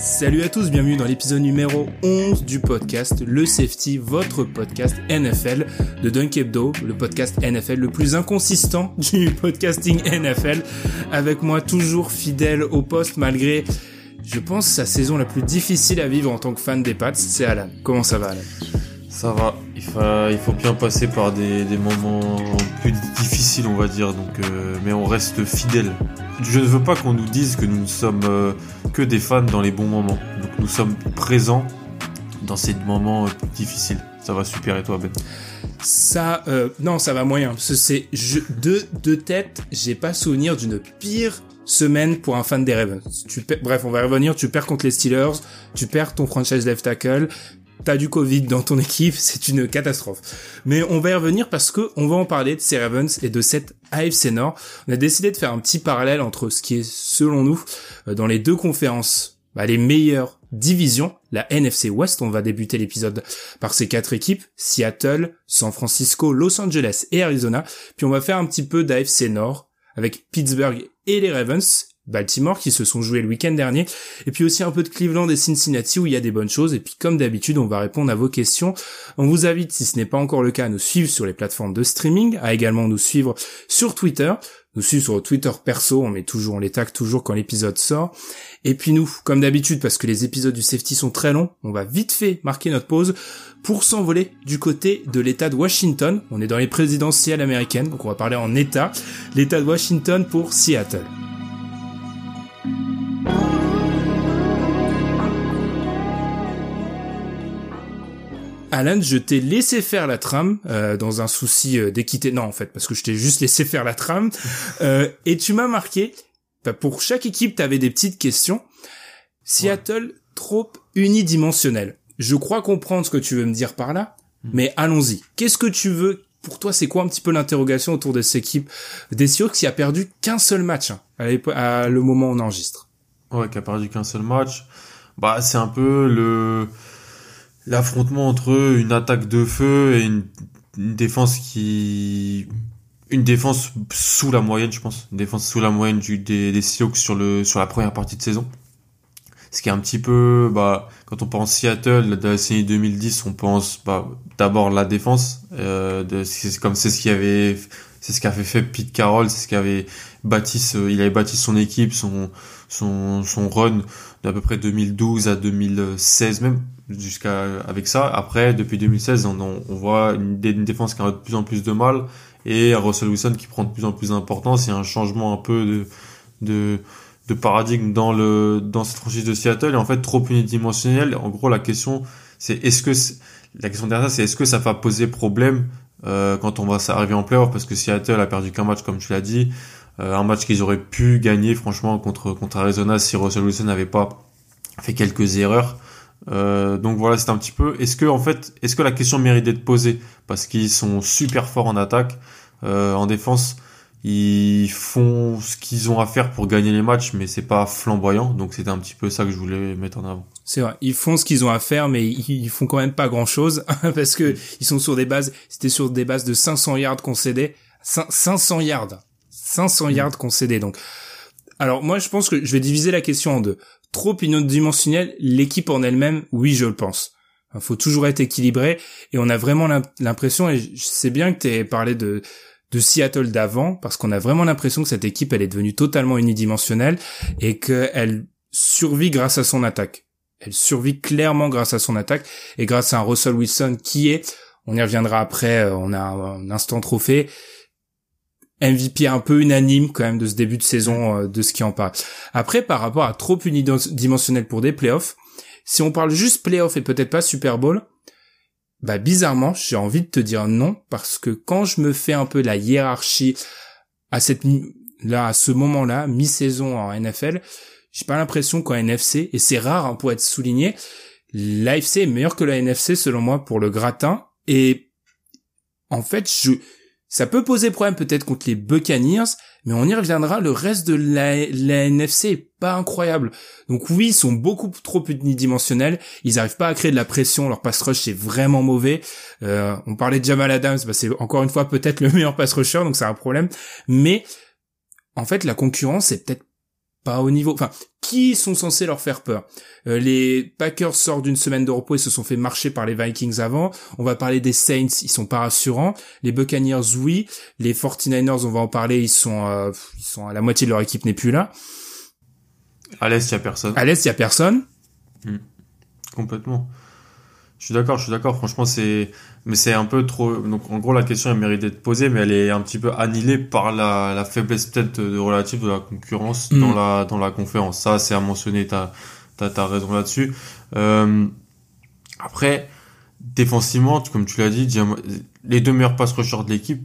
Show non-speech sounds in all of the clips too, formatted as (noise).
Salut à tous, bienvenue dans l'épisode numéro 11 du podcast Le Safety, votre podcast NFL de Dunk Hebdo, le podcast NFL le plus inconsistant (laughs) du podcasting NFL. Avec moi toujours fidèle au poste malgré, je pense, sa saison la plus difficile à vivre en tant que fan des Pats, c'est Alan. Comment ça va Alan? Ça va, il faut, il faut bien passer par des, des moments plus difficiles on va dire, donc, euh, mais on reste fidèle. Je ne veux pas qu'on nous dise que nous ne sommes euh, que des fans dans les bons moments. Donc nous sommes présents dans ces moments euh, difficiles. Ça va super et toi Ben? Ça, euh, non, ça va moyen. C'est de de tête, j'ai pas souvenir d'une pire semaine pour un fan des Ravens. Tu bref, on va revenir. Tu perds contre les Steelers, tu perds ton franchise left tackle. T'as du Covid dans ton équipe, c'est une catastrophe. Mais on va y revenir parce que on va en parler de ces Ravens et de cette AFC Nord. On a décidé de faire un petit parallèle entre ce qui est, selon nous, euh, dans les deux conférences, bah, les meilleures divisions. La NFC West, on va débuter l'épisode par ces quatre équipes, Seattle, San Francisco, Los Angeles et Arizona. Puis on va faire un petit peu d'AFC Nord avec Pittsburgh et les Ravens, Baltimore qui se sont joués le week-end dernier, et puis aussi un peu de Cleveland et Cincinnati où il y a des bonnes choses. Et puis comme d'habitude, on va répondre à vos questions. On vous invite, si ce n'est pas encore le cas, à nous suivre sur les plateformes de streaming, à également nous suivre sur Twitter, nous suivre sur Twitter perso, on met toujours, on les tag toujours quand l'épisode sort. Et puis nous, comme d'habitude, parce que les épisodes du safety sont très longs, on va vite fait marquer notre pause pour s'envoler du côté de l'État de Washington. On est dans les présidentielles américaines, donc on va parler en État. L'État de Washington pour Seattle. Alan, je t'ai laissé faire la trame euh, dans un souci euh, d'équité. Non, en fait, parce que je t'ai juste laissé faire la trame. (laughs) Euh, et tu m'as marqué. bah, pour chaque équipe, tu avais des petites questions. Seattle, trop unidimensionnel. Je crois comprendre ce que tu veux me dire par là, mais allons-y. Qu'est-ce que tu veux? Pour toi, c'est quoi un petit peu l'interrogation autour de cette équipe? Des Seahawks qui a perdu qu'un seul match hein, à, à le moment où on enregistre Ouais, qui a perdu qu'un seul match. Bah, c'est un peu le l'affrontement entre une attaque de feu et une, une défense qui une défense sous la moyenne, je pense. Une défense sous la moyenne du, des, des Seahawks sur le sur la première partie de saison. Ce qui est un petit peu, bah, quand on pense Seattle, de la décennie 2010, on pense bah, d'abord la défense. Euh, de, c'est comme c'est ce qui avait, c'est ce qu'avait fait Pete Carroll, c'est ce qu'avait bâti, il avait bâti son équipe, son son son run d'à peu près 2012 à 2016 même jusqu'à avec ça. Après, depuis 2016, on, on, voit une, une défense qui a de plus en plus de mal et Russell Wilson qui prend de plus en plus d'importance. Il y a un changement un peu de de de paradigme dans le dans cette franchise de Seattle et en fait trop unidimensionnel. En gros, la question c'est est-ce que la question derrière ça c'est est-ce que ça va poser problème euh, quand on va arriver en playoff? Parce que Seattle a perdu qu'un match comme tu l'as dit, euh, un match qu'ils auraient pu gagner franchement contre contre Arizona si Russell Wilson n'avait pas fait quelques erreurs. Euh, donc voilà, c'est un petit peu. Est-ce que en fait, est-ce que la question mérite d'être posée? Parce qu'ils sont super forts en attaque, euh, en défense, ils font ce qu'ils ont à faire pour gagner les matchs, mais c'est pas flamboyant. Donc c'était un petit peu ça que je voulais mettre en avant. C'est vrai, ils font ce qu'ils ont à faire, mais ils, font quand même pas grand chose (laughs) parce que ils sont sur des bases. C'était sur des bases de 500 yards concédés, Cin- 500 yards, 500 yards concédés. Donc, alors moi je pense que je vais diviser la question en deux. Trop unidimensionnel, l'équipe en elle-même, oui je le pense. Il faut toujours être équilibré et on a vraiment l'im- l'impression et je sais bien que tu parlé de de Seattle d'avant parce qu'on a vraiment l'impression que cette équipe elle est devenue totalement unidimensionnelle et qu'elle survit grâce à son attaque. Elle survit clairement grâce à son attaque et grâce à un Russell Wilson qui est, on y reviendra après, euh, on a un instant trophée, MVP un peu unanime quand même de ce début de saison euh, de ce qui en parle. Après, par rapport à trop unidimensionnel pour des playoffs, si on parle juste playoffs et peut-être pas Super Bowl, bah bizarrement, j'ai envie de te dire non parce que quand je me fais un peu la hiérarchie à cette là à ce moment-là, mi-saison en NFL, j'ai pas l'impression qu'en NFC et c'est rare hein, pour être souligné, l'AFC est meilleur que la NFC selon moi pour le gratin et en fait, je ça peut poser problème peut-être contre les Buccaneers, mais on y reviendra, le reste de la, NFC est pas incroyable. Donc oui, ils sont beaucoup trop unidimensionnels, ils arrivent pas à créer de la pression, leur pass rush c'est vraiment mauvais. Euh, on parlait de Jamal Adams, bah, c'est encore une fois peut-être le (laughs) meilleur pass rusher, donc c'est un problème. Mais en fait, la concurrence est peut-être pas au niveau. Enfin, qui sont censés leur faire peur? Euh, Les Packers sortent d'une semaine de repos et se sont fait marcher par les Vikings avant. On va parler des Saints, ils sont pas rassurants. Les Buccaneers, oui. Les 49ers, on va en parler, ils sont, euh, ils sont à la moitié de leur équipe n'est plus là. À l'est, il y a personne. À l'est, il y a personne. Hmm. Complètement. Je suis d'accord, je suis d'accord. Franchement, c'est, mais c'est un peu trop. Donc, en gros, la question elle mérite d'être posée, mais elle est un petit peu annihilée par la, la faiblesse peut-être de relative de la concurrence Mm. dans la dans la conférence. Ça, c'est à mentionner. T'as t'as t'as raison là-dessus. Euh, après, défensivement, comme tu l'as dit, les deux meilleurs pass rushers de l'équipe,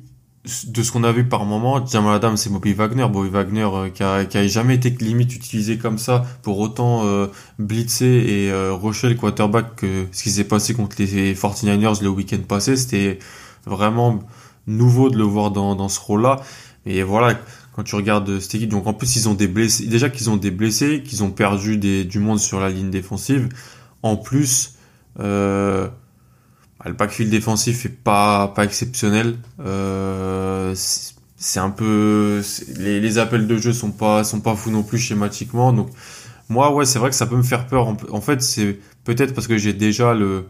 de ce qu'on a vu par moment, Jamal Adams et Bobby Wagner. Bobby Wagner euh, qui, a, qui a jamais été limite utilisé comme ça pour autant euh, blitzer et euh, rusher le quarterback que ce qui s'est passé contre les 49ers le week-end passé. C'était vraiment nouveau de le voir dans, dans ce rôle-là. Et voilà, quand tu regardes cette équipe, donc en plus ils ont des blessés, déjà qu'ils ont des blessés, qu'ils ont perdu des, du monde sur la ligne défensive. En plus, euh, le backfield défensif est pas pas exceptionnel. Euh, c'est un peu les, appels de jeu sont pas sont pas fous non plus schématiquement. Donc moi ouais c'est vrai que ça peut me faire peur. En, fait c'est peut-être parce que j'ai déjà le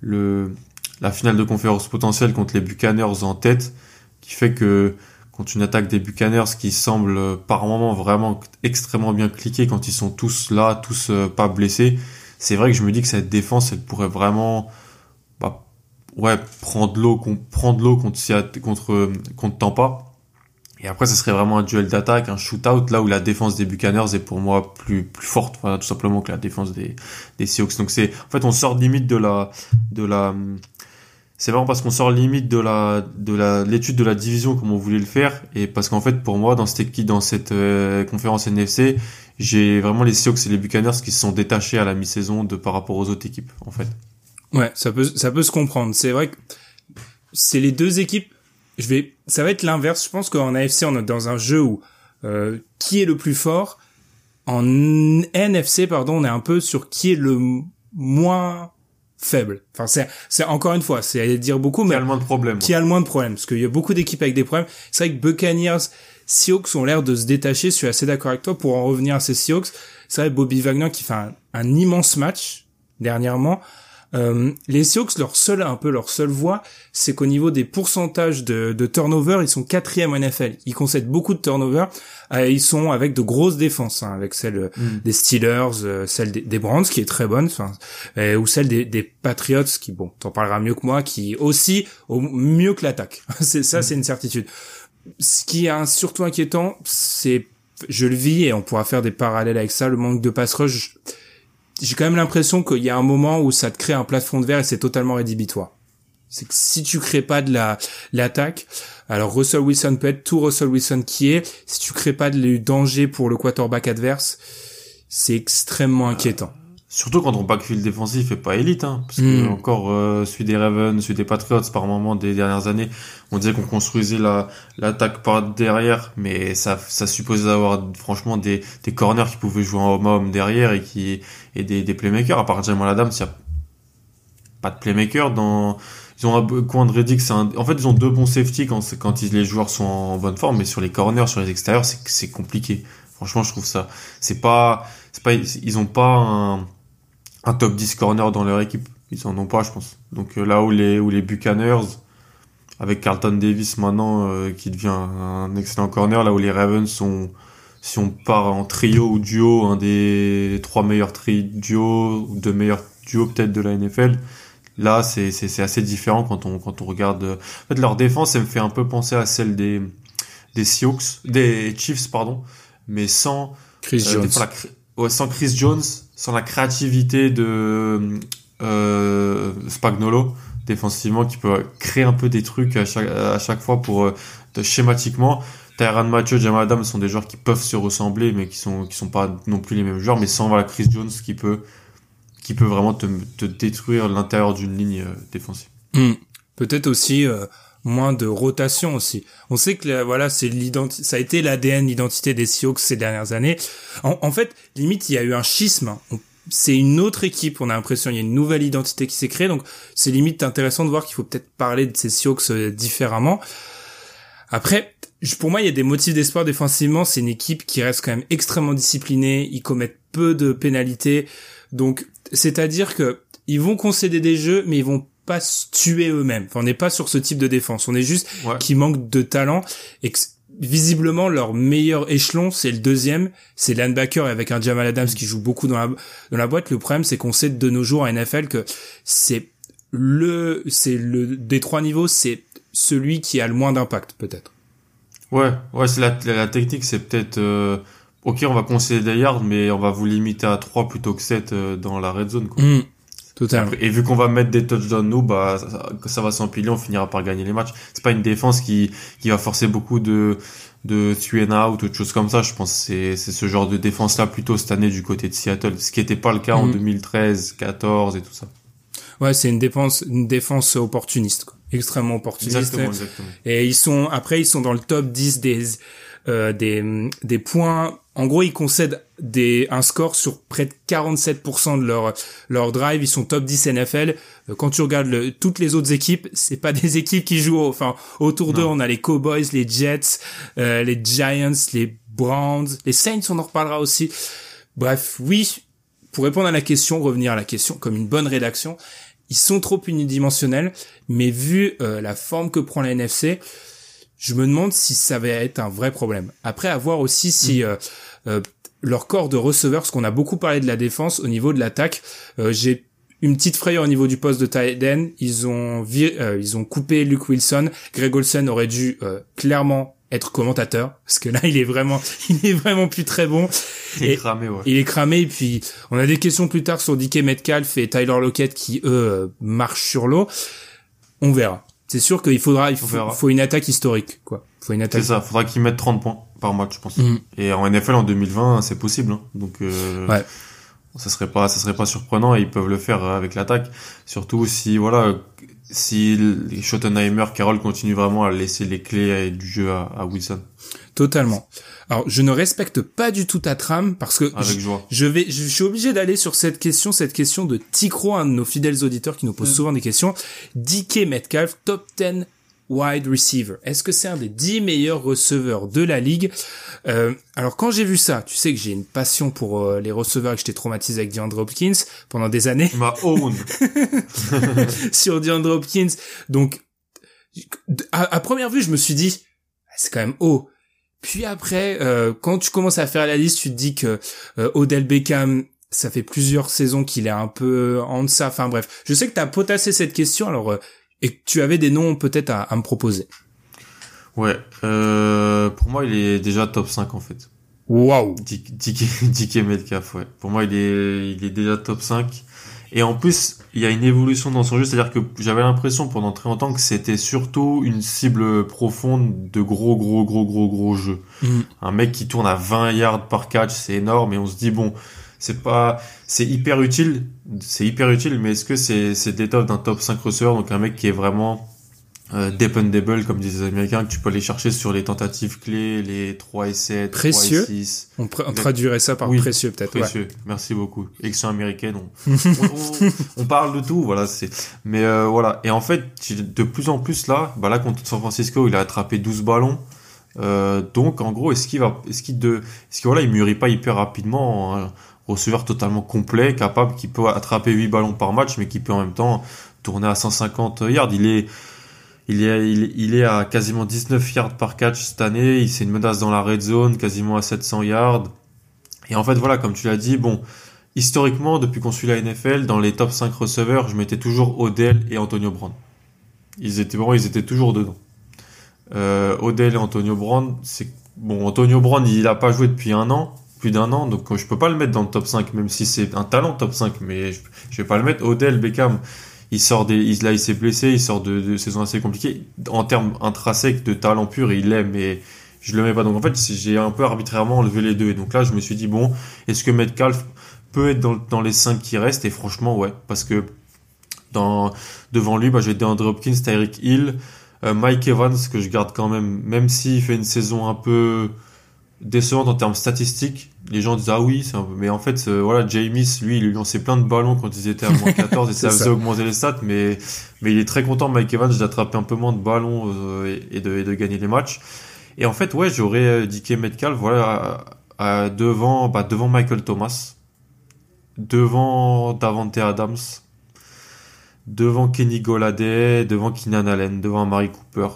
le la finale de conférence potentielle contre les Buccaneers en tête qui fait que contre une attaque des Buccaneers qui semble euh, par moment vraiment extrêmement bien cliquer quand ils sont tous là, tous euh, pas blessés, c'est vrai que je me dis que cette défense, elle pourrait vraiment ouais, prendre l'eau prendre l'eau contre, contre, contre Tampa. Et après, ce serait vraiment un duel d'attaque, un shootout, là où la défense des Buccaneers est pour moi plus, plus forte, voilà, tout simplement que la défense des, des Seahawks. Donc c'est, en fait, on sort limite de la, de la, c'est vraiment parce qu'on sort limite de la, de la, l'étude de la division comme on voulait le faire. Et parce qu'en fait, pour moi, dans cette équipe, dans cette euh, conférence NFC, j'ai vraiment les Seahawks et les Buccaneers qui se sont détachés à la mi-saison de par rapport aux autres équipes, en fait. Ouais, ça peut, ça peut se comprendre. C'est vrai que c'est les deux équipes. Je vais, ça va être l'inverse. Je pense qu'en AFC, on est dans un jeu où euh, qui est le plus fort. En NFC, pardon, on est un peu sur qui est le moins faible. Enfin, c'est, c'est encore une fois, c'est à dire beaucoup, mais a le moins de problèmes. qui a le moins de problèmes parce qu'il y a beaucoup d'équipes avec des problèmes. C'est vrai que Buccaneers, Seahawks ont l'air de se détacher. Je suis assez d'accord avec toi pour en revenir à ces Seahawks. C'est vrai Bobby Wagner qui fait un, un immense match dernièrement. Euh, les Seahawks, leur seule un peu leur seule voie, c'est qu'au niveau des pourcentages de, de turnover, ils sont quatrième en NFL. Ils concèdent beaucoup de turnover. Euh, ils sont avec de grosses défenses, hein, avec celle euh, Mm. des Steelers, euh, celle des, des Browns qui est très bonne, ou celle des, des Patriots qui, bon, t'en parleras mieux que moi, qui aussi au mieux que l'attaque. (laughs) c'est ça, c'est une certitude. Ce qui est surtout inquiétant, c'est, je le vis et on pourra faire des parallèles avec ça, le manque de pass rush. J'ai quand même l'impression qu'il y a un moment où ça te crée un plafond de verre et c'est totalement rédhibitoire. C'est que si tu crées pas de la l'attaque, alors Russell Wilson peut être tout Russell Wilson qui est, si tu crées pas de danger pour le quarterback adverse, c'est extrêmement inquiétant. Surtout quand ton backfield défensif est pas élite, hein, parce que Mm. encore euh, celui des Ravens, celui des Patriots par moment des dernières années, on disait qu'on construisait la l'attaque par derrière, mais ça ça supposait d'avoir franchement des des corners qui pouvaient jouer en homme à homme derrière et qui et des des playmakers. À part Jamal Adams, il y a pas de playmaker dans ils ont un coin de Reddick, c'est en fait ils ont deux bons safety quand quand les joueurs sont en bonne forme, mais sur les corners, sur les extérieurs, c'est compliqué. Franchement, je trouve ça c'est pas pas ils ont pas un un top 10 corner dans leur équipe. Ils en ont pas, je pense. Donc euh, là où les où les Buccaneers avec Carlton Davis maintenant euh, qui devient un excellent corner, là où les Ravens sont si on part en trio ou duo, un des trois meilleurs tri duo ou deux meilleurs duos peut-être de la NFL. Là, c'est c'est c'est assez différent quand on quand on regarde. euh, En fait, leur défense, elle me fait un peu penser à celle des des Seahawks, des Chiefs, pardon, mais sans Chris euh, Jones. la ouais, sans Chris Jones, sans la créativité de euh, Spagnolo défensivement qui peut créer un peu des trucs à chaque, à chaque fois pour euh, de- schématiquement. Tyrann Mathieu, Jamal Adams sont des joueurs qui peuvent se ressembler mais qui sont qui sont pas non plus les mêmes joueurs mais sans voilà Chris Jones qui peut qui peut vraiment te, te détruire l'intérieur d'une ligne euh, défensive. Hmm. Peut-être aussi euh, moins de rotation aussi. On sait que là, voilà, c'est l'identi- ça a été l'ADN, l'identité des Seahawks ces dernières années. En, en fait, limite, il y a eu un schisme. On- C'est une autre équipe. On a l'impression il y a une nouvelle identité qui s'est créée. Donc, c'est limite intéressant de voir qu'il faut peut-être parler de ces Seahawks euh, différemment. Après, pour moi, il y a des motifs d'espoir défensivement. C'est une équipe qui reste quand même extrêmement disciplinée. Ils commettent peu de pénalités. Donc, c'est-à-dire que ils vont concéder des jeux, mais ils vont pas se tuer eux-mêmes. Enfin, on n'est pas sur ce type de défense. On est juste qui manque de talent et que visiblement leur meilleur échelon c'est le deuxième c'est linebacker avec un Jamal Adams qui joue beaucoup dans la dans la boîte le problème c'est qu'on sait de nos jours à NFL que c'est le c'est le des trois niveaux c'est celui qui a le moins d'impact peut-être ouais ouais c'est la, la, technique c'est peut-être euh, ok on va concéder des yards mais on va vous limiter à 3 plutôt que 7 euh, dans la red zone quoi. Mmh. Totalement. Et vu qu'on va mettre des touchdowns nous, bah ça, ça va s'empiler, on finira par gagner les matchs. C'est pas une défense qui qui va forcer beaucoup de de three and out ou de choses comme ça. Je pense c'est c'est ce genre de défense là plutôt cette année du côté de Seattle, ce qui était pas le cas en 2013, mhm. 14 et tout ça. Ouais, c'est une défense une défense opportuniste quoi. Extrêmement opportuniste. Exactement, exactement. Et ils sont après ils sont dans le top 10 des euh, des des points en gros, ils concèdent des, un score sur près de 47% de leur, leur drive. Ils sont top 10 NFL. Euh, quand tu regardes le, toutes les autres équipes, c'est pas (laughs) des équipes qui jouent, enfin, autour d'eux, on a les Cowboys, les Jets, euh, les Giants, les Browns, les Saints, on en reparlera aussi. Bref, oui, pour répondre à la question, revenir à la question comme une bonne rédaction, ils sont trop unidimensionnels, mais vu euh, la forme que prend la NFC, je me demande si ça va être un vrai problème. Après, à voir aussi si mm. euh, euh, leur corps de receveurs, parce qu'on a beaucoup parlé de la défense, au niveau de l'attaque, euh, j'ai une petite frayeur au niveau du poste de tight Ils ont ils ont coupé Luke Wilson. Greg Olsen aurait dû clairement être commentateur parce que là il est vraiment (laughs) il est vraiment plus très bon il est cramé ouais. il est cramé et puis on a des questions plus tard sur DK Metcalf et Tyler Lockett qui eux marchent sur l'eau on verra c'est sûr qu'il faudra, il faut, une attaque historique, quoi. Faut une attaque. C'est ça, faudra qu'ils mettent 30 points par match, je pense. Mm. Et en NFL en 2020, c'est possible, hein. Donc, euh, ouais. ça serait pas, ça serait pas surprenant et ils peuvent le faire avec l'attaque. Surtout si, voilà, si Schottenheimer, Carroll continue vraiment à laisser les clés du jeu à Wilson. Totalement. Alors, je ne respecte pas du tout ta trame parce que je, vais, je suis obligé d'aller sur cette question, cette question de Ticro, un de nos fidèles auditeurs qui nous pose mm. souvent des questions. DK Metcalf, top 10 wide receiver. Est-ce que c'est un des 10 meilleurs receveurs de la ligue? Euh, Alors quand j'ai vu ça, tu sais que j'ai une passion pour euh, les receveurs et que j'étais traumatisé avec DeAndre Hopkins pendant des années. Ma own. (laughs) sur DeAndre Hopkins. Donc à, à première vue, je me suis dit c'est quand même haut. Puis après, euh, quand tu commences à faire la liste, tu te dis que euh, Odell Beckham, ça fait plusieurs saisons qu'il est un peu en deçà. Enfin bref, je sais que tu as potassé cette question, alors et que tu avais des noms peut-être à, me proposer. Ouais, euh, pour moi, il est déjà top 5 en fait. Waouh. Dick (laughs) Metcalf, ouais. Pour moi, il est, il est déjà top 5. Et en plus, il y a une évolution dans son jeu, c'est-à-dire que j'avais l'impression pendant très longtemps que c'était surtout une cible profonde de gros, gros, gros, gros, gros jeux. Mm. Un mec qui tourne à 20 yards par catch, c'est énorme, et on se dit, bon, c'est pas, c'est hyper utile, c'est hyper utile, mais est-ce que c'est, c'est l'étoffe d'un top 5 receveur, donc un mec qui est vraiment euh, dependable, comme disent les Américains, que tu peux aller chercher sur les tentatives clés, les 3 et 7, précieux. 3 et 6. On, traduirait ça par précieux, peut-être. Précieux. Merci beaucoup. Élection américaine, (laughs) on, on, parle de tout, voilà, c'est, mais euh, voilà. Et en fait, de plus en plus là, bah là, contre San Francisco, il a attrapé 12 ballons. Euh, donc, en gros, est-ce qu'il va, est-ce qu'il de, est-ce que voilà, il mûrit pas hyper rapidement, un receveur totalement complet, capable, qui peut attraper 8 ballons par match, mais qui peut en même temps tourner à 150 yards. Il est, il est, il, est à quasiment 19 yards par catch cette année. C'est une menace dans la red zone, quasiment à 700 yards. Et en fait, voilà, comme tu l'as dit, bon, historiquement, depuis qu'on suit la NFL, dans les top 5 receveurs, je mettais toujours Odell et Antonio Brown. Ils étaient bon, ils étaient toujours dedans. Euh, Odell et Antonio Brown, c'est bon. Antonio Brown, il a pas joué depuis un an, plus d'un an, donc je peux pas le mettre dans le top 5, même si c'est un talent top 5, mais je, je vais pas le mettre. Odell, Beckham, il sort des, là il s'est blessé, il sort de, de assez compliquées. En termes intrinsèques de talent pur, il l'aime mais je le mets pas. Donc en fait, j'ai un peu arbitrairement enlevé les deux. Et donc là, je me suis dit bon, est-ce que Metcalf peut être dans, les cinq qui restent? Et franchement, ouais, parce que devant lui, bah, j'ai DeAndre Hopkins, Tyreek Hill, euh, Mike Evans que je garde quand même, même s'il fait une saison un peu décevante en termes statistiques. Les gens disent ah oui, c'est un peu... mais en fait euh, voilà, James lui il lui lançait plein de ballons quand ils étaient à moins (laughs) 14 et ça faisait augmenter les stats, mais mais il est très content Mike Evans d'attraper un peu moins de ballons euh, et, de, et de gagner les matchs. Et en fait ouais, j'aurais dit Metcalf voilà à, devant bah, devant Michael Thomas, devant Davante Adams, devant Kenny Goladay, devant Keenan Allen, devant Mary Cooper.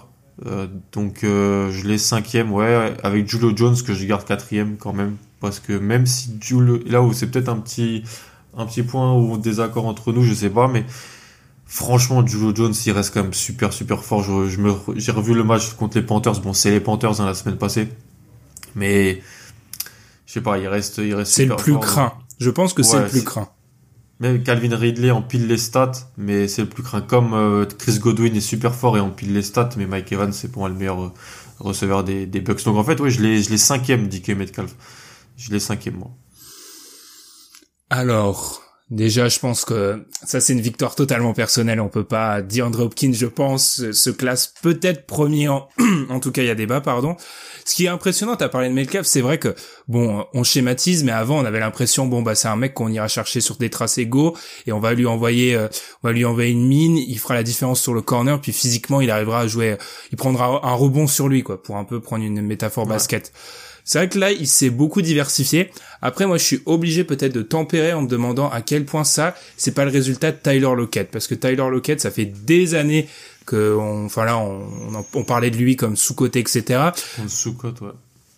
Euh, donc euh, je l'ai cinquième, ouais, avec Julio Jones que je garde quatrième quand même, parce que même si Julio, là où c'est peut-être un petit, un petit point ou désaccord entre nous, je sais pas, mais franchement Julio Jones il reste quand même super super fort. Je, me, j'ai revu le match contre les Panthers, bon c'est les Panthers hein, la semaine passée, mais je sais pas, il reste, il reste. C'est le plus craint. Je pense que c'est le plus craint. Même Calvin Ridley empile les stats, mais c'est le plus craint. Comme euh, Chris Godwin est super fort et empile les stats, mais Mike Evans c'est pour moi le meilleur euh, receveur des, des Bucks. Donc en fait, oui, je l'ai, je l'ai cinquième, DK Metcalf. Je l'ai cinquième, moi. Alors, Déjà, je pense que ça c'est une victoire totalement personnelle. On peut pas dire Andrew Hopkins, je pense, se classe peut-être premier en, (clears throat) en tout cas il y a débat, pardon. Ce qui est impressionnant, t'as parlé de Metcalf, c'est vrai que bon, on schématise, mais avant on avait l'impression bon bah c'est un mec qu'on ira chercher sur des tracés go et on va lui envoyer, euh, on va lui envoyer une mine, il fera la différence sur le corner, puis physiquement il arrivera à jouer, il prendra un rebond sur lui quoi, pour un peu prendre une métaphore basket. C'est vrai que là, il s'est beaucoup diversifié. Après, moi, je suis obligé peut-être de tempérer en me demandant à quel point ça, c'est pas le résultat de Tyler Lockett. Parce que Tyler Lockett, ça fait des années que, on, enfin là, on, on, parlait de lui comme sous-côté, etc. Sous-côte, ouais.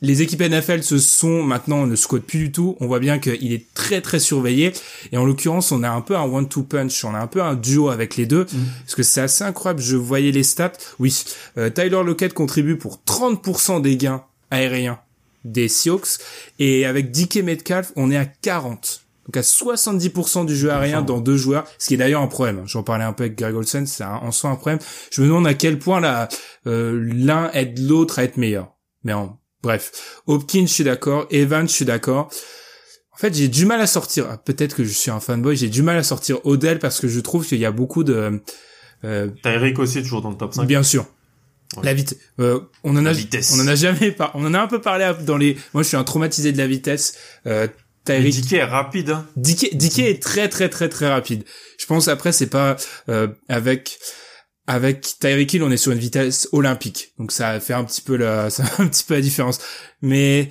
Les équipes NFL se sont maintenant ne sous plus du tout. On voit bien qu'il est très très surveillé. Et en l'occurrence, on a un peu un one-two punch. On a un peu un duo avec les deux. Mm. Parce que c'est assez incroyable. Je voyais les stats. Oui, euh, Tyler Lockett contribue pour 30% des gains aériens des Sioux. Et avec DK Metcalf, on est à 40. Donc à 70% du jeu aérien dans deux joueurs, ce qui est d'ailleurs un problème. J'en parlais un peu avec Greg Olsen, c'est en soi un problème. Je me demande à quel point là euh, l'un aide l'autre à être meilleur. Mais en, bref, Hopkins, je suis d'accord. Evans, je suis d'accord. En fait, j'ai du mal à sortir. Ah, peut-être que je suis un fanboy. J'ai du mal à sortir Odell parce que je trouve qu'il y a beaucoup de. Euh, T'as Eric aussi toujours dans le top 5. Bien sûr. La vitesse. Euh, on en a, vitesse. on en a jamais par... on en a un peu parlé dans les. Moi, je suis un traumatisé de la vitesse. Euh, est rapide. Hein. Dickey, est très très très très rapide. Je pense après c'est pas euh, avec avec Tyreek Hill on est sur une vitesse olympique. Donc ça fait un petit peu la (laughs) ça fait un petit peu la différence. Mais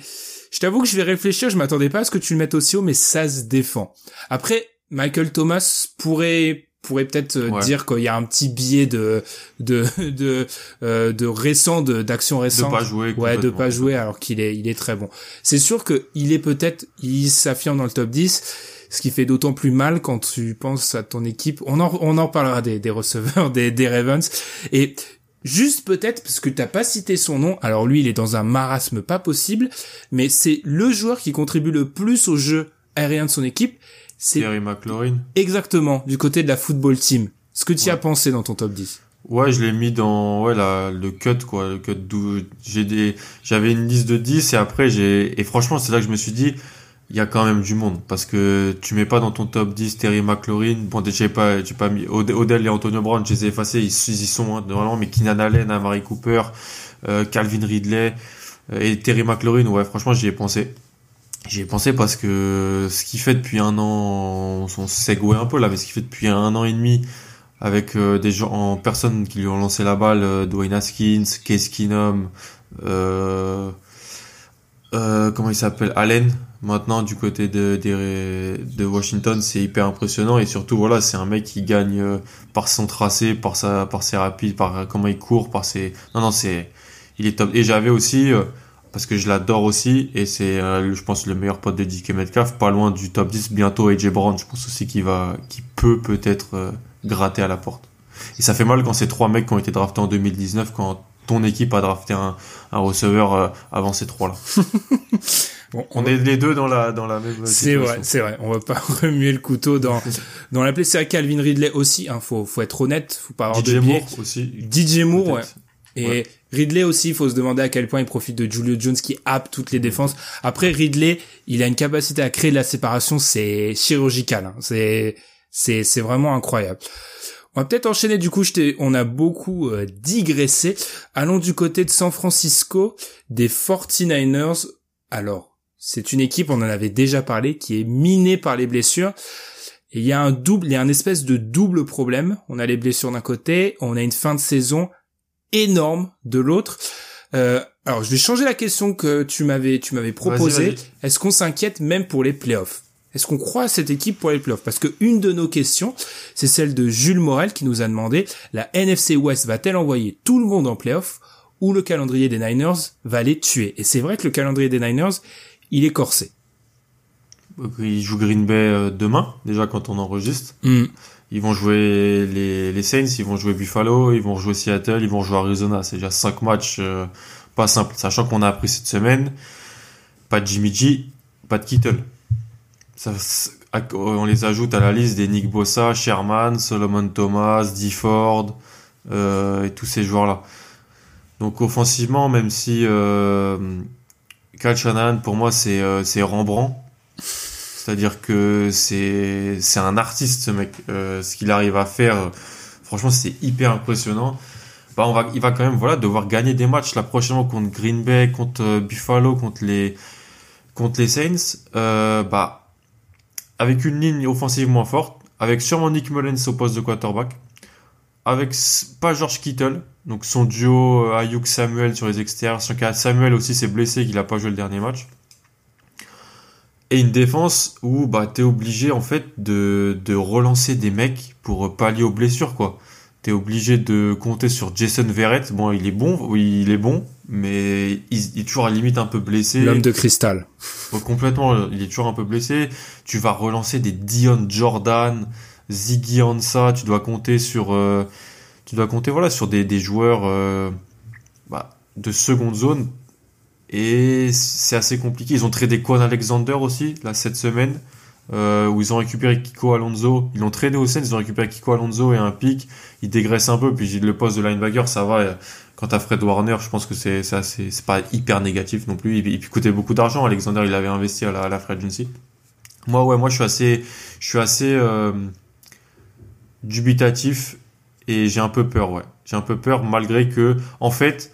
je t'avoue que je vais réfléchir, je m'attendais pas à ce que tu le mettes aussi haut mais ça se défend. Après Michael Thomas pourrait pourrait peut-être euh, dire qu'il y a un petit biais de de de euh, de récent de d'action récente. de pas jouer ouais de pas jouer alors qu'il est il est très bon. C'est sûr que il est peut-être il s'affirme dans le top 10 ce qui fait d'autant plus mal quand tu penses à ton équipe. On en on en parlera des des receveurs (laughs) des des Ravens. Et Juste peut-être parce que t'as pas cité son nom. Alors lui, il est dans un marasme pas possible, mais c'est le joueur qui contribue le plus au jeu aérien de son équipe c'est Terry McLaurin. Exactement, du côté de la football team. Ce que tu as pensé dans ton top 10 Ouais, je l'ai mis dans ouais la, le cut quoi, le cut j'ai des j'avais une liste de 10 et après j'ai et franchement, c'est là que je me suis dit il y a quand même du monde parce que tu mets pas dans ton top 10 Terry McLaurin, bon j'ai pas j'ai pas mis Odell et Antonio Brown, je les ai effacés, ils, y sont hein, normalement mais Keenan Allen, Amari Cooper, euh, Calvin Ridley euh, et Terry McLaurin, ouais, franchement, j'y ai pensé. J'y ai pensé parce que ce qu'il fait depuis un an, on segue un peu là, mais ce qu'il fait depuis un an et demi avec euh, des gens en personne qui lui ont lancé la balle, euh, Dwayne Haskins, Case Keenum, euh, euh, comment il s'appelle, Allen. Maintenant du côté de, de, de Washington, c'est hyper impressionnant et surtout voilà, c'est un mec qui gagne par son tracé, par sa, par ses rapides, par comment il court, par ses, non non c'est, il est top. Et j'avais aussi parce que je l'adore aussi et c'est euh, je pense le meilleur pote de DK Metcalf pas loin du top 10 bientôt AJ Brown. Je pense aussi qu'il va qui peut peut-être euh, gratter à la porte. Et ça fait mal quand c'est trois mecs qui ont été draftés en 2019 quand ton équipe a drafté un, un receveur euh, avant ces trois là (laughs) bon, on, est les deux dans la dans la même c'est vrai c'est vrai. On va pas (laughs) remuer le couteau dans dans la c'est Calvin Ridley aussi hein, faut faut être honnête faut pas avoir DJ Moore aussi. DJ Moore ouais et Ridley aussi, il faut se demander à quel point il profite de Julio Jones qui happe toutes les défenses. Après, Ridley, il a une capacité à créer de la séparation, c'est chirurgical. Hein. C'est c'est c'est vraiment incroyable. On va peut-être enchaîner du coup, on a beaucoup euh, digressé. Allons du côté de San Francisco, des 49ers. alors, c'est une équipe, on en avait déjà parlé, qui est minée par les blessures. Et il y a un double, il y a un espèce de double problème. On a les blessures d'un côté, on a une fin de saison énorme de l'autre. Euh, alors, je vais changer la question que tu m'avais, tu m'avais proposée. Est-ce qu'on s'inquiète même pour les playoffs? Est-ce qu'on croit à cette équipe pour les playoffs? Parce que une de nos questions, c'est celle de Jules Morel qui nous a demandé la NFC West va-t-elle envoyer tout le monde en playoffs ou le calendrier des Niners va les tuer? Et c'est vrai que le calendrier des Niners, il est corsé. Ils jouent Green Bay euh, demain, déjà quand on enregistre. Hmm. Ils vont jouer les, les, Saints, ils vont jouer Buffalo, ils vont jouer Seattle, ils vont jouer Arizona. C'est déjà cinq matchs euh, pas simples. Sachant qu'on a appris cette semaine, pas de Jimmy G, pas de Kittle. Ça, on les ajoute à la liste des Nick Bossa, Sherman, Solomon Thomas, DeFord euh, et tous ces joueurs-là. Donc offensivement, même si euh, Kyle Shanahan, pour moi, c'est euh, Rembrandt. C'est-à-dire que c'est un artiste ce mec. Euh, ce qu'il arrive à faire, franchement, c'est hyper impressionnant. Bah, on va, il va quand même voilà devoir gagner des matchs la prochaine contre Green Bay, contre euh, Buffalo, contre les contre les Saints. Euh, bah avec une ligne offensive moins forte, avec sûrement Nick Mullens au poste de quarterback, avec pas George Kittle, donc son duo Ayuk Samuel sur les extérieurs. Samuel aussi s'est blessé, qu'il a pas joué le dernier match et une défense où bah t'es obligé en fait de, de relancer des mecs pour pallier aux blessures quoi. T'es obligé de compter sur Jason Verrett. Bon, il est bon, oui, il est bon, mais il, est toujours à la limite un peu blessé. L'homme de cristal. complètement, il est toujours un peu blessé. Tu vas relancer des Dion Jordan, Ziggy Ansah. Tu dois compter sur, euh, tu dois compter voilà sur des, des joueurs euh, bah, de seconde zone et c'est assez compliqué. Ils ont tradé Quan Alexander aussi, là, cette semaine, euh, où ils ont récupéré Kiko Alonso. Ils l'ont tradé au Seine, ils ont récupéré Kiko Alonso et un pic. Ils dégraissent un peu, puis le poste de linebacker, ça va. Quant à Fred Warner, je pense que c'est c'est pas hyper négatif non plus. Il, il coûtait beaucoup d'argent. Alexander, il avait investi à la, à la agency. Moi, ouais, moi, je suis assez, je suis assez euh, dubitatif et j'ai un peu peur, ouais. J'ai un peu peur malgré que, en fait,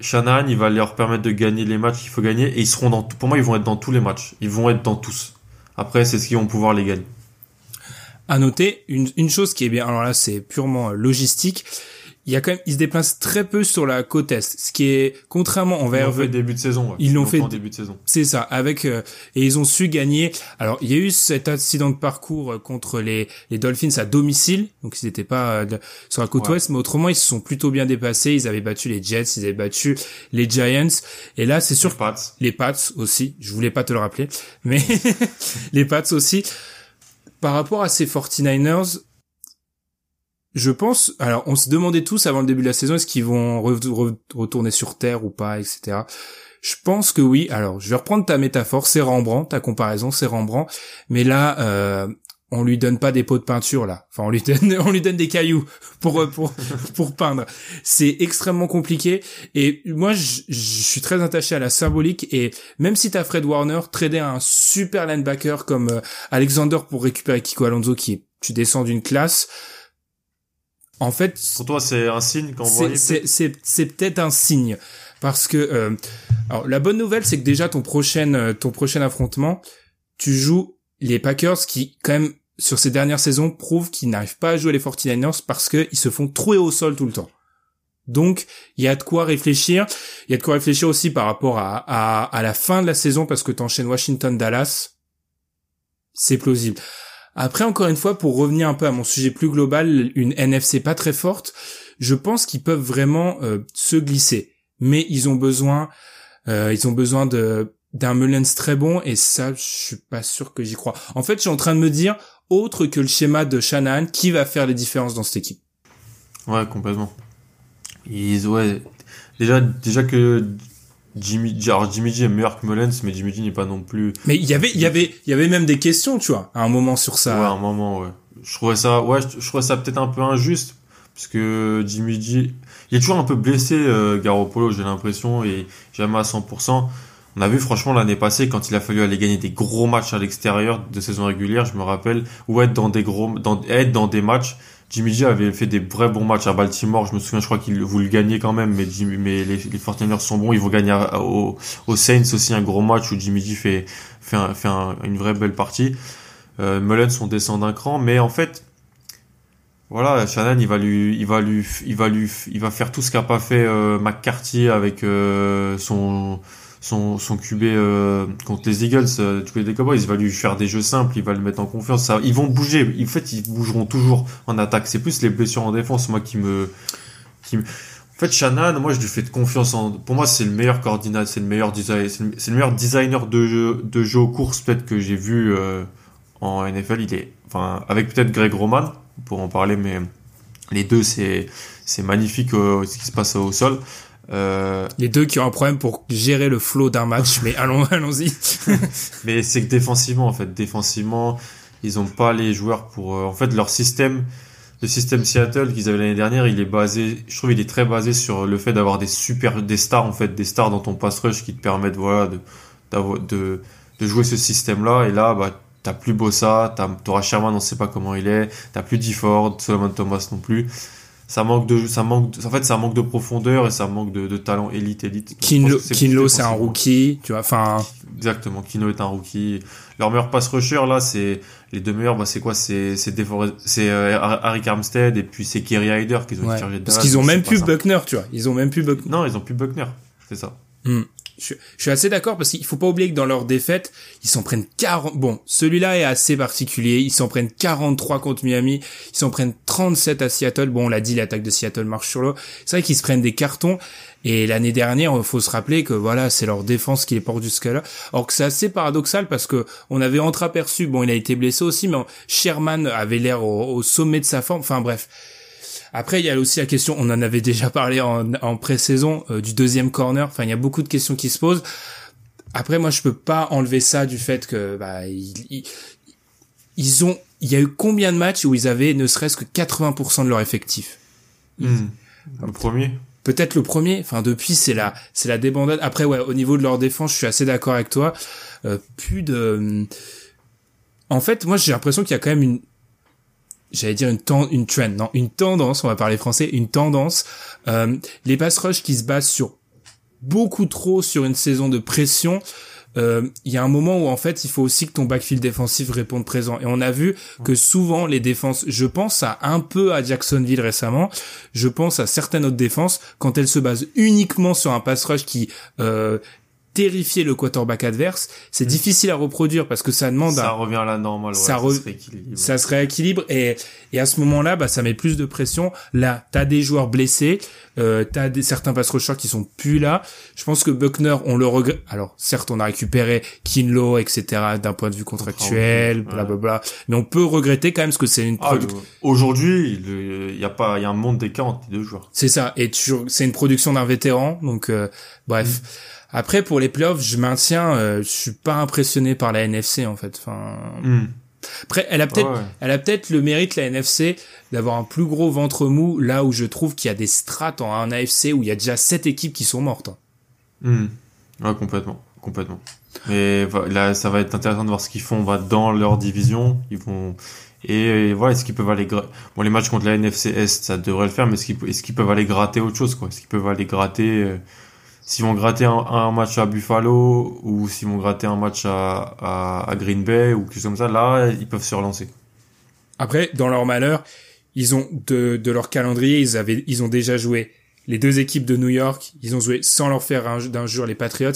Shanahan, il va leur permettre de gagner les matchs qu'il faut gagner et ils seront dans, pour moi, ils vont être dans tous les matchs. Ils vont être dans tous. Après, c'est ce qu'ils vont pouvoir les gagner. À noter, une, une chose qui est bien, alors là, c'est purement logistique, il y a quand même, ils se déplacent très peu sur la côte est, ce qui est contrairement envers ils l'ont fait début de saison. Ils l'ont fait début de saison. C'est ça, avec euh, et ils ont su gagner. Alors il y a eu cet accident de parcours euh, contre les les Dolphins à domicile, donc ils n'étaient pas euh, sur la côte ouest, mais autrement ils se sont plutôt bien dépassés. Ils avaient battu les Jets, ils avaient battu les Giants, et là c'est sûr les Pats, les Pats aussi. Je voulais pas te le rappeler, mais (laughs) les Pats aussi. Par rapport à ces 49ers, je pense, alors on se demandait tous avant le début de la saison est-ce qu'ils vont retourner sur Terre ou pas, etc. Je pense que oui. Alors, je vais reprendre ta métaphore, c'est Rembrandt, ta comparaison, c'est Rembrandt. Mais là, euh, on lui donne pas des pots de peinture là. Enfin, on lui donne, (laughs) on lui donne des cailloux pour pour (laughs) pour peindre. C'est extrêmement compliqué. Et moi, je, suis très attaché à la symbolique. Et même si t'as Fred Warner, trader un super linebacker comme euh, Alexander pour récupérer Kiko Alonso, qui est, tu descends d'une classe. En fait, pour toi, c'est un signe qu'on voit. C'est peut-être un signe parce que euh, alors la bonne nouvelle, c'est que déjà ton prochain euh, ton prochain affrontement, tu joues les Packers qui quand même sur ces dernières saisons prouvent qu'ils n'arrivent pas à jouer les 49ers parce que ils se font trouer au sol tout le temps. Donc, il y a de quoi réfléchir. Il y a de quoi réfléchir aussi par rapport à, à, à la fin de la saison parce que t'enchaînes Washington-Dallas. C'est plausible. Après, encore une fois, pour revenir un peu à mon sujet plus global, une NFC pas très forte, je pense qu'ils peuvent vraiment euh, se glisser. Mais ils ont besoin, euh, ils ont besoin de d'un Mullens très bon et ça, je suis pas sûr que j'y crois. En fait, je suis en train de me dire, autre que le schéma de Shanahan, qui va faire les différences dans cette équipe? Ouais, complètement. Ils, ouais, déjà, déjà que Jimmy, alors Jimmy G est meilleur que Mullens, mais Jimmy G n'est pas non plus. Mais il y avait, il y avait, il y avait même des questions, tu vois, à un moment sur ça. Ouais, à un moment, ouais. Je trouvais ça, ouais, je, trouvais ça peut-être un peu injuste, parce que Jimmy G, il est toujours un peu blessé, euh, Garoppolo, j'ai l'impression, et jamais à 100%. On a vu franchement l'année passée quand il a fallu aller gagner des gros matchs à l'extérieur de saison régulière, je me rappelle, ou être dans des gros, dans, être dans des matchs, Jimmy G avait fait des vrais bons matchs à Baltimore. Je me souviens, je crois qu'il vous le gagnez quand même, mais Jimmy, mais les, les 49ers sont bons. Ils vont gagner aux au Saints aussi un gros match où Jimmy G fait fait, un, fait une vraie belle partie. Euh, Mullens on descend d'un cran, mais en fait, voilà, Shannon, il va lui, il va lui, il va lui, il va faire tout ce qu'a pas fait euh, McCarthy avec euh, son son, son QB euh, contre les Eagles, euh, du Cowboys, il va lui faire des jeux simples, il va le mettre en confiance. Ça, ils vont bouger. En fait, ils bougeront toujours en attaque. C'est plus les blessures en défense, moi, qui me. En fait, Shannon, moi, je lui fais de confiance en. Pour moi, c'est le meilleur coordinateur, c'est le meilleur designer, c'est le, meilleur designer de jeu, de jeu aux courses peut-être que j'ai vu euh, en NFL. Il est, enfin, avec peut-être Greg Roman pour en parler, mais les deux, c'est c'est magnifique ce qui se passe au sol. Euh... Les deux qui ont un problème pour gérer le flow d'un match, (laughs) mais allons, allons-y. (laughs) mais c'est que défensivement, en fait, défensivement, ils ont pas les joueurs pour. Euh, en fait, leur système, le système Seattle qu'ils avaient l'année dernière, il est basé. Je trouve il est très basé sur le fait d'avoir des super, des stars en fait, des stars dans ton pass rush qui te permettent voilà de de de jouer ce système-là. Et là, bah t'as plus Bossa, t'auras Sherman, on sait pas comment il est, t'as plus DeFord, Solomon Thomas non plus ça manque de ça manque en fait ça manque de profondeur et ça manque de, de talent élite élite. Kinlo Kinlo c'est un rookie tu vois enfin exactement Kinlo est un rookie. Leur meilleur pass rusher là c'est les deux meilleurs bah c'est quoi? C'est c'est c'est euh, Harry Armstead et puis c'est Kerry Hyder qu'ils ont chargé de parce qu'ils ont même plus Buckner tu vois. Ils ont même plus Buckner non ils ont plus Buckner c'est ça. Hmm. Je, suis assez d'accord parce qu'il faut pas oublier que dans leur défaite, ils s'en prennent 40. Bon, celui-là est assez particulier. Ils s'en prennent 43 contre Miami. Ils s'en prennent 37 à Seattle. Bon, on l'a dit, l'attaque de Seattle marche sur l'eau. C'est vrai qu'ils se prennent des cartons. Et l'année dernière, faut se rappeler que voilà, c'est leur défense qui les porte jusqu'à là. Alors que c'est assez paradoxal parce que on avait entreaperçu, bon, il a été blessé aussi, mais Sherman avait l'air au sommet de sa forme. Enfin bref après, il y a aussi la question, on en avait déjà parlé en, en pré-saison, euh, du deuxième corner. Enfin, il y a beaucoup de questions qui se posent. Après, moi, je peux pas enlever ça du fait que bah, ils, ils, ont, il y a eu combien de matchs où ils avaient ne serait-ce que 80% de leur effectif? Hmm. Le premier. Peut-être le premier. Enfin, depuis, c'est la, c'est la débandade. Après, ouais, au niveau de leur défense, je suis assez d'accord avec toi. Euh, plus de. En fait, moi, j'ai l'impression qu'il y a quand même une j'allais dire une ten, une trend, non, une tendance, on va parler français, une tendance. Euh, les pass rush qui se basent sur beaucoup trop sur une saison de pression. Euh, il y a un moment où en fait il faut aussi que ton backfield défensif réponde présent et on a vu que souvent les défenses je pense à un peu à Jacksonville récemment je pense à certaines autres défenses quand elles se basent uniquement sur un pass rush qui euh, terrifier le quarterback adverse, c'est mm. difficile à reproduire parce que ça demande ça revient à la normale, ça, ça, se rééquilibre. ça se rééquilibre et et à ce moment-là, bah ça met plus de pression. Là, t'as des joueurs blessés, euh, t'as des certains pass rushers qui sont plus là. Je pense que Buckner, on le regrette. Alors certes, on a récupéré Kinlo, etc. D'un point de vue contractuel, blablabla. Mais on peut regretter quand même parce que c'est une. Ah, Aujourd'hui, il y a pas, il y a un monde d'écart entre les deux joueurs. C'est ça. Et c'est une production d'un vétéran, donc euh, bref. Mm. Après, pour les playoffs, je maintiens, euh, je suis pas impressionné par la NFC en fait. Enfin, hmm. après, elle a peut-être, elle a peut-être le mérite la NFC d'avoir un plus gros ventre mou là où je trouve qu'il y a des strates en un AFC où il y a déjà sept équipes qui sont mortes. Hmm. Ouais, complètement, complètement. Mais là, ça va être intéressant de voir ce qu'ils font va dans leur division. Ils vont et voilà, est-ce qu'ils peuvent aller bon les matchs contre la NFC Est, ça devrait le faire, mais est-ce qu'ils est qu'ils peuvent aller gratter autre chose quoi? Est-ce qu'ils peuvent aller gratter euh, s'ils vont gratter un, match à Buffalo ou s'ils vont gratter un match à, à, Green Bay ou quelque chose comme ça, là, ils peuvent se relancer. Après, dans leur malheur, ils ont de, de leur calendrier, ils avaient, ils ont déjà joué les deux équipes de New York, ils ont joué sans leur faire jour les Patriots.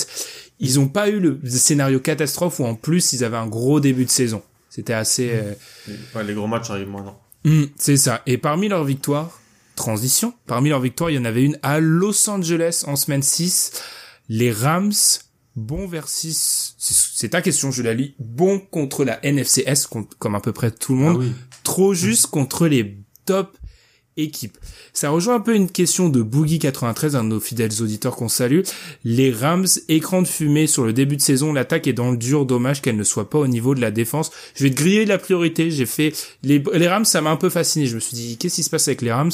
Ils ont pas eu le scénario catastrophe où en plus ils avaient un gros début de saison. C'était assez. Euh, les gros matchs arrivent maintenant. Hum, c'est ça. Et parmi leurs victoires, transition. Parmi leurs victoires, il y en avait une à Los Angeles en semaine 6. Les Rams, bon versus, c'est ta question, je la lis, bon contre la NFCS, comme à peu près tout le monde, ah trop juste contre les top équipes. Ça rejoint un peu une question de Boogie93, un de nos fidèles auditeurs qu'on salue. Les Rams, écran de fumée sur le début de saison, l'attaque est dans le dur, dommage qu'elle ne soit pas au niveau de la défense. Je vais te griller la priorité, j'ai fait... Les, les Rams, ça m'a un peu fasciné, je me suis dit, qu'est-ce qui se passe avec les Rams?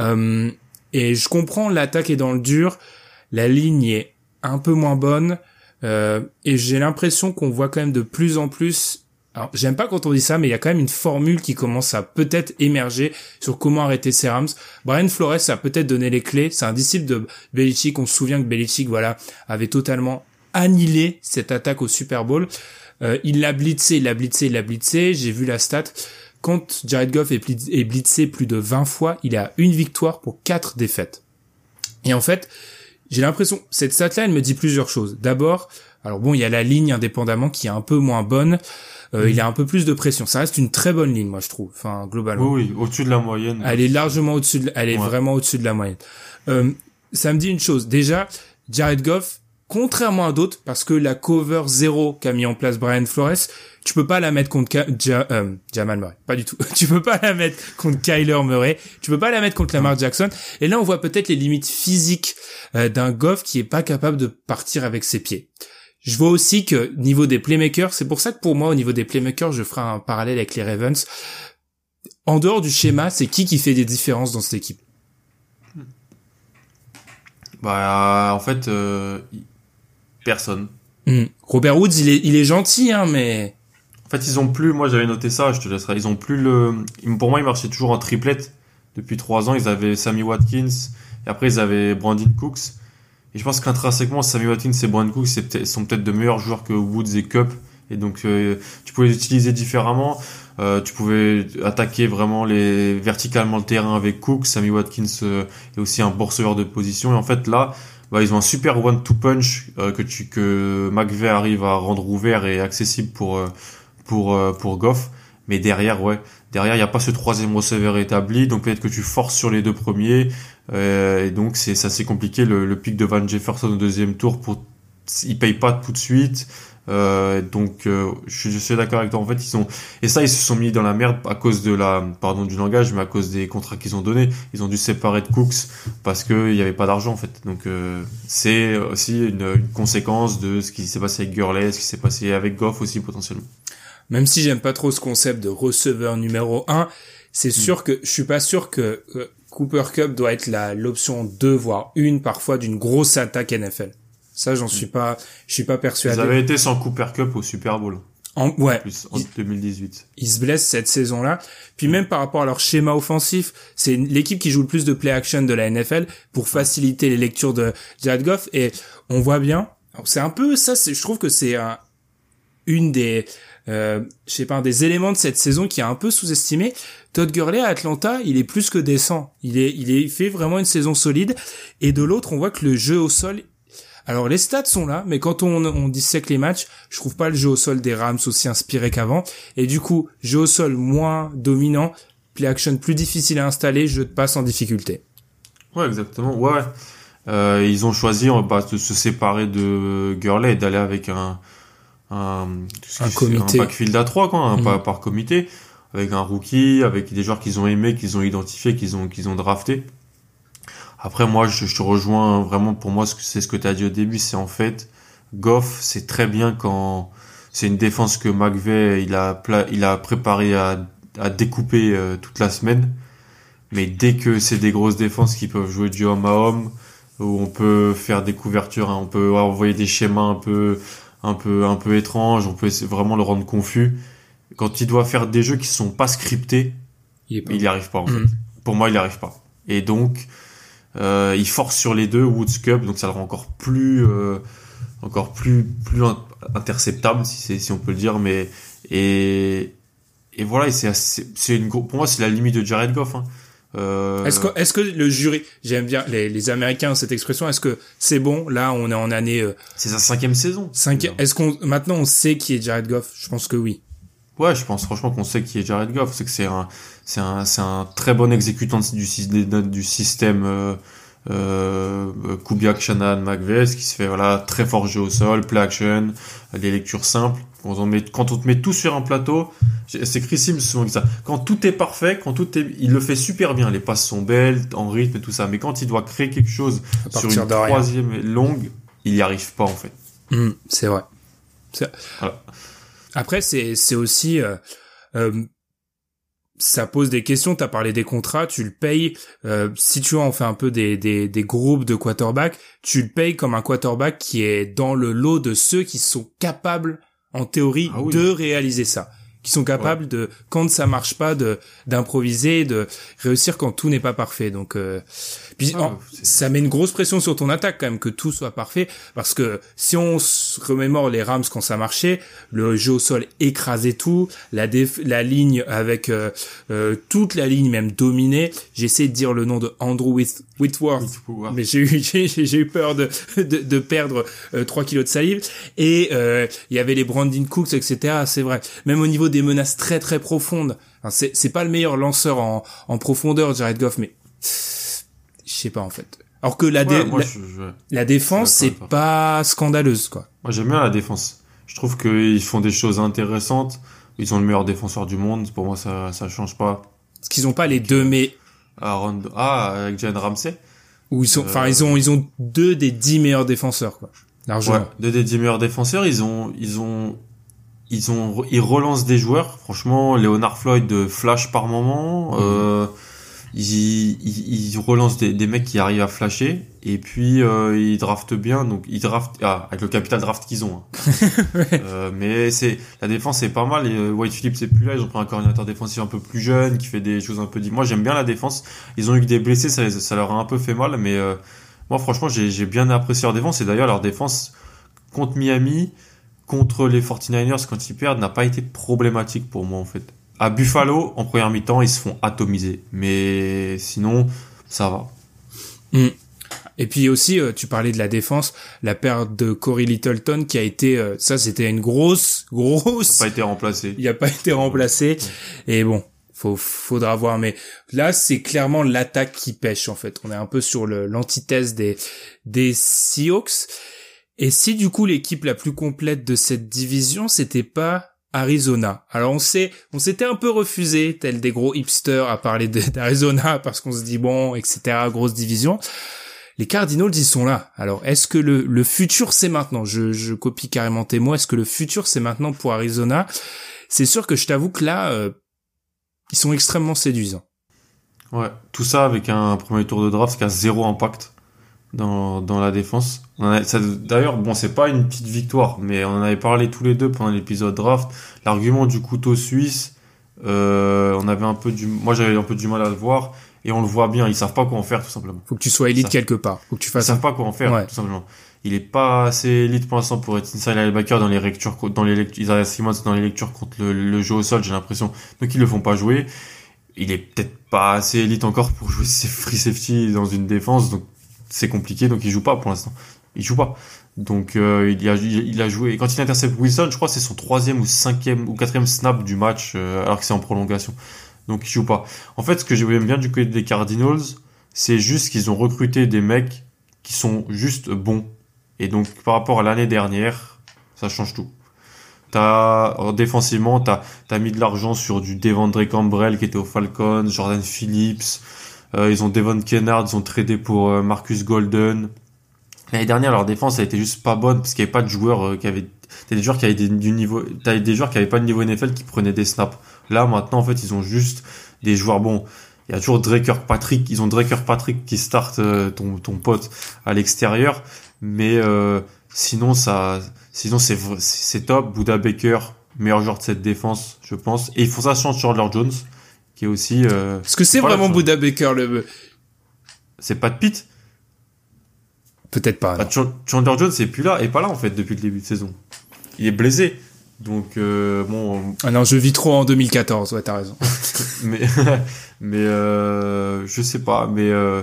Euh, et je comprends, l'attaque est dans le dur, la ligne est un peu moins bonne, euh, et j'ai l'impression qu'on voit quand même de plus en plus alors j'aime pas quand on dit ça, mais il y a quand même une formule qui commence à peut-être émerger sur comment arrêter ces Rams. Brian Flores a peut-être donné les clés. C'est un disciple de Belichick. On se souvient que Belichick, voilà, avait totalement annihilé cette attaque au Super Bowl. Euh, il l'a blitzé, il l'a blitzé, il l'a blitzé. J'ai vu la stat. Quand Jared Goff est, est blitzé plus de 20 fois, il a une victoire pour quatre défaites. Et en fait, j'ai l'impression, cette stat-là, elle me dit plusieurs choses. D'abord, alors bon, il y a la ligne indépendamment qui est un peu moins bonne. Euh, il y a un peu plus de pression. Ça reste une très bonne ligne, moi je trouve. Enfin, globalement. Oui, oui au-dessus de la moyenne. Elle est largement au-dessus. De, elle est vraiment au-dessus de la moyenne. Euh, ça me dit une chose. Déjà, Jared Goff, contrairement à d'autres, parce que la cover zéro qu'a mis en place Brian Flores, tu peux pas la mettre contre euh, Jamal Murray, pas du tout. (laughs) tu peux pas la mettre contre Kyler Murray, tu peux pas la mettre contre Lamar Jackson. Et là, on voit peut-être les limites physiques euh, d'un Goff qui est pas capable de partir avec ses pieds. Je vois aussi que niveau des playmakers, c'est pour ça que pour moi au niveau des playmakers, je ferai un parallèle avec les Ravens. En dehors du schéma, c'est qui qui fait des différences dans cette équipe? Bah en fait euh, personne. Hmm. Robert Woods, il est il est gentil hein mais en fait, ils ont plus moi j'avais noté ça, je te laisserai. Ils ont plus le pour moi, ils marchaient toujours en triplette depuis trois ans, ils avaient Sammy Watkins et après ils avaient Brandon Cooks. Et je pense qu'intrinsèquement, Sammy Watkins et Brandon Cooks sont peut-être de meilleurs joueurs que Woods et Cup. Et donc, euh, tu pouvais les utiliser différemment. Euh, tu pouvais attaquer vraiment les verticalement le terrain avec Cooks. Sammy Watkins euh, est aussi un borceur de position. Et en fait, là, bah, ils ont un super one-two punch euh, que tu que McVeigh arrive à rendre ouvert et accessible pour pour pour Goff. Mais derrière, ouais, derrière, il n'y a pas ce troisième receveur établi. Donc peut-être que tu forces sur les deux premiers. Euh, et donc c'est assez compliqué le, le, pic de Van Jefferson au deuxième tour pour il paye pas tout de suite. Euh, donc euh, je, je, suis d'accord avec toi en fait ils ont et ça ils se sont mis dans la merde à cause de la pardon du langage mais à cause des contrats qu'ils ont donnés ils ont dû séparer de Cooks parce que il y avait pas d'argent en fait donc euh, c'est aussi une, une, conséquence de ce qui s'est passé avec Gurley ce qui s'est passé avec Goff aussi potentiellement même si j'aime pas trop ce concept de receveur numéro 1 c'est sûr que je suis pas sûr que Cooper Cup doit être la l'option 2 voire une parfois d'une grosse attaque NFL. Ça j'en suis pas je suis pas persuadé. Ils avaient été sans Cooper Cup au Super Bowl. En, ouais. en 2018. Ils se blessent cette saison-là. Puis même par rapport à leur schéma offensif, c'est l'équipe qui joue le plus de play action de la NFL pour faciliter les lectures de Jared Goff et on voit bien. C'est un peu ça, je trouve que c'est un, une des euh, je sais pas, un des éléments de cette saison qui est un peu sous-estimé. Todd Gurley à Atlanta, il est plus que décent. Il est, il est, fait vraiment une saison solide. Et de l'autre, on voit que le jeu au sol, alors les stats sont là, mais quand on, on dissèque les matchs, je trouve pas le jeu au sol des Rams aussi inspiré qu'avant. Et du coup, jeu au sol moins dominant, play action plus difficile à installer, jeu de passe en difficulté. Ouais, exactement. Ouais. Euh, ils ont choisi bah, de se séparer de Gurley et d'aller avec un, un, un comité. Un backfield à 3, quoi, un mm. par, comité, avec un rookie, avec des joueurs qu'ils ont aimés, qu'ils ont identifiés, qu'ils ont, qu'ils ont drafté. Après, moi, je, je, te rejoins vraiment, pour moi, c'est ce que tu as dit au début, c'est en fait, Goff, c'est très bien quand c'est une défense que McVeigh, il a, il a préparé à, à découper euh, toute la semaine. Mais dès que c'est des grosses défenses qui peuvent jouer du homme à homme, où on peut faire des couvertures, hein, on peut envoyer des schémas un peu un peu un peu étrange, on peut vraiment le rendre confus. Quand il doit faire des jeux qui sont pas scriptés, il, n'y arrive pas en fait. Mm. Pour moi, il n'y arrive pas. Et donc, euh, il force sur les deux Woods Cup, donc ça le rend encore plus euh, encore plus plus interceptable si c'est si on peut le dire, mais et et voilà, c'est c'est une pour moi c'est la limite de Jared Goff. Hein. Euh... Est-ce que, est-ce que le jury, j'aime bien les, les Américains cette expression, est-ce que c'est bon Là, on est en année. Euh, c'est sa cinquième saison. Cinquième. Est-ce qu'on maintenant on sait qui est Jared Goff? Je pense que oui. Ouais, je pense franchement qu'on sait qui est Jared Goff. C'est que c'est un, c'est un, c'est un très bon exécutant du, du système. Euh, euh, Kubiak, Shannon, McVeigh, qui se fait voilà très fort jeu au sol, play action, les lectures simples. Quand on, met, quand on te met tout sur un plateau, c'est Chris Sims souvent ça. Quand tout est parfait, quand tout est, il le fait super bien. Les passes sont belles, en rythme et tout ça. Mais quand il doit créer quelque chose sur une troisième longue, il y arrive pas en fait. Mmh, c'est vrai. Après, c'est c'est aussi euh, euh, ça pose des questions. T'as parlé des contrats, tu le payes. Euh, si tu en fais un peu des, des, des groupes de quarterback, tu le payes comme un quarterback qui est dans le lot de ceux qui sont capables, en théorie, ah de réaliser ça. Qui sont capables de quand ça marche pas de d'improviser, de réussir quand tout n'est pas parfait. Donc euh, puis Ah, ça met une grosse pression sur ton attaque quand même que tout soit parfait. Parce que si on se remémore les Rams quand ça marchait, le jeu au sol écrasait tout, la déf- la ligne avec euh, euh, toute la ligne même dominée. J'ai essayé de dire le nom de Andrew Whit- Whitworth mais j'ai eu (laughs) j'ai eu peur de de, de perdre euh, 3 kilos de salive. Et euh, il y avait les Brandon Cooks etc c'est vrai. Même au niveau des menaces très très profondes Enfin, c'est pas le meilleur lanceur en en profondeur Jared Goff mais je sais pas en fait alors que la dé- Ouais, moi, la, je- je- la défense c'est pas scandaleuse quoi moi, j'aime bien la défense. Je trouve qu'ils font des choses intéressantes. Ils ont le meilleur défenseur du monde. Pour moi, ça, ça change pas. parce qu'ils ont pas les deux mais Aaron, ah, avec Jalen Ramsey. où ils sont enfin Euh, ils ont ils ont deux des dix meilleurs défenseurs quoi largement Ouais, deux des dix meilleurs défenseurs, ils ont, ils ont, ils ont, ils relancent des joueurs. Franchement, Leonard Floyd de flash par moment. Euh, ils, ils, ils relancent des, des mecs qui arrivent à flasher. Et puis euh, ils draftent bien. Donc ils draftent ah, avec le capital draft qu'ils ont. hein. (laughs) Euh, mais c'est la défense c'est pas mal. Et euh, White Phillips c'est plus là. Ils ont pris un coordinateur défensif un peu plus jeune qui fait des choses un peu. di- Moi j'aime bien la défense. Ils ont eu que des blessés, ça, les- ça leur a un peu fait mal. Mais euh, moi, franchement, j'ai j'ai bien apprécié leur défense. Et d'ailleurs, leur défense contre Miami, contre les 49ers, quand ils perdent, n'a pas été problématique pour moi, en fait. À Buffalo, en première mi-temps, ils se font atomiser. Mais sinon, ça va. Et puis aussi, euh, tu parlais de la défense, la perte de Corey Littleton qui a été, euh, ça c'était une grosse, grosse. Ça n'a pas été remplacé. Il a pas été remplacé. Et bon, faut, faudra voir. Mais là, c'est clairement l'attaque qui pêche en fait. On est un peu sur l'antithèse des des Seahawks. Et si du coup l'équipe la plus complète de cette division, c'était pas Arizona? Alors on sait, on s'était un peu refusé, tel des gros hipsters, à parler (laughs) d'Arizona parce qu'on se dit bon, etc. Grosse division. Les Cardinals, ils sont là. Alors, est-ce que le, le futur, c'est maintenant? Je, je copie carrément tes mots. Est-ce que le futur, c'est maintenant pour Arizona? C'est sûr que je t'avoue que là, euh, ils sont extrêmement séduisants. Ouais. Tout ça avec un premier tour de draft qui a zéro impact dans, dans la défense. D'ailleurs, bon, c'est pas une petite victoire, mais on en avait parlé tous les deux pendant l'épisode draft. L'argument du couteau suisse, euh, on avait un peu du, moi j'avais un peu du mal à le voir, et on le voit bien. Ils savent pas quoi en faire tout simplement. Faut que tu sois élite quelque part. Faut que tu Ils fasses savent un... pas quoi en faire Ouais. tout simplement. Il est pas assez élite pour l'instant pour être inside linebacker dans les lectures, dans les lectures, Isaiah Simmons dans les lectures contre le, le jeu au sol, j'ai l'impression. Donc ils le font pas jouer. Il est peut-être pas assez élite encore pour jouer ses free safety dans une défense, donc c'est compliqué, donc il joue pas pour l'instant. Il joue pas. Donc euh, il, a, joué. Et quand il intercepte Wilson, je crois que c'est son troisième ou cinquième ou quatrième snap du match, euh, alors que c'est en prolongation. Donc il joue pas. En fait, ce que j'aime bien du côté des Cardinals, c'est juste qu'ils ont recruté des mecs qui sont juste bons. Et donc par rapport à l'année dernière, ça change tout. T'as alors, défensivement, t'as as mis de l'argent sur du Devondre Campbell qui était au Falcons, Jordan Phillips. Euh, ils ont Devon Kennard, ils ont tradé pour euh, Marcus Golden. L'année dernière, leur défense a été juste pas bonne parce qu'il n'y avait pas de joueurs euh, qui avaient des joueurs qui avaient du niveau, t'avais des joueurs qui avaient pas de niveau NFL qui prenaient des snaps. Là, maintenant, en fait, ils ont juste des joueurs bons. Il y a toujours Drake Patrick, ils ont Drake Patrick qui start ton, ton pote à l'extérieur, mais sinon ça, sinon c'est c'est top. Buda Baker, meilleur joueur de cette défense, je pense. Et il faut ça change Chandler Jones, qui est aussi. Euh, Est-ce que c'est Voilà, vraiment. Buda Baker le c'est pas de Pitt? Peut-être pas. Bah, Chandler Jones est plus là, est pas là en fait depuis le début de saison. Il est blessé, donc euh, bon, Ah non, je vis trop en 2014. Ouais, t'as raison. (laughs) mais (laughs) mais euh, je sais pas mais euh,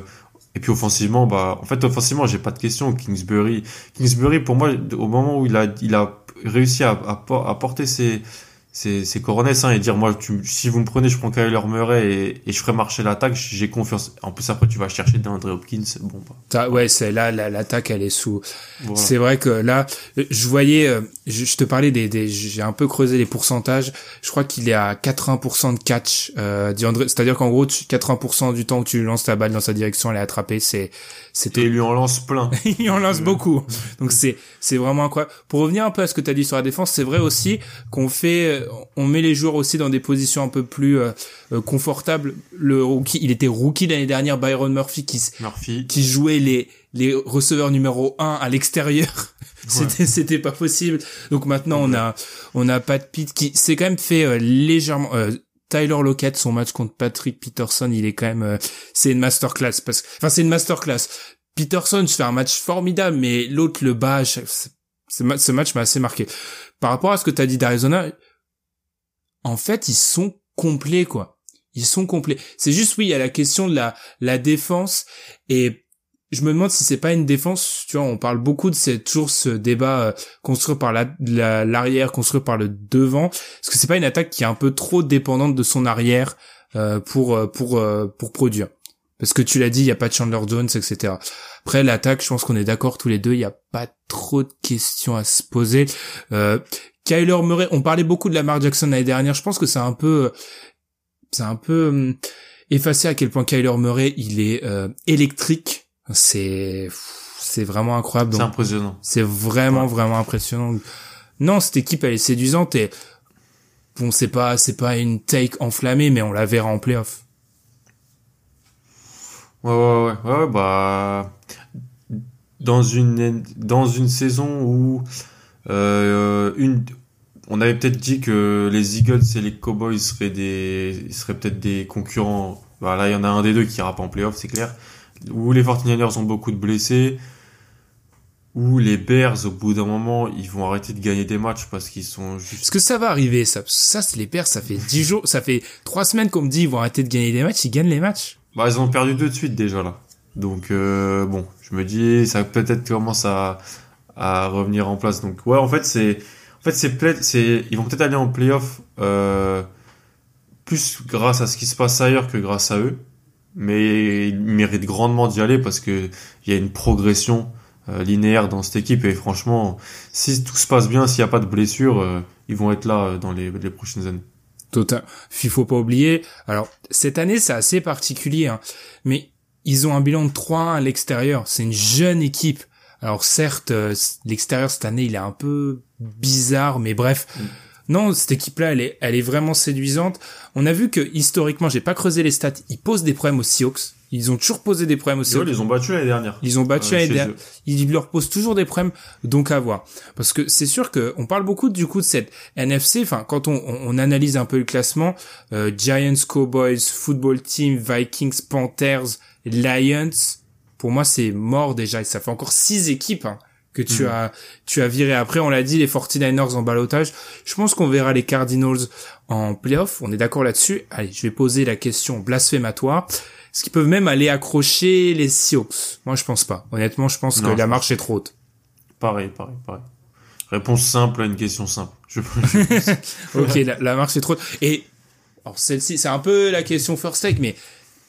et puis offensivement bah en fait offensivement j'ai pas de question Kingsbury Kingsbury pour moi au moment où il a il a réussi à, à porter ses ses coronets hein, et dire moi tu, si vous me prenez je prends Kyler Murray et, et je ferai marcher l'attaque j'ai confiance en plus après tu vas chercher DeAndre Hopkins bon bah T'as- Ouais, c'est là la- l'attaque, elle est sous. voilà. C'est vrai que là, je voyais, euh, je, je te parlais des, des j'ai un peu creusé les pourcentages. Je crois qu'il est à 80% de catch. Euh, DeAndre- c'est-à-dire qu'en gros, tu- 80% du temps que tu lances ta balle dans sa direction, elle est attrapée. C'est, c'est et il lui en lance plein (laughs) il en lance beaucoup. Donc c'est c'est vraiment incroyable. Pour revenir un peu à ce que tu as dit sur la défense, c'est vrai aussi qu'on fait euh, on met les joueurs aussi dans des positions un peu plus euh, euh, confortables. Le rookie, il était rookie l'année dernière Byron Murphy qui Murphy qui jouait les les receveurs numéro 1 à l'extérieur (laughs) C'était c'était pas possible. Donc maintenant on a on a Pat Pitt qui s'est quand même fait euh, légèrement euh, Tyler Lockett son match contre Patrick Peterson, il est quand même euh, c'est une masterclass parce enfin c'est une masterclass. Peterson se fait un match formidable mais l'autre le bat ce match m'a assez marqué. Par rapport à ce que tu as dit d'Arizona, en fait, ils sont complets quoi. Ils sont complets. C'est juste oui, il y a la question de la la défense et je me demande si c'est pas une défense, tu vois, on parle beaucoup de cette toujours ce débat euh, construit par la, l'arrière, construit par le devant. Est-ce que c'est pas une attaque qui est un peu trop dépendante de son arrière euh, pour euh, pour pour produire? Parce que tu l'as dit, il y a pas de Chandler Jones, etc. Après l'attaque, je pense qu'on est d'accord tous les deux, il y a pas trop de questions à se poser. Kyler Murray, on parlait beaucoup de Lamar Jackson l'année dernière. Je pense que c'est un peu c'est un peu hum, effacé à quel point Kyler Murray il est électrique c'est c'est vraiment incroyable. C'est impressionnant. C'est vraiment vraiment impressionnant. Non, cette équipe elle est séduisante et bon c'est pas c'est pas une take enflammée mais on la verra en playoff. Ouais ouais ouais ouais bah dans une dans une saison où euh, une on avait peut-être dit que les Eagles et les Cowboys seraient des seraient peut-être des concurrents. Bah là il y en a un des deux qui ira pas en playoff, c'est clair où les 49ers ont beaucoup de blessés, où les Bears, au bout d'un moment, ils vont arrêter de gagner des matchs parce qu'ils sont juste... Est-ce que ça va arriver, ça. Ça, c'est les Bears, ça fait (laughs) 10 jours, ça fait 3 semaines qu'on me dit ils vont arrêter de gagner des matchs, ils gagnent les matchs. Bah, ils ont perdu deux de suite déjà, là. Donc, euh, bon, je me dis, ça peut-être commence à, à revenir en place. Donc, ouais, en fait, c'est, en fait, c'est, c'est, ils vont peut-être aller en playoff, euh, plus grâce à ce qui se passe ailleurs que grâce à eux mais il mérite grandement d'y aller parce que il y a une progression euh, linéaire dans cette équipe et franchement, si tout se passe bien, s'il n'y a pas de blessure, euh, ils vont être là euh, dans les, les, prochaines années. Total. Il faut pas oublier. Alors cette année, c'est assez particulier, hein, mais ils ont un bilan de 3 à l'extérieur. C'est une jeune équipe. Alors certes, l'extérieur cette année, il est un peu bizarre, mais bref. Mm. Non, cette équipe-là, elle est, elle est vraiment séduisante. On a vu que historiquement, j'ai pas creusé les stats, ils posent des problèmes aux Seahawks. Ils ont toujours posé des problèmes aux Seahawks. ils ont battu l'année dernière. Ils ont battu l'année dernière. Ils leur posent toujours des problèmes, donc à voir. Parce que c'est sûr que on parle beaucoup du coup de cette NFC. Enfin, quand on, on, analyse un peu le classement, euh, Giants, Cowboys, Football Team, Vikings, Panthers, Lions. Pour moi, c'est mort déjà. Et ça fait encore six équipes. Hein que tu hmm. as tu as viré. Après on l'a dit les 49ers en balotage. Je pense qu'on verra les Cardinals en playoff. On est d'accord là-dessus. Allez je vais poser la question blasphématoire est-ce qu'ils peuvent même aller accrocher les Seahawks? Moi je pense pas. Honnêtement je pense que la marche est trop haute. Pareil pareil pareil. Réponse simple à une question simple. Je, (laughs) (laughs) ok la, la, marche est trop haute. Et alors celle-ci c'est un peu la question first take mais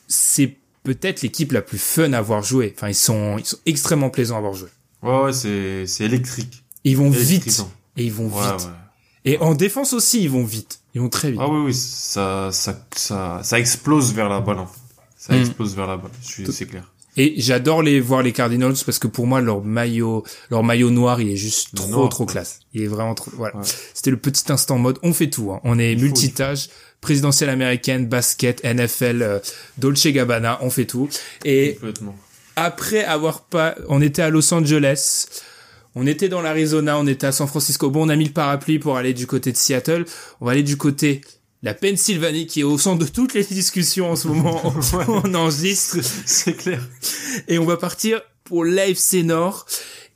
c'est peut-être l'équipe la plus fun à avoir joué enfin ils sont ils sont extrêmement plaisants à avoir joué Ouais, ouais, c'est, c'est électrique. Ils vont vite. Et ils vont vite. Et en défense aussi, ils vont vite. Ils vont très vite. Ah oui, oui, ça, ça, ça, ça explose vers la balle, en fait. Ça mm. explose vers la balle. C'est clair. Et j'adore les voir les Cardinals parce que pour moi leur maillot leur maillot noir il est juste trop trop classe. Il est vraiment trop voilà. C'était le petit instant mode. On fait tout. Hein. On est multitâche, présidentielle américaine, basket, NFL, euh, Dolce Gabbana, on fait tout. Et Complètement après avoir pas, on était à Los Angeles, on était dans l'Arizona, on était à San Francisco. Bon, on a mis le parapluie pour aller du côté de Seattle. On va aller du côté la Pennsylvanie qui est au centre de toutes les discussions en ce moment. (laughs) on enregistre. C'est clair. Et on va partir pour l'AFC Nord.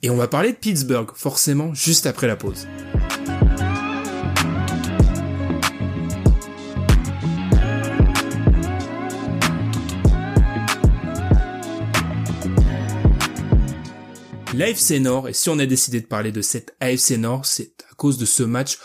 Et on va parler de Pittsburgh, forcément, juste après la pause. l'AFC Nord, et si on a décidé de parler de cette AFC Nord, c'est à cause de ce match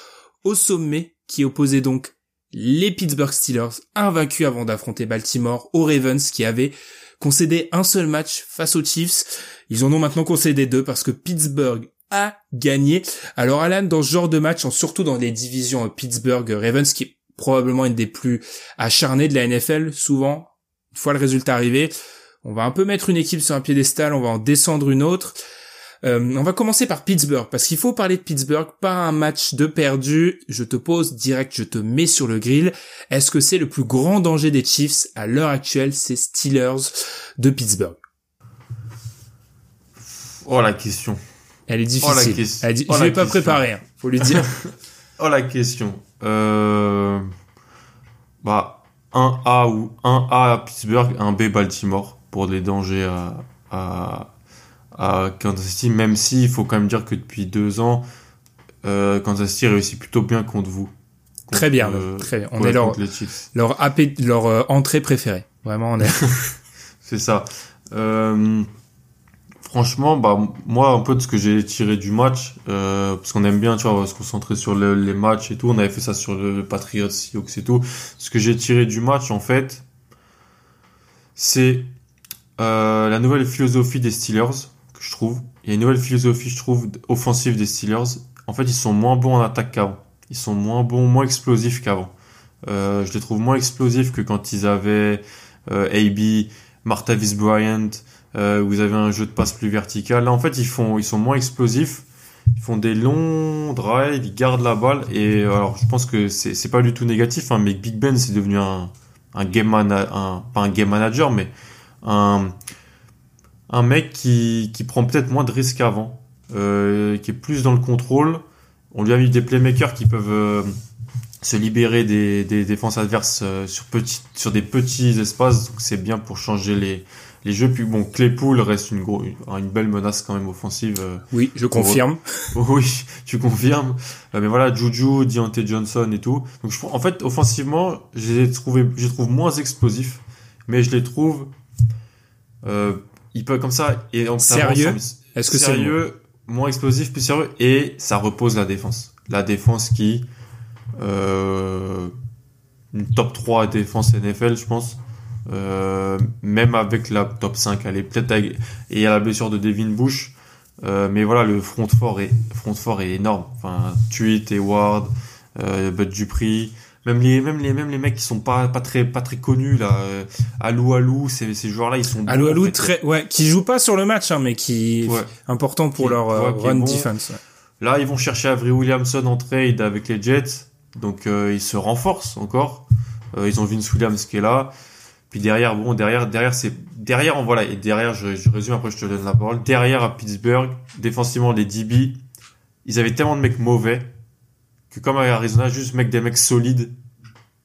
au sommet qui opposait donc les Pittsburgh Steelers, invaincus avant d'affronter Baltimore, aux Ravens qui avaient concédé un seul match face aux Chiefs. Ils en ont maintenant concédé deux parce que Pittsburgh a gagné. Alors Alan, dans ce genre de match, surtout dans les divisions Pittsburgh-Ravens, qui est probablement une des plus acharnées de la NFL, souvent, une fois le résultat arrivé, on va un peu mettre une équipe sur un piédestal, on va en descendre une autre. Euh, on va commencer par Pittsburgh, parce qu'il faut parler de Pittsburgh, pas un match de perdu. Je te pose direct, je te mets sur le grill. Est-ce que c'est le plus grand danger des Chiefs à l'heure actuelle, ces Steelers de Pittsburgh? Oh la question. Elle est difficile. Elle dit, oh, je l'ai pas préparé, hein, faut lui dire. (laughs) (laughs) oh la question. Euh... Bah, un A ou un A à Pittsburgh, un B Baltimore pour les dangers à, à, à Kansas City, même si il faut quand même dire que depuis deux ans, euh, Kansas City réussit plutôt bien contre vous. très bien, euh, très bien. On est leur, leur, leur euh, entrée préférée. Vraiment, on est. (laughs) C'est ça. Euh, franchement, bah moi un peu de ce que j'ai tiré du match, euh, parce qu'on aime bien, tu vois, se concentrer sur les matchs et tout. On avait fait ça sur le Patriots, Seahawks et tout. Ce que j'ai tiré du match, en fait, c'est euh, la nouvelle philosophie des Steelers je trouve. Il y a une nouvelle philosophie, je trouve, offensive des Steelers. En fait, ils sont moins bons en attaque qu'avant. Ils sont moins bons, moins explosifs qu'avant. Euh, je les trouve moins explosifs que quand ils avaient euh, AB, Martavis Bryant, euh, vous avez un jeu de passe plus vertical. Là, en fait, ils font, ils sont moins explosifs. Ils font des longs drives, ils gardent la balle. Et alors, je pense que c'est, c'est pas du tout négatif, hein, mais Big Ben, c'est devenu un, un game manager, pas un game manager, mais un, un mec qui, qui prend peut-être moins de risques qu'avant, euh, qui est plus dans le contrôle. On lui a mis des playmakers qui peuvent euh, se libérer des, des défenses adverses euh, sur, petit, sur des petits espaces, donc c'est bien pour changer les, les jeux. Puis bon, Claypool reste une, gros, une belle menace quand même offensive. Euh, oui, je confirme. (laughs) Oui, tu confirmes. mais voilà, Juju, Deontay Johnson et tout. Donc je, en fait, offensivement, je les trouve, je les trouve moins explosifs, mais je les trouve euh, il peut comme ça et en sérieux. Est-ce que sérieux, moins explosif, plus sérieux et ça repose la défense. La défense qui euh, une top 3 défense NFL, je pense. Euh, même avec la top 5, elle est peut-être et il y a la blessure de Devin Bush. Euh, mais voilà, le front fort est front fort est énorme. Enfin, Tweet, Ward, euh, Bud Dupri, même les même les même les mecs qui sont pas pas très pas très connus là euh, Alou Alou ces ces joueurs là ils sont Alou Alou très ouais qui jouent pas sur le match hein, mais qui ouais. important pour leur euh, run defense là ils vont chercher Avery Williamson en trade avec les Jets. Donc euh, ils se renforcent encore. Euh, ils ont Vince Williams qui est là. Puis derrière bon derrière derrière c'est derrière voilà et derrière je, je résume après je te donne la parole. Derrière à Pittsburgh défensivement les DB ils avaient tellement de mecs mauvais que comme à Arizona, juste mec des mecs solides,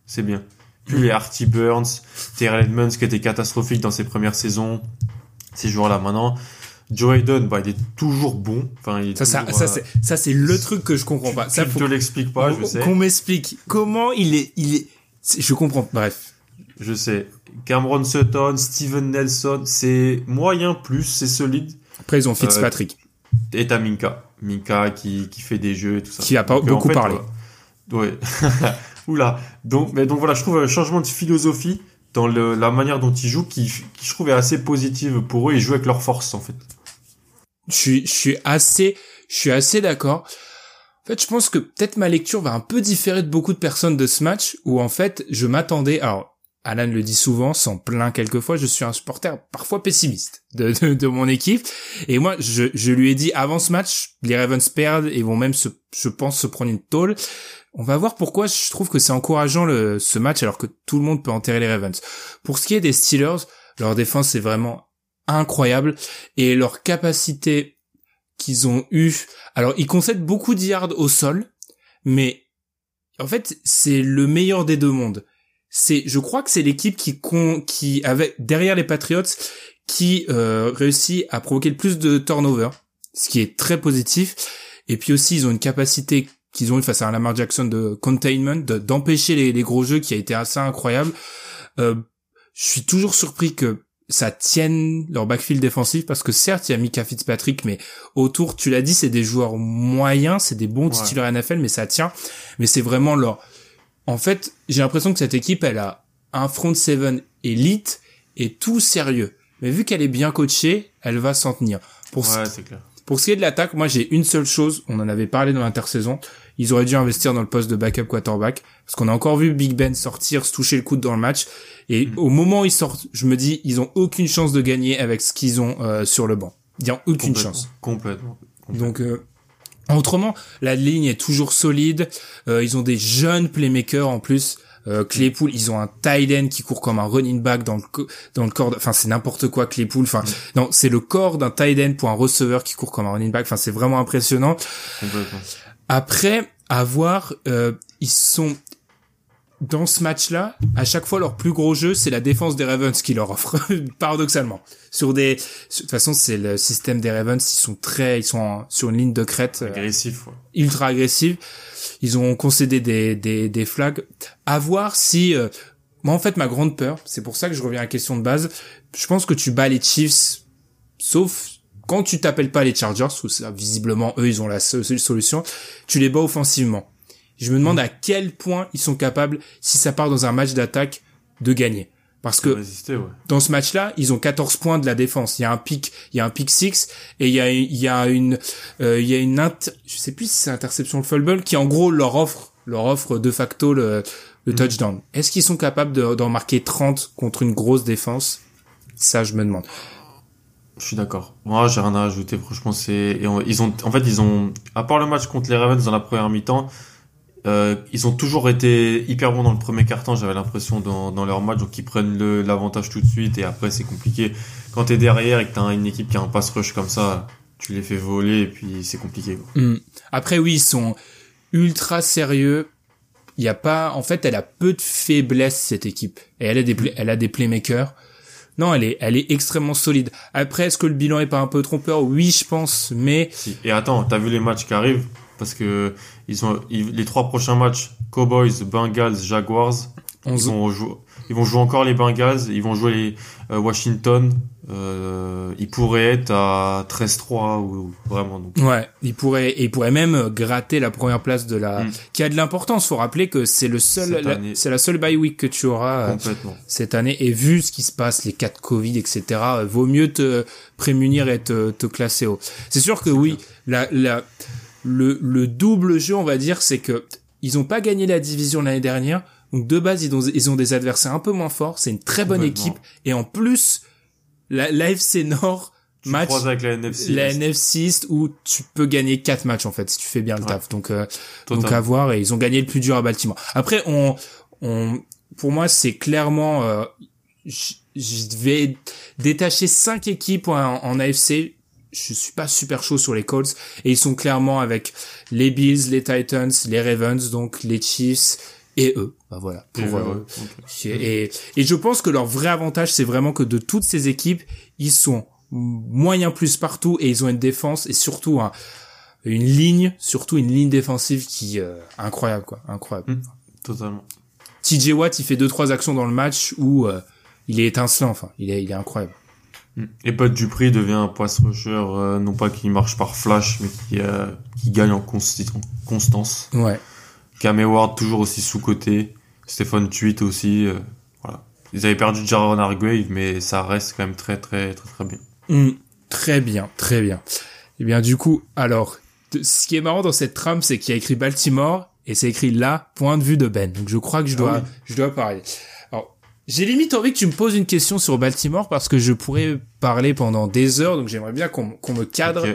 c'est bien. Puis les Artie Burns, Terrell Edmonds qui était catastrophique dans ses premières saisons, ces joueurs-là maintenant. Joe Hayden, bah, il est toujours bon. Enfin, il est ça, toujours, ça, euh, c'est, ça, c'est le truc que je comprends pas. Ça, faut te l'explique pas, je sais. Qu'on m'explique comment il est, il est, je comprends. Bref. Je sais. Cameron Sutton, Steven Nelson, c'est moyen plus, c'est solide. Après, ils ont Fitzpatrick. Euh, et t'as Minka. Minka qui, qui fait des jeux et tout ça. Qui a pas beaucoup parlé. Ouais. (laughs) Oula. Donc, mais donc voilà, je trouve un changement de philosophie dans le, la manière dont ils jouent qui, qui je trouve est assez positive pour eux. Ils jouent avec leur force en fait. Je suis, je suis assez, je suis assez d'accord. En fait, je pense que peut-être ma lecture va un peu différer de beaucoup de personnes de ce match où en fait, je m'attendais. Alors, Alan le dit souvent, s'en plaint quelquefois, je suis un supporter parfois pessimiste de, de, mon équipe. Et moi, je, je, lui ai dit avant ce match, les Ravens perdent et vont même, se, je pense, se prendre une tôle. On va voir pourquoi je trouve que c'est encourageant le, ce match alors que tout le monde peut enterrer les Ravens. Pour ce qui est des Steelers, leur défense est vraiment incroyable et leur capacité qu'ils ont eu. Alors, ils concèdent beaucoup de yards au sol, mais en fait, c'est le meilleur des deux mondes c'est, je crois que c'est l'équipe qui qui avait derrière les Patriots qui euh, réussit à provoquer le plus de turnover, ce qui est très positif. Et puis aussi, ils ont une capacité qu'ils ont eu face à un Lamar Jackson de containment, d'empêcher les, les, gros jeux, qui a été assez incroyable. Euh, je suis toujours surpris que ça tienne leur backfield défensif parce que certes il y a Mika Fitzpatrick mais autour tu l'as dit c'est des joueurs moyens c'est des bons titulaires NFL mais ça tient mais c'est vraiment leur en fait, j'ai l'impression que cette équipe, elle a un front seven élite et tout sérieux. Mais vu qu'elle est bien coachée, elle va s'en tenir. Pour ce... clair. Pour ce qui est de l'attaque, moi j'ai une seule chose, on en avait parlé dans l'intersaison, ils auraient dû investir dans le poste de backup quarterback, parce qu'on a encore vu Big Ben sortir, se toucher le coude dans le match, et mm. au moment où ils sortent, je me dis, ils ont aucune chance de gagner avec ce qu'ils ont euh, sur le banc. Il y a aucune chance. Complètement. Donc euh, Autrement, la ligne est toujours solide. Euh, ils ont des jeunes playmakers en plus. Euh, Claypool, ils ont un tight end qui court comme un running back dans le dans le corps. Enfin, c'est n'importe quoi Claypool. Enfin, mm. non, c'est le corps d'un tight end pour un receveur qui court comme un running back. Enfin, c'est vraiment impressionnant. Après, à voir, euh, ils sont dans ce match-là, à chaque fois leur plus gros jeu, c'est la défense des Ravens qui leur offre, (laughs) paradoxalement. Sur des, de toute façon, c'est le système des Ravens, ils sont très, ils sont sur une ligne de crête. Euh, agressif, Ultra agressif. Ils ont concédé des, des, des flags. À voir si, euh, moi, en fait, ma grande peur, c'est pour ça que je reviens à la question de base. Je pense que tu bats les Chiefs, sauf quand tu t'appelles pas les Chargers, ou ça, visiblement, eux, ils ont la solution, tu les bats offensivement. Je me demande mm. à quel point ils sont capables, si ça part dans un match d'attaque, de gagner. Parce que dans ce match-là, ils ont 14 points de la défense. Il y a un pic, il y a un pick six et il y a, il y a une, euh, il y a une, inter... je sais plus si c'est interception le fumble qui en gros leur offre, leur offre de facto le, le mm. touchdown. Est-ce qu'ils sont capables d'en marquer 30 contre une grosse défense? Ça, je me demande. Je suis d'accord. Moi, j'ai rien à ajouter. Franchement, c'est ils ont, en fait, ils ont, à part le match contre les Ravens dans la première mi-temps, euh, ils ont toujours été hyper bons dans le premier quart-temps, j'avais l'impression, dans, dans leur match. Donc, ils prennent l'avantage tout de suite et après, c'est compliqué. Quand t'es derrière et que t'as une équipe qui a un pass rush comme ça, tu les fais voler et puis c'est compliqué. Hmm. Après, oui, ils sont ultra sérieux. Il y a pas, en fait, elle a peu de faiblesses, cette équipe. Et elle a des, elle a des playmakers. Non, elle est, elle est extrêmement solide. Après, est-ce que le bilan est pas un peu trompeur? Oui, je pense, mais. Et attends, t'as vu les matchs qui arrivent? Parce que ils ont les trois prochains matchs Cowboys, Bengals, Jaguars. Ils vont, jouer, ils vont jouer encore les Bengals, ils vont jouer les euh, Washington. Euh, ils pourraient être à 13-3 ou vraiment. Donc. Ouais, ils pourraient ils pourraient même gratter la première place de la mm. qui a de l'importance. Faut rappeler que c'est le seul, c'est la seule bye week que tu auras euh, cette année. Et vu ce qui se passe, les cas de Covid, etc. Vaut mieux te prémunir et te, te classer haut. C'est sûr que oui, la, la le, le double jeu, on va dire, c'est que ils ont pas gagné la division l'année dernière. Donc de base, ils ont, ils ont des adversaires un peu moins forts. C'est une très bonne équipe. Et en plus, la, l'AFC Nord match avec la NFC, la NFC où tu peux gagner quatre matchs en fait si tu fais bien le taf. Donc euh, donc à voir. Et ils ont gagné le plus dur à Baltimore. Après, on, on, pour moi, c'est clairement, euh, je vais détacher cinq équipes en, en AFC je suis pas super chaud sur les Colts et ils sont clairement avec les Bills, les Titans, les Ravens, donc les Chiefs et eux. Bah voilà. Pour, euh, et, et je pense que leur vrai avantage, c'est vraiment que de toutes ces équipes, ils sont moyen plus partout et ils ont une défense et surtout une ligne, surtout une ligne défensive qui euh, incroyable quoi, incroyable. Mmh, totalement. TJ Watt, il fait deux trois actions dans le match où euh, il est étincelant, enfin, il est il est incroyable. Et Pat Dupri devient un pass rusher, euh, non pas qui marche par flash, mais qui, euh, qui gagne en, constance. Ouais. Cam Ward toujours aussi sous-côté. Stéphane Tuit aussi. Euh, voilà. Ils avaient perdu Jaron Hargrave, mais ça reste quand même très, très, très, très bien. Mm. très bien, très bien. Et eh bien, du coup, alors, ce qui est marrant dans cette trame, c'est qu'il y a écrit Baltimore et c'est écrit là, point de vue de Ben. Donc, je crois que je ah dois, je dois parler. J'ai limite envie que tu me poses une question sur Baltimore parce que je pourrais parler pendant des heures, donc j'aimerais bien qu'on me cadre.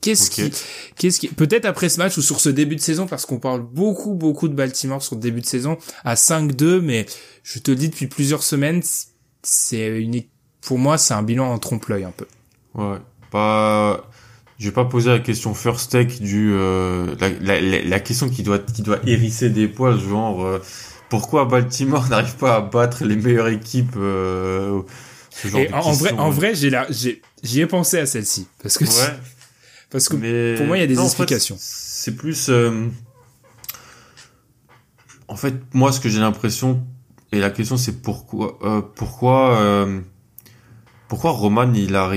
Qu'est-ce qui, qu'est-ce qui, peut-être après ce match ou sur ce début de saison, parce qu'on parle beaucoup, beaucoup de Baltimore sur le début de saison à 5-2, mais je te le dis depuis plusieurs semaines, c'est une, pour moi, c'est un bilan en trompe-l'œil un peu. Ouais, pas, je vais pas poser la question first take du, euh, la, la, la, question qui doit, qui doit hérisser des poils, genre, euh, pourquoi Baltimore (laughs) n'arrive pas à battre les meilleures équipes euh, ce genre en, vrai, en vrai, j'ai j'ai, j'y ai pensé à celle-ci parce que ouais. (laughs) parce que pour moi il y a des explications. c'est plus, euh, en fait, moi ce que j'ai l'impression et la question c'est pourquoi, euh, pourquoi, euh, pourquoi Roman il a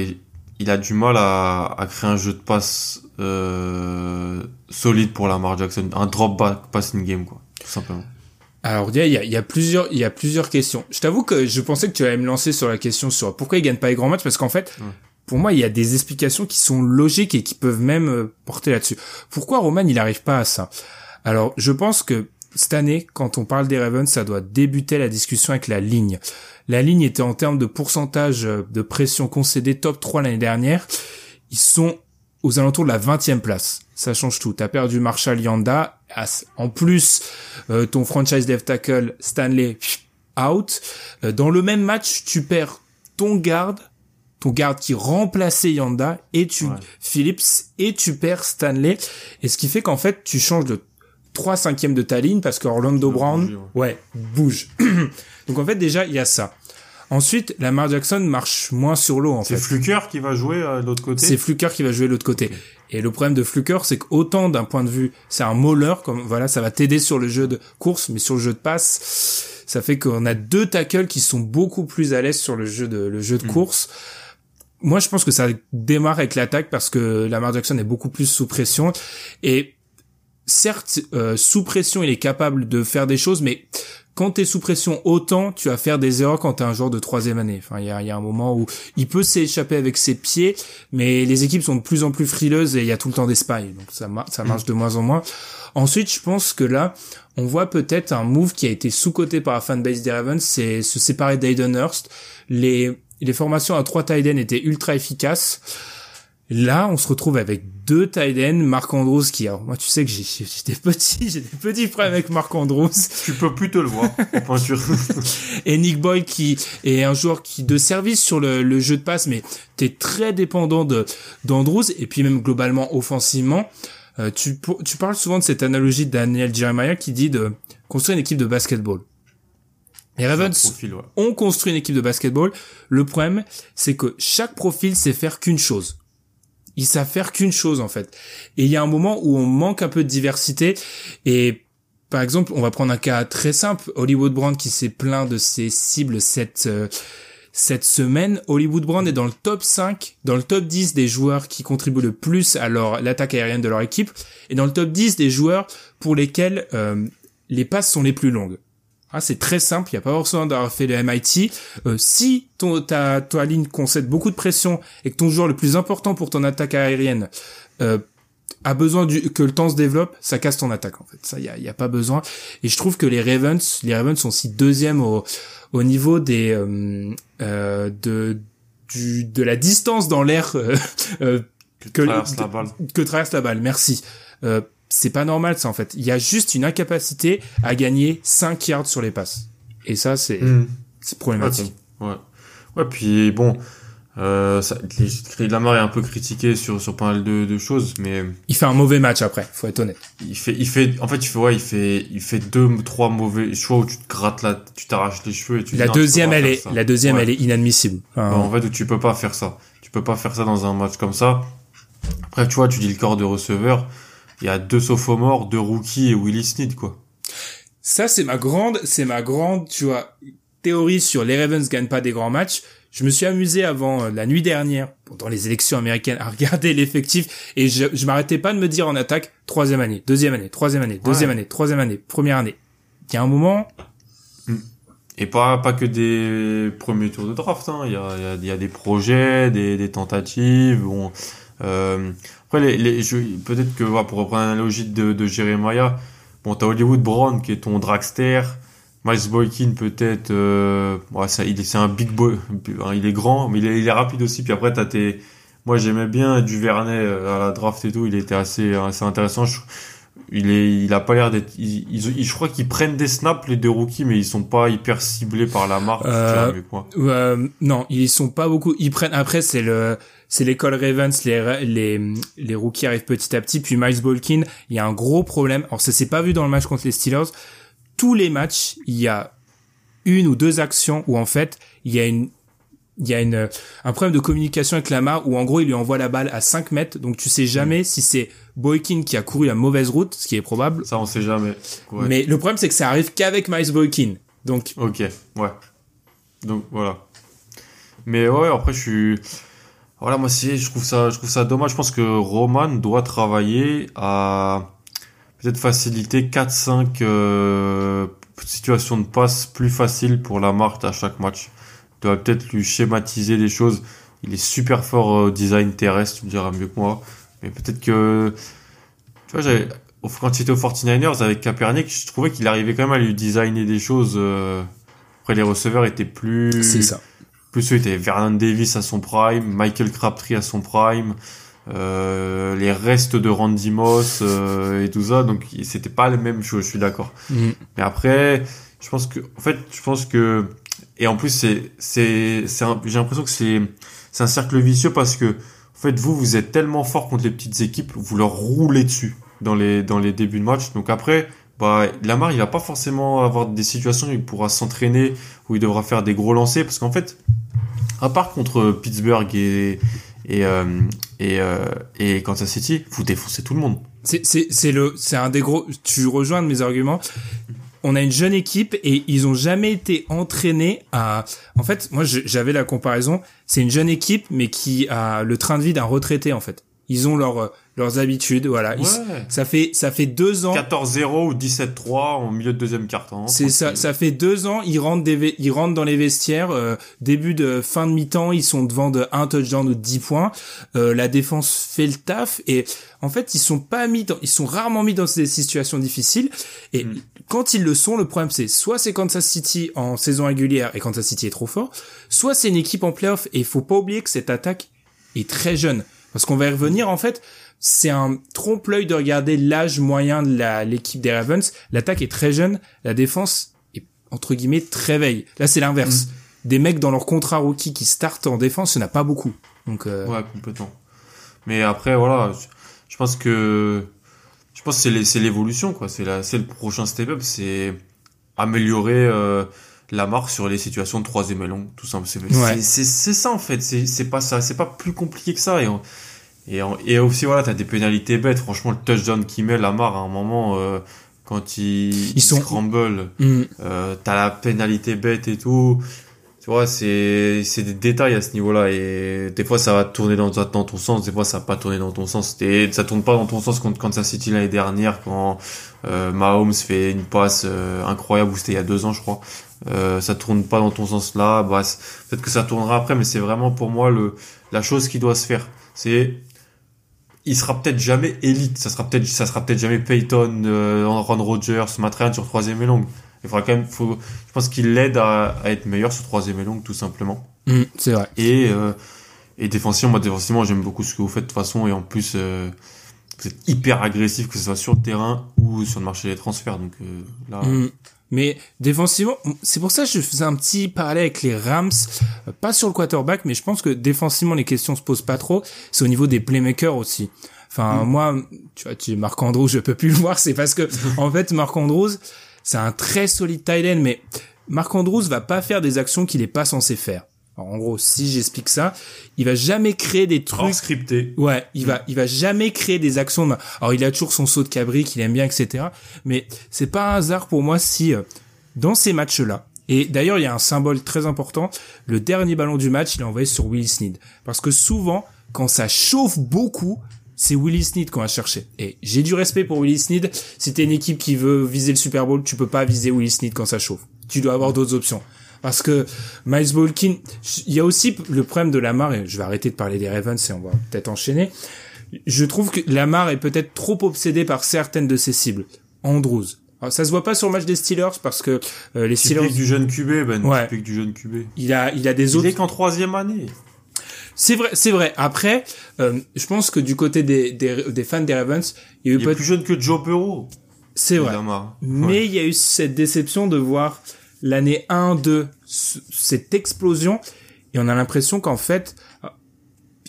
il a du mal à, à créer un jeu de passe solide pour Lamar Jackson, un drop back passing game quoi, tout simplement. Alors il y a, y a, plusieurs il y a plusieurs questions. Je t'avoue que je pensais que tu allais me lancer sur la question sur pourquoi il gagne pas les grands matchs parce qu'en fait pour moi il y a des explications qui sont logiques et qui peuvent même euh, porter là-dessus. Pourquoi Roman il arrive pas à ça? Alors je pense que cette année quand on parle des Ravens ça doit débuter la discussion avec la ligne. La ligne était en termes de pourcentage euh, de pression concédée top 3 l'année dernière. Ils sont aux alentours de la 20e place. Ça change tout. T'as perdu Marshall Yanda. En plus, euh, ton franchise dev tackle Stanley out. Euh, dans le même match, tu perds ton garde, ton garde qui remplaçait Yanda et tu Phillips et tu perds Stanley. Et ce qui fait qu'en fait, tu changes de 3 cinquièmes de ta ligne parce que Orlando Brown, ouais. bouge. (clears throat) Donc en fait, déjà, il y a ça. Ensuite, Lamar Jackson marche moins sur l'eau en fait. C'est Fluker qui va jouer euh, de l'autre côté. C'est Fluker qui va jouer de l'autre côté. Et le problème de Fluker, c'est qu'autant d'un point de vue, c'est un mauler, comme voilà, ça va t'aider sur le jeu de course, mais sur le jeu de passe, ça fait qu'on a deux tackles qui sont beaucoup plus à l'aise sur le jeu de le jeu de hmm. course. Moi, je pense que ça démarre avec l'attaque parce que Lamar Jackson est beaucoup plus sous pression et certes euh, sous pression, il est capable de faire des choses, mais quand t'es sous pression autant, tu vas faire des erreurs quand t'es un joueur de troisième année. Enfin, il y a, y a, un moment où il peut s'échapper avec ses pieds, mais les équipes sont de plus en plus frileuses et il y a tout le temps des spies, donc ça, ça marche de moins en moins. Ensuite, je pense que là, on voit peut-être un move qui a été sous-coté par la fanbase des Ravens, c'est se séparer d'Aiden Hurst. Les, les formations à trois tight étaient ultra efficaces. Là, on se retrouve avec deux tight ends, Marc Andrews qui, alors moi tu sais que j'ai des petits, (laughs) j'ai des petits problèmes avec Marc Andrews. Tu peux plus te le voir (laughs) en et Nick Boyd qui est un joueur qui de service sur le, jeu de passe, mais t'es très dépendant de d'Andrews et puis même globalement offensivement. Euh, tu, tu parles souvent de cette analogie de Daniel Jeremiah qui dit de construire une équipe de basketball. Les Ravens ont construit une équipe de basketball. Le problème, c'est que chaque profil sait faire qu'une chose ils savent faire qu'une chose en fait. Et il y a un moment où on manque un peu de diversité et par exemple, on va prendre un cas très simple, Hollywood Brand qui s'est plaint de ses cibles cette euh, cette semaine, Hollywood Brand est dans le top 5, dans le top 10 des joueurs qui contribuent le plus à l'attaque aérienne de leur équipe et dans le top 10 des joueurs pour lesquels euh, les passes sont les plus longues. Ah, c'est très simple, il n'y a pas besoin d'avoir fait le MIT. Euh, si ton, ta, ta ligne concède beaucoup de pression et que ton joueur le plus important pour ton attaque aérienne euh, a besoin du, que le temps se développe, ça casse ton attaque en fait. Ça, il y a, y a, pas besoin. Et je trouve que les Ravens, les Ravens sont aussi deuxième au, au niveau des euh, euh de du de la distance dans l'air euh, euh, que, traverse la balle. que traverse la balle. Merci. Euh, c'est pas normal ça en fait. Il y a juste une incapacité à gagner 5 yards sur les passes. Et ça c'est hmm. c'est problématique. Ouais. Ouais, puis bon euh, ça, Lamar est un peu critiqué sur sur pas mal de, de, choses, mais il fait un mauvais match après, faut être honnête. Il fait, il fait, en fait, il fait ouais, il fait, il fait deux, trois mauvais choix où tu te grattes là, tu t'arraches les cheveux et tu. La deuxième, elle est, la deuxième, elle est inadmissible. en fait, tu peux pas faire ça. Tu peux pas faire ça dans un match comme ça. Après, tu vois, tu dis le corps de receveur il y a deux sophomores, deux rookies et Willie Sneed, quoi. Ça, c'est ma grande, c'est ma grande, tu vois, théorie sur les Ravens gagnent pas des grands matchs. Je me suis amusé avant euh, la nuit dernière, pendant les élections américaines, à (laughs) regarder l'effectif et je, je m'arrêtais pas de me dire en attaque troisième année, deuxième année, troisième année, deuxième année, troisième année, première année. Il y a un moment. Mm. Et pas pas que des premiers tours de draft. Hein. Il y a il y a, des projets, des, des tentatives. Bon, euh, après, les, les peut-être que pour reprendre l'analogie de, de Jeremiah, bon, t'as Hollywood Brown qui est ton dragster, Miles Boykin peut-être, euh, ça, il c'est un big boy, il est grand, mais il est, il est rapide aussi. Puis après, t'as tes, moi j'aimais bien Duvernay euh, à la draft et tout, il était assez, assez intéressant. Il est, il a pas l'air d'être. je crois qu'ils prennent des snaps les deux rookies, mais ils sont pas hyper ciblés par la marque. Euh, euh, non, ils sont pas beaucoup. Ils prennent. Après, c'est le, c'est l'école Ravens. Les, les, les rookies arrivent petit à petit. Puis Miles Bolkin, il y a un gros problème. Alors ça s'est pas vu dans le match contre les Steelers. Tous les matchs, il y a une ou deux actions où en fait il y a une il y a une, un problème de communication avec Lamar où en gros il lui envoie la balle à 5 mètres. Donc tu sais jamais si c'est Boykin qui a couru la mauvaise route ce qui est probable. Ça on sait jamais. Mais le problème c'est que ça arrive qu'avec Miles Boykin. Donc ok ouais. Donc voilà. Mais ouais après je suis voilà moi si je trouve ça je trouve ça dommage. Je pense que Roman doit travailler à peut-être faciliter 4-5 euh, situations de passe plus faciles pour la marque à chaque match dois peut-être lui schématiser les choses. Il est super fort au design terrestre, tu me diras mieux que moi. Mais peut-être que, tu vois, j'avais, quand il était aux 49ers avec Kaepernick, je trouvais qu'il arrivait quand même à lui designer des choses. Euh, après, les receveurs étaient plus. C'est ça. Plus eux étaient Vernon Davis à son prime, Michael Crabtree à son prime. euh, les restes de Randy Moss euh, et tout ça. Donc c'était pas les mêmes choses, je suis d'accord. Mm. Mais après, je pense que, en fait, je pense que, et en plus c'est, c'est, j'ai l'impression que c'est, c'est un cercle vicieux parce que, en fait, vous, vous êtes tellement fort contre les petites équipes, vous leur roulez dessus dans les, dans les débuts de match. Donc après, bah, Lamar, il va pas forcément avoir des situations où il pourra s'entraîner, où il devra faire des gros lancers, parce qu'en fait, à part contre Pittsburgh et, et, euh, et, euh, et Kansas City, vous défoncez tout le monde. C'est le, c'est un des gros, tu rejoins de mes arguments. On a une jeune équipe et ils ont jamais été entraînés à, en fait, moi, j'avais la comparaison. C'est une jeune équipe, mais qui a le train de vie d'un retraité, en fait. Ils ont leur, leurs habitudes, voilà. Ils- ça fait, ça fait deux ans. 14-0 ou 17-3 en milieu de deuxième quart-temps. C'est ça, ça fait deux ans, ils rentrent, des ils rentrent dans les vestiaires, euh, début de fin de mi-temps, ils sont devant de un touchdown ou de 10 points, euh, la défense fait le taf, et en fait, ils sont pas mis dans, ils sont rarement mis dans des situations difficiles, et Mm. quand ils le sont, le problème c'est, soit c'est Kansas City en saison régulière, et Kansas City est trop fort, soit c'est une équipe en playoff, et il faut pas oublier que cette attaque est très jeune. Parce qu'on va y revenir, en fait, c'est un trompe-l'œil de regarder l'âge moyen de l'équipe des Ravens. L'attaque est très jeune, la défense est, entre guillemets, très veille. Là, c'est l'inverse. Des mecs dans leur contrat rookie qui startent en défense, il n'y en a pas beaucoup. Donc, euh, Ouais, complètement. Mais après, voilà, je, je pense que je pense que c'est l'évolution, quoi. C'est la- c'est le prochain step-up, c'est améliorer euh, la marque sur les situations de troisième et long, tout simple. C'est Ouais. ça en fait. C'est c'est pas ça. C'est pas plus compliqué que ça. Et on- et, en- et aussi voilà, t'as des pénalités bêtes. Franchement, le touchdown qu'il met, Lamar à un moment euh, quand il, il sont- scramble, hmm, euh, t'as la pénalité bête et tout. Tu vois, c'est c'est des détails à ce niveau-là et des fois ça va tourner dans, dans ton sens, des fois ça va pas tourner dans ton sens. Et ça tourne pas dans ton sens contre Kansas City l'année dernière quand euh, Mahomes fait une passe euh, incroyable c'était il y a deux ans je crois. Euh, ça tourne pas dans ton sens là, bah peut-être que ça tournera après, mais c'est vraiment pour moi le la chose qui doit se faire. C'est il sera peut-être jamais élite, ça sera peut-être ça sera peut-être jamais Peyton, euh, Aaron Rodgers, Matt Ryan sur troisième et longue. Il faudra quand même, faut, je pense qu'il l'aide à, à être meilleur sur troisième et longue tout simplement. hmm, c'est vrai. Et euh, et défensivement, moi défensivement j'aime beaucoup ce que vous faites de toute façon et en plus euh, vous êtes hyper agressif que ce soit sur le terrain ou sur le marché des transferts. Donc euh, là, Hmm. Mais défensivement, c'est pour ça que je faisais un petit parallèle avec les Rams, euh, pas sur le quarterback, mais je pense que défensivement les questions se posent pas trop. C'est au niveau des playmakers aussi. Enfin, moi, tu vois, tu Marc Andrews, je peux plus le voir, c'est parce que (laughs) en fait Marc Andrews, c'est un très solide tight end, mais Marc Andrews va pas faire des actions qu'il est pas censé faire. En gros, si j'explique ça, il va jamais créer des hors trucs scripté. Ouais, il va, il va jamais créer des actions. de- Alors, il a toujours son saut de cabri qu'il aime bien, etc. Mais c'est pas un hasard pour moi si euh, dans ces matchs-là. Et d'ailleurs, il y a un symbole très important. Le dernier ballon du match, il est envoyé sur Willie Snead. Parce que souvent, quand ça chauffe beaucoup, c'est Willie Snead qu'on va chercher. Et j'ai du respect pour Willie Snead. Si t'es une équipe qui veut viser le Super Bowl, tu peux pas viser Willie Snead quand ça chauffe. Tu dois avoir d'autres options. Parce que Miles Bolkin, il y a aussi le problème de Lamar, et je vais arrêter de parler des Ravens et on va peut-être enchaîner. Je trouve que Lamar est peut-être trop obsédé par certaines de ses cibles. Andrews. Alors, ça se voit pas sur le match des Steelers parce que euh, les Steelers, du jeune QB, Ben. Ouais. Typique du jeune QB. il a, il a des Il autres. est qu'en troisième année. C'est vrai, c'est vrai. Après, euh, je pense que du côté des, des, des fans des Ravens, il y a eu Il est plus jeune que Joe Burrow. c'est vrai. Lamar. Mais il y a eu cette déception de voir l'année 1-2, ce- cette explosion, et on a l'impression qu'en fait, euh,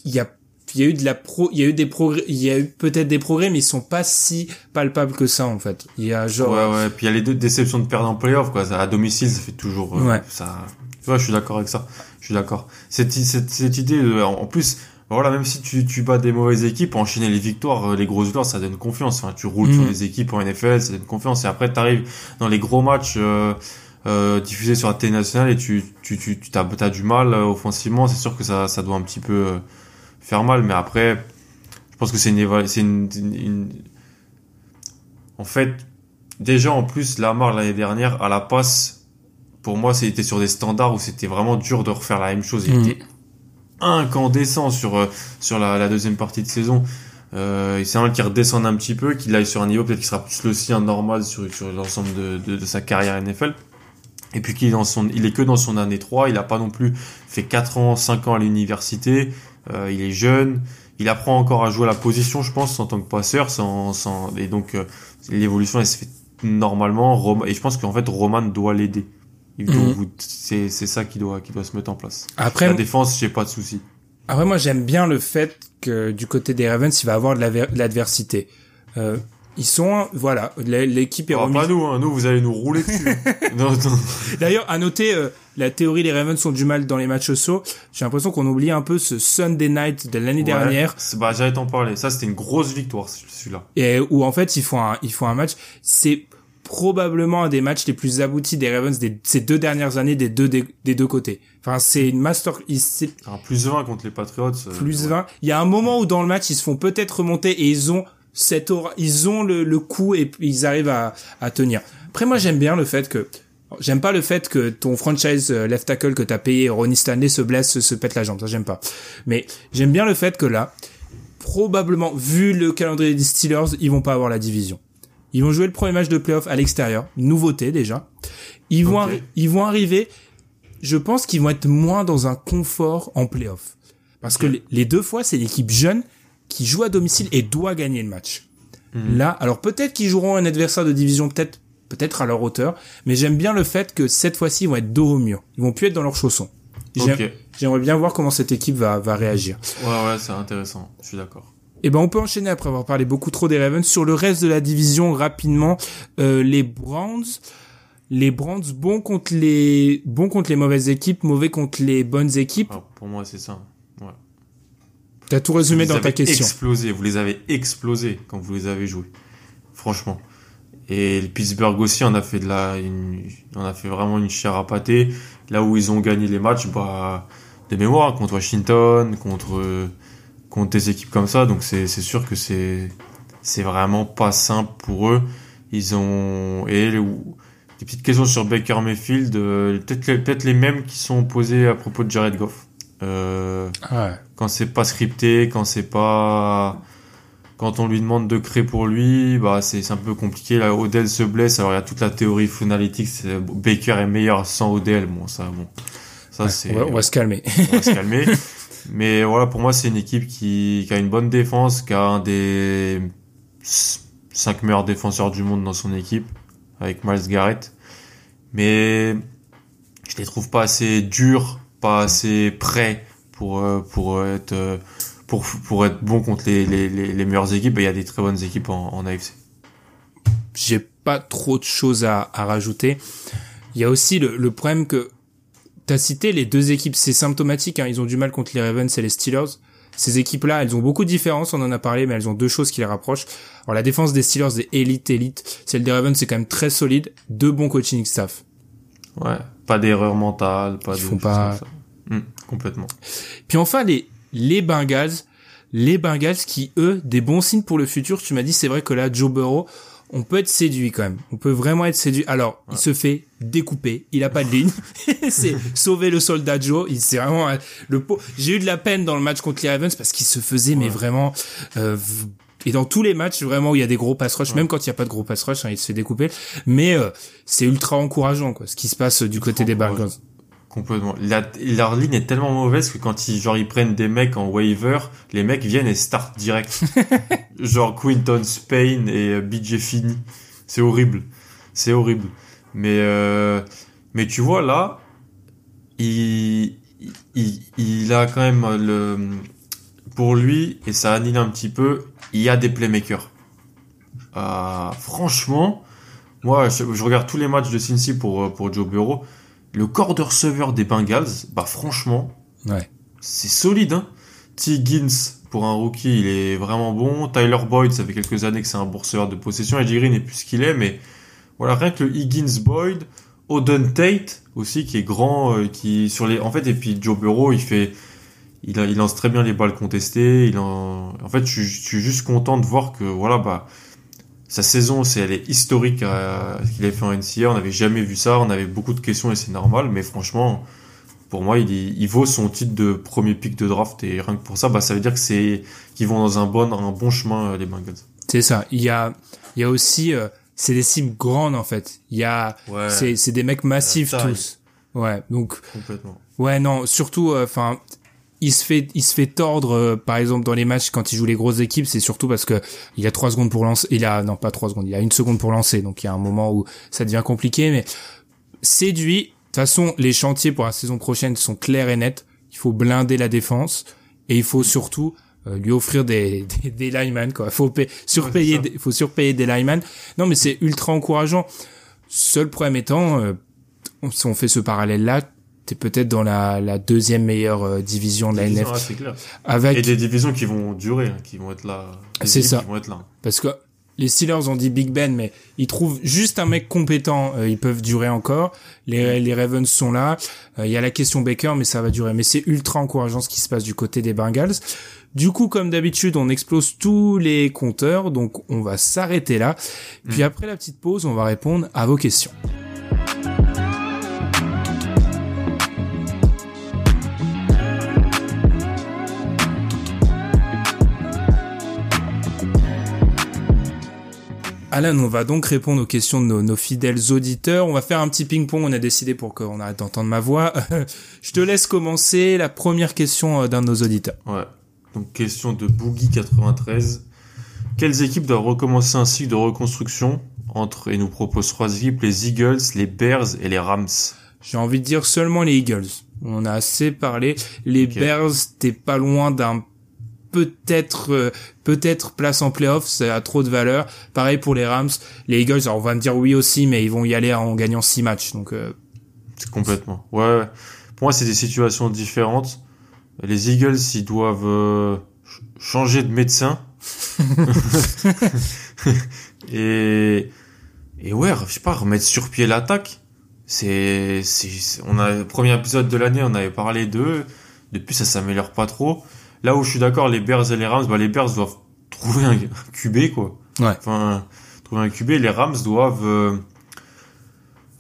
il y a, il y a eu de la pro, il y a eu des progrès, il y a eu peut-être des progrès, mais ils sont pas si palpables que ça, en fait. Il y a genre, Ouais, ouais. Puis il y a les deux déceptions de perdre en playoff, quoi. Ça, à domicile, ça fait toujours, euh, Ouais. ça, tu vois, je suis d'accord avec ça. Je suis d'accord. Cette, cette, cette idée, de- en plus, voilà, même si tu, tu bats des mauvaises équipes, enchaîner les victoires, euh, les grosses victoires, ça donne confiance. Enfin, tu roules Mhm. sur les équipes en NFL, ça donne confiance. Et après, t'arrives dans les gros matchs, euh, euh, diffusés sur la télé nationale et tu, tu, tu, tu t'as, t'as du mal euh, offensivement. C'est sûr que ça, ça doit un petit peu euh, faire mal, mais après, je pense que c'est une, c'est une, une- une- en fait, déjà en plus, Lamar l'année dernière à la passe, pour moi, c'était sur des standards où c'était vraiment dur de refaire la même chose. Il Mhm. était incandescent sur euh, sur la, la deuxième partie de saison. Euh, c'est un qui redescende un petit peu, qu'il aille sur un niveau peut-être qui sera plus le sien normal sur sur l'ensemble de, de, de sa carrière NFL. Et puis qu'il est dans son, il est que dans son année 3, il a pas non plus fait 4 ans, 5 ans à l'université, euh, il est jeune, il apprend encore à jouer la position, je pense, en tant que passeur, sans, sans et donc euh, l'évolution elle se fait normalement. et je pense qu'en fait Roman doit l'aider. C'est c'est ça qui doit qui doit se mettre en place. Après la défense, j'ai pas de souci. Après moi j'aime bien le fait que du côté des Ravens, il va avoir de l'adversité. Euh, ils sont, voilà, l'équipe est ah, Pas nous, hein, nous vous allez nous rouler dessus. (laughs) D'ailleurs, à noter, euh, la théorie des Ravens sont du mal dans les matchs au J'ai l'impression qu'on oublie un peu ce Sunday Night de l'année dernière. Bah, j'allais t'en parler. Ça, c'était une grosse victoire, celui-là. Et où en fait, ils font un, ils font un match. C'est probablement un des matchs les plus aboutis des Ravens des, ces deux dernières années des deux des, deux côtés. Enfin, c'est une master. Un plus 20 contre les Patriots. Euh, plus 20. Il y a un moment où dans le match, ils se font peut-être remonter et ils ont cette aura, ils ont le, le coup et ils arrivent à, à tenir. Après, moi, j'aime bien le fait que J'aime pas le fait que ton franchise euh, left tackle que t'as payé Ronnie Stanley se blesse, se pète la jambe. Ça j'aime pas. Mais j'aime bien le fait que là, probablement, vu le calendrier des Steelers, ils vont pas avoir la division. Ils vont jouer le premier match de playoff à l'extérieur, nouveauté déjà. Ils vont, ils vont arriver. Je pense qu'ils vont être moins dans un confort en playoff, parce que les deux fois c'est l'équipe jeune qui joue à domicile et doit gagner le match. Hmm. Là, alors peut-être qu'ils joueront un adversaire de division peut-être peut-être à leur hauteur, mais j'aime bien le fait que cette fois-ci ils vont être dos au mur. Ils vont plus être dans leurs chaussons. J'aimerais bien voir comment cette équipe va, va réagir. Ouais, ouais, c'est intéressant. Je suis d'accord. Et eh ben on peut enchaîner après avoir parlé beaucoup trop des Ravens sur le reste de la division rapidement. Euh, les Browns, les Browns bons contre les bons contre les mauvaises équipes, mauvais contre les bonnes équipes. Ah, pour moi c'est ça. T'as tout résumé dans ta question. Explosé, vous les avez explosés quand vous les avez joués. Franchement. Et le Pittsburgh aussi, on a fait de la, on a fait vraiment une chair à pâté. Là où ils ont gagné les matchs, bah, de mémoire, contre Washington, contre, contre des équipes comme ça. Donc c'est, c'est sûr que c'est, c'est vraiment pas simple pour eux. Ils ont, et les, des petites questions sur Baker Mayfield, euh, peut-être peut-être les mêmes qui sont posées à propos de Jared Goff. Euh, ouais. Quand c'est pas scripté, quand c'est pas, quand on lui demande de créer pour lui, bah c'est un peu compliqué. Là, Odell se blesse, alors il y a toute la théorie Funalytics, Baker est meilleur sans Odell. Bon, ça, bon, ça c'est. On, va se calmer. on va se calmer. (laughs) Mais voilà, pour moi, c'est une équipe qui, qui, a une bonne défense, qui a un des cinq meilleurs défenseurs du monde dans son équipe, avec Miles Garrett. Mais je les trouve pas assez durs, pas assez prêts pour euh, pour être euh, pour, pour être bon contre les, les, les, meilleures équipes, il y a des très bonnes équipes en, en AFC. J'ai pas trop de choses à, à rajouter. Il y a aussi le, le problème que tu as cité les deux équipes, c'est symptomatique, hein, ils ont du mal contre les Ravens et les Steelers. Ces équipes-là, elles ont beaucoup de différences, on en a parlé, mais elles ont deux choses qui les rapprochent. Alors la défense des Steelers est élite, élite. Celle des Ravens, c'est quand même très solide. Deux bons coaching staff. Ouais, pas d'erreur mentale, pas Ils de font pas... Mmh, complètement. Puis enfin, les, les Bengals, les Bengals qui, eux, des bons signes pour le futur. Tu m'as dit, c'est vrai que là, Joe Burrow, on peut être séduit quand même. On peut vraiment être séduit. Alors, il se fait découper. Il a pas de ligne. (laughs) c'est sauver le soldat Joe. Il c'est vraiment le J'ai eu de la peine dans le match contre les Ravens parce qu'il se faisait, mais vraiment. Euh, et dans tous les matchs vraiment où il y a des gros pass rush, même quand il y a pas de gros pass rush, hein, il se fait découper. Mais euh, c'est ultra encourageant quoi, ce qui se passe du côté des Bengals. Complètement. leur ligne est tellement mauvaise que quand ils, genre, ils prennent des mecs en waiver, les mecs viennent et start direct. (laughs) genre Quinton Spain et euh, BJ Finney. C'est horrible. C'est horrible. Mais, euh, mais tu vois, là, il, il, il a quand même le, pour lui, et ça annule un petit peu, il y a des playmakers. Euh, franchement, moi, je, je, regarde tous les matchs de Cincy pour, pour Joe Bureau le corps de receveur des Bengals, bah franchement, ouais. c'est solide. Hein T. Gins, pour un rookie, il est vraiment bon. Tyler Boyd, ça fait quelques années que c'est un receveur de possession. Edgy Green n'est plus ce qu'il est, mais voilà, rien que le Higgins Boyd, Oden Tate aussi, qui est grand, euh, qui sur les, en fait, et puis Joe Burrow, il fait, il, il lance très bien les balles contestées. Il en, en fait, je, je suis juste content de voir que voilà, bah sa saison, c'est elle est historique à ce qu'il a fait en NCA. On n'avait jamais vu ça. On avait beaucoup de questions et c'est normal. Mais franchement, pour moi, il, il, vaut son titre de premier pick de draft. Et rien que pour ça, bah, ça veut dire que c'est qu'ils vont dans un bon, un bon chemin, euh, les Bengals. C'est ça. Il y a, il y a aussi, euh, c'est des cibles grandes en fait. Il y a, c'est, c'est des mecs massifs tous. Ouais. Donc. Complètement. Ouais, non. Surtout, euh, enfin, il se fait, il se fait tordre, euh, par exemple, dans les matchs quand il joue les grosses équipes, c'est surtout parce que il a trois secondes pour lancer, il a, non, pas trois secondes, il a une seconde pour lancer, donc il y a un moment où ça devient compliqué, mais séduit. De toute façon, les chantiers pour la saison prochaine sont clairs et nets. Il faut blinder la défense et il faut surtout euh, lui offrir des, (laughs) des, des linemen, quoi. Faut surpayer, des, faut surpayer des linemen. Non, mais c'est ultra encourageant. Seul problème étant, euh, si on fait ce parallèle-là, t'es peut-être dans la, la deuxième meilleure euh, division de la Division, NFL. ouais, c'est clair. Avec, Et des divisions qui vont durer, hein, qui vont être là. C'est ça. Qui vont être là. parce que les Steelers ont dit Big Ben, mais ils trouvent juste un mec compétent, euh, ils peuvent durer encore. Les, les Ravens sont là. Euh, Il y a la question Baker, mais ça va durer. Mais c'est ultra encourageant ce qui se passe du côté des Bengals. Du coup, comme d'habitude, on explose tous les compteurs, donc on va s'arrêter là. Puis après la petite pause, on va répondre à vos questions. Alan, on va donc répondre aux questions de nos, nos fidèles auditeurs. On va faire un petit ping-pong. On a décidé pour qu'on arrête d'entendre ma voix. (laughs) Je te laisse commencer la première question euh, d'un de nos auditeurs. Ouais. Donc question de Boogie93. Quelles équipes doivent recommencer un cycle de reconstruction entre, et nous propose trois équipes, les Eagles, les Bears et les Rams? J'ai envie de dire seulement les Eagles. On a assez parlé. Les. Bears, t'es pas loin d'un peut-être euh, peut-être place en playoff, ça a trop de valeur. Pareil pour les Rams, les Eagles, alors on va me dire oui aussi, mais ils vont y aller en gagnant six matchs. Donc euh, C'est complètement. Ouais, ouais. Pour moi, c'est des situations différentes. Les Eagles, ils doivent euh, ch- changer de médecin. (laughs) (laughs) et et ouais, je sais pas, remettre sur pied l'attaque. C'est on a le premier épisode de l'année, on avait parlé d'eux. Depuis, ça s'améliore pas trop. Là où je suis d'accord, les Bears et les Rams, bah les Bears doivent trouver un QB quoi. Ouais. Enfin, trouver un QB. Les Rams doivent euh,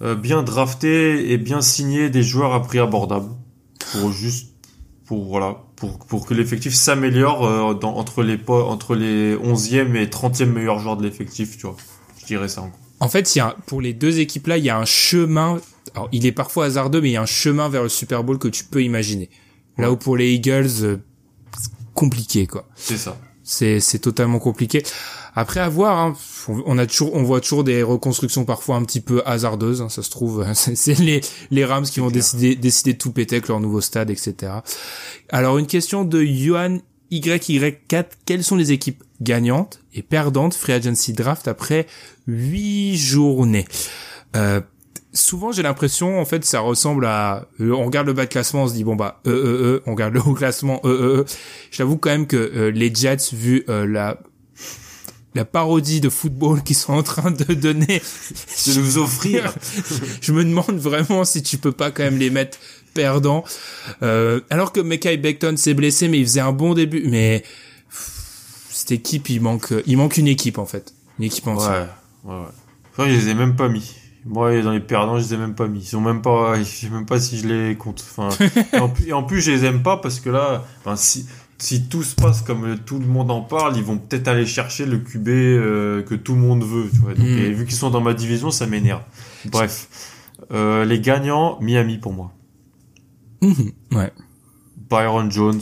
euh, bien drafter et bien signer des joueurs à prix abordable pour juste pour voilà pour pour que l'effectif s'améliore euh, dans entre les entre les 11e et 30e meilleurs joueurs de l'effectif, tu vois. Je dirais ça encore. En fait, il y a, pour les deux équipes-là, il y a un chemin. Alors, il est parfois hasardeux, mais il y a un chemin vers le Super Bowl que tu peux imaginer. Là où pour les Eagles, euh, compliqué, quoi. C'est ça. C'est, c'est totalement compliqué. Après, à voir, hein, on a toujours, on voit toujours des reconstructions parfois un petit peu hasardeuses. hein, ça se trouve, (laughs) c'est, c'est les, les Rams qui vont clair. décider, décider de tout péter avec leur nouveau stade, etc. Alors, une question de Johan YY4. Quelles sont les équipes gagnantes et perdantes Free Agency Draft après huit journées? Euh, souvent j'ai l'impression en fait ça ressemble à euh, on regarde le bas de classement on se dit bon bah euh euh euh on regarde le haut classement euh euh euh je t'avoue quand même que euh, les Jets vu euh, la la parodie de football qu'ils sont en train de donner De nous offrir. (laughs) je me demande vraiment si tu peux pas quand même les mettre perdants euh, alors que Mekai Beckton s'est blessé mais il faisait un bon début mais pff, cette équipe il manque il manque une équipe en fait une équipe Ouais, entière ouais, ouais. Enfin, je les ai même pas mis. Moi, dans les perdants, je les ai même pas mis. Ils sont même pas, (laughs) je sais même pas si je les compte. Enfin, et, en, plus- et en plus, je les aime pas parce que là, enfin, si, si tout se passe comme tout le monde en parle, ils vont peut-être aller chercher le QB euh, que tout le monde veut, tu vois. Donc, Mm. et vu qu'ils sont dans ma division, ça m'énerve. Bref. Euh, les gagnants, Miami pour moi. Mhm, ouais Byron Jones,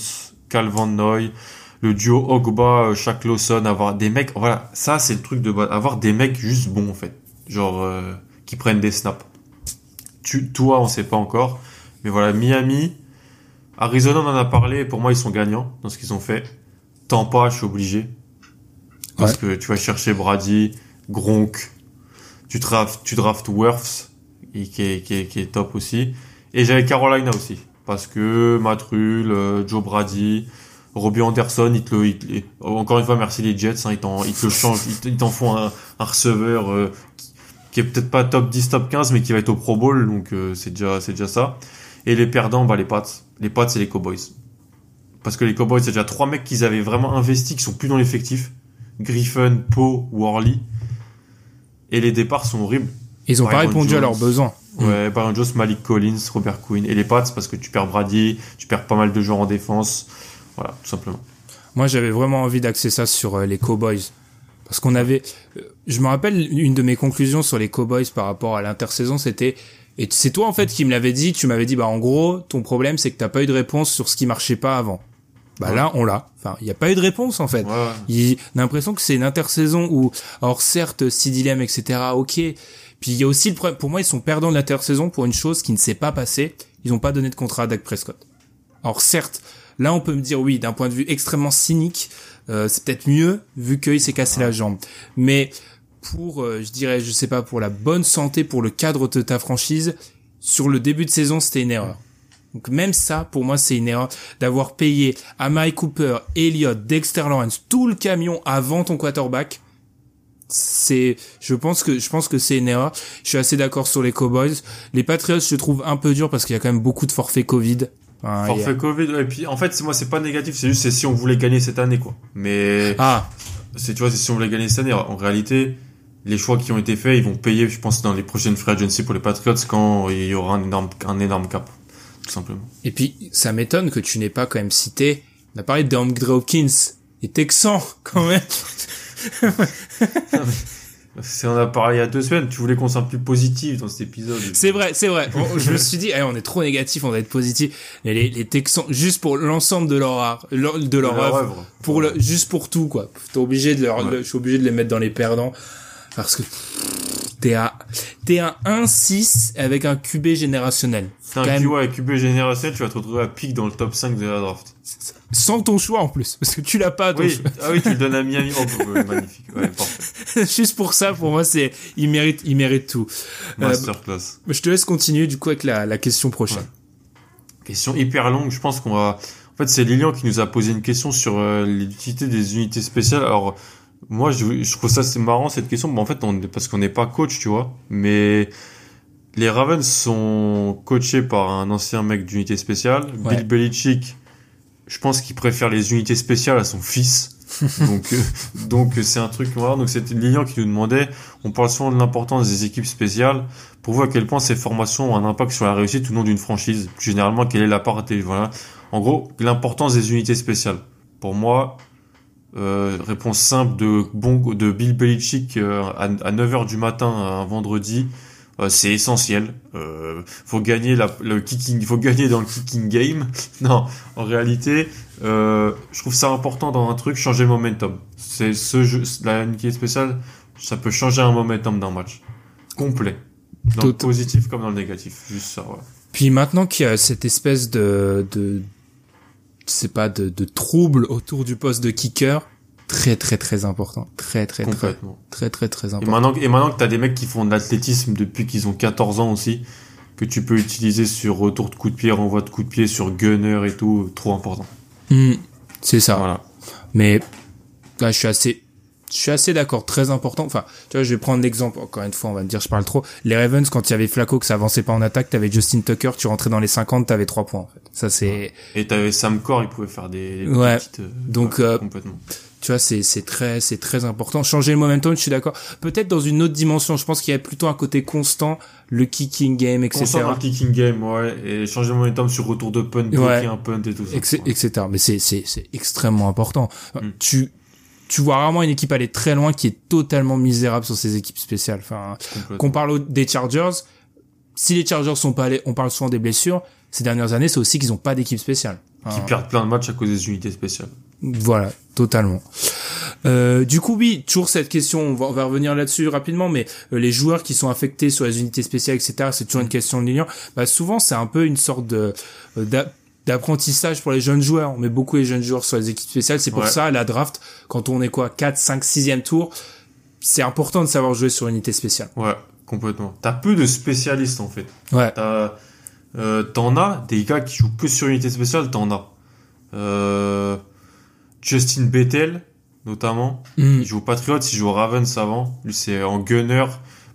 Cal Van Noy, le duo Ogba, Shaq Lawson, avoir des mecs, voilà, ça c'est le truc de base, avoir des mecs juste bons en fait, genre euh, qui prennent des snaps. Tu, toi, on sait pas encore, mais voilà, Miami, Arizona, on en a parlé, pour moi ils sont gagnants dans ce qu'ils ont fait. Tampa, je suis obligé, parce que tu vas chercher Brady, Gronk, tu drafts, tu drafts Worths, et qui est, qui est, qui est top aussi, et j'avais Carolina aussi, parce que Matt Rule, euh, Joe Brady, Robbie Anderson, ils te le, encore une fois, merci les Jets, hein, ils t'en, ils te changent, ils t'en font un, un receveur euh, qui, est peut-être pas top 10, top 15, mais qui va être au Pro Bowl, donc euh, c'est déjà, c'est déjà ça. Et les perdants, bah les Pats, les Pats, c'est les Cowboys, parce que les Cowboys, c'est déjà trois mecs qu'ils avaient vraiment investis, qui sont plus dans l'effectif, Griffin, Poe, Worley, et les départs sont horribles. ils ont pas répondu à leurs besoins Ouais, Byron Jones, Malik Collins, Robert Quinn. Et les Pats, parce que tu perds Brady, tu perds pas mal de joueurs en défense. Voilà, tout simplement. Moi, j'avais vraiment envie d'axer ça sur euh, les Cowboys. Parce qu'on avait... je me rappelle, une de mes conclusions sur les Cowboys par rapport à l'intersaison, c'était Et c'est toi en fait qui me l'avais dit. Tu m'avais dit bah en gros ton problème c'est que t'as pas eu de réponse sur ce qui marchait pas avant. Bah là on l'a. Enfin il y a pas eu de réponse en fait. Ouais. Il, on a l'impression que c'est une intersaison où alors certes si dilemme etc. Ok. Puis il y a aussi le problème. Pour moi ils sont perdants de l'intersaison pour une chose qui ne s'est pas passée. Ils ont pas donné de contrat à Dak Prescott. Alors certes là on peut me dire oui d'un point de vue extrêmement cynique euh, c'est peut-être mieux vu qu'il s'est cassé la jambe. Mais pour, euh, je dirais, je sais pas, pour la bonne santé, pour le cadre de ta franchise, sur le début de saison, c'était une erreur. Donc même ça, pour moi, c'est une erreur d'avoir payé à Mike Cooper, Elliott, Dexter Lawrence, tout le camion avant ton quarterback. C'est, je pense que, je pense que c'est une erreur. Je suis assez d'accord sur les Cowboys. Les Patriots, je trouve un peu dur parce qu'il y a quand même beaucoup de forfaits Covid. Forfait Covid, et puis en fait, moi, c'est pas négatif, c'est juste c'est si on voulait gagner cette année, quoi. Mais Ah, c'est, tu vois, c'est si on voulait gagner cette année. En réalité, les choix qui ont été faits, ils vont payer, je pense, dans les prochaines free agency pour les Patriots quand il y aura un énorme, un énorme cap, tout simplement. Et puis, ça m'étonne que tu n'aies pas quand même cité, on a parlé de Andre Hopkins, les Texans, quand même. (laughs) C'est, on a parlé il y a deux semaines, tu voulais qu'on soit plus positif dans cet épisode. C'est vrai, c'est vrai. (laughs) Je me suis dit, eh, on est trop négatif, on doit être positif. Mais les, les Texans, juste pour l'ensemble de leur art, leur- de leur, leur œuvre, œuvre. pour le, juste pour tout, quoi. T'es obligé de leur, Ouais. le- je suis obligé de les mettre dans les perdants. Parce que, t'es à, t'es à 1-6 avec un QB générationnel. Quand un même. QB avec QB générationnel, tu vas te retrouver à pic dans le top 5 de la draft. Sans ton choix, en plus. Parce que tu l'as pas, ton Oui, choix. ah oui, tu le donnes à Miami. Oh, ouais, (laughs) magnifique. Ouais, parfait. (laughs) juste pour ça, pour moi, c'est, il mérite, il mérite tout. Euh, Masterclass. je te laisse continuer, du coup, avec la, la question prochaine. Question hyper longue. Je pense qu'on va. En fait, c'est Lilian qui nous a posé une question sur euh, l'utilité des unités spéciales. Alors, moi, je, je trouve ça c'est marrant cette question. Bon, en fait, on, parce qu'on n'est pas coach, tu vois. Mais les Ravens sont coachés par un ancien mec d'unité spéciale. Ouais. Bill Belichick. Je pense qu'il préfère les unités spéciales à son fils. (laughs) donc, euh, donc c'est un truc voilà. Donc, c'était Lilian qui nous demandait. On parle souvent de l'importance des équipes spéciales. Pour vous, à quel point ces formations ont un impact sur la réussite ou non d'une franchise? Plus Généralement, quelle est la part des- voilà. En gros, l'importance des unités spéciales. Pour moi, euh, réponse simple de bon de Bill Belichick euh, à, à 9h du matin un vendredi, euh, c'est essentiel. Euh, faut gagner la, le kicking, faut gagner dans le kicking game. (laughs) non, en réalité, euh, je trouve ça important dans un truc, changer le momentum. C'est ce jeu, la unité spéciale, ça peut changer un momentum d'un match complet, dans le positif comme dans le négatif. Juste ça. Puis maintenant qu'il y a cette espèce de, de, je sais pas, de, de trouble autour du poste de kicker, très très très important, très très très très très très Et important. maintenant, et maintenant que t'as des mecs qui font de l'athlétisme depuis qu'ils ont 14 ans aussi, que tu peux utiliser sur retour de coup de pied, renvoi de coup de pied, sur gunner et tout, trop important. Hmm, c'est ça. Voilà. Mais là, je suis assez, je suis assez d'accord, très important. Enfin, tu vois, je vais prendre l'exemple. Encore une fois, on va me dire, je parle trop. Les Ravens, quand il y avait Flacco, que ça avançait pas en attaque, t'avais Justin Tucker, tu rentrais dans les 50, t'avais 3 points. En fait. Ça, c'est, Et t'avais Sam Core, il pouvait faire des, des Ouais. petites, euh, Donc, euh, complètement. Tu vois, c'est c'est très c'est très important. Changer le momentum, je suis d'accord. Peut-être dans une autre dimension. Je pense qu'il y a plutôt un côté constant, le kicking game, etc. Constant dans le kicking game, ouais, et changer le momentum sur retour de punt, bloquer Ouais. un punt et tout ça. Ouais. etc. Mais c'est c'est c'est extrêmement important. Mm. Tu tu vois rarement une équipe aller très loin qui est totalement misérable sur ses équipes spéciales. Enfin, qu'on parle des Chargers, si les Chargers sont pas allés, on parle souvent des blessures. Ces dernières années, c'est aussi qu'ils ont pas d'équipe spéciale. Qui Hein. perdent plein de matchs à cause des unités spéciales. Voilà, totalement. Euh, du coup, oui, toujours cette question, on va, on va revenir là-dessus rapidement, mais euh, les joueurs qui sont affectés sur les unités spéciales, etc., c'est toujours une question de ligne. Bah, souvent, c'est un peu une sorte de euh, d'a- d'apprentissage pour les jeunes joueurs. On met beaucoup les jeunes joueurs sur les équipes spéciales. C'est pour Ouais. ça, la draft, quand on est quoi, 4, 5, 6e tour, c'est important de savoir jouer sur une unité spéciale. Ouais, complètement. T'as peu de spécialistes en fait. Ouais. T'as, euh, t'en as des gars qui jouent que sur unité spéciale, t'en as. Euh, Justin Bethel, notamment. Mm. Il joue aux Patriots, il joue aux Ravens avant. Lui, c'est en gunner.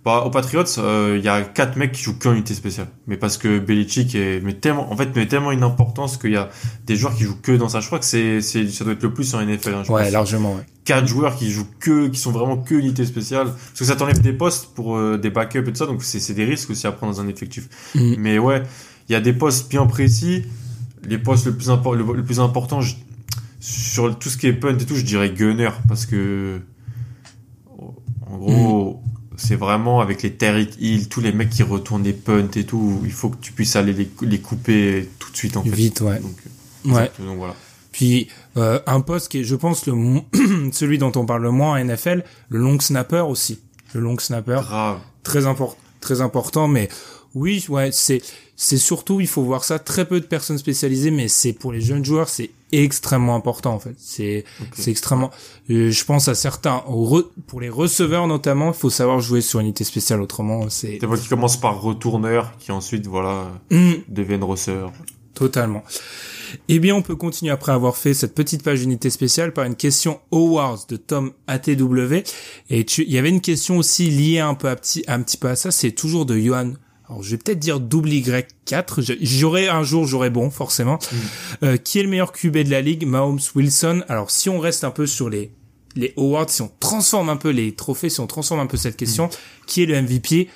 Bah, aux Patriots, euh, il y a quatre mecs qui jouent qu'en unité spéciale. Mais parce que Belichick est, mais tellement, en fait, met tellement une importance qu'il y a des joueurs qui jouent que dans ça. Je crois que c'est, c'est, ça doit être le plus en NFL. hein, je Ouais, pense. largement, ouais. quatre joueurs qui jouent que, qui sont vraiment que unité spéciale. Parce que ça t'enlève des postes pour euh, des backups et tout ça, donc c'est c'est des risques aussi à prendre dans un effectif. Mm. Mais ouais, il y a des postes bien précis. Les postes le plus, impor- le, le plus important, je- sur tout ce qui est punt et tout, je dirais gunner, parce que en gros, c'est vraiment avec les Terry Hill, tous les mecs qui retournent les punts et tout, il faut que tu puisses aller les, les couper tout de suite en fait. Vite, ouais. Donc, Ouais. donc voilà. Puis euh, un poste qui est, je pense, le (clears throat) celui dont on parle le moins en NFL, le long snapper aussi. Le long snapper, Grave. très important, très important. Mais oui, ouais, c'est c'est surtout, il faut voir ça. Très peu de personnes spécialisées, mais c'est pour les jeunes joueurs, c'est extrêmement important en fait. C'est extrêmement. euh, je pense à certains, au re- pour les receveurs notamment, il faut savoir jouer sur unité spéciale. Autrement, c'est Des fois qui commencent par retourneur, qui ensuite, voilà, Hum, deviennent receveurs. Totalement. Eh bien, on peut continuer après avoir fait cette petite page unité spéciale par une question Awards de Tom ATW. Et tu, il y avait une question aussi liée un peu à petit, un petit peu à ça. C'est toujours de Johan. Alors, je vais peut-être dire double Y4. Je- J'aurai un jour, j'aurai bon, forcément. Euh, qui est le meilleur QB de la ligue? Mahomes, Wilson. Alors, si on reste un peu sur les, les awards, si on transforme un peu les trophées, si on transforme un peu cette question, qui est le MVP?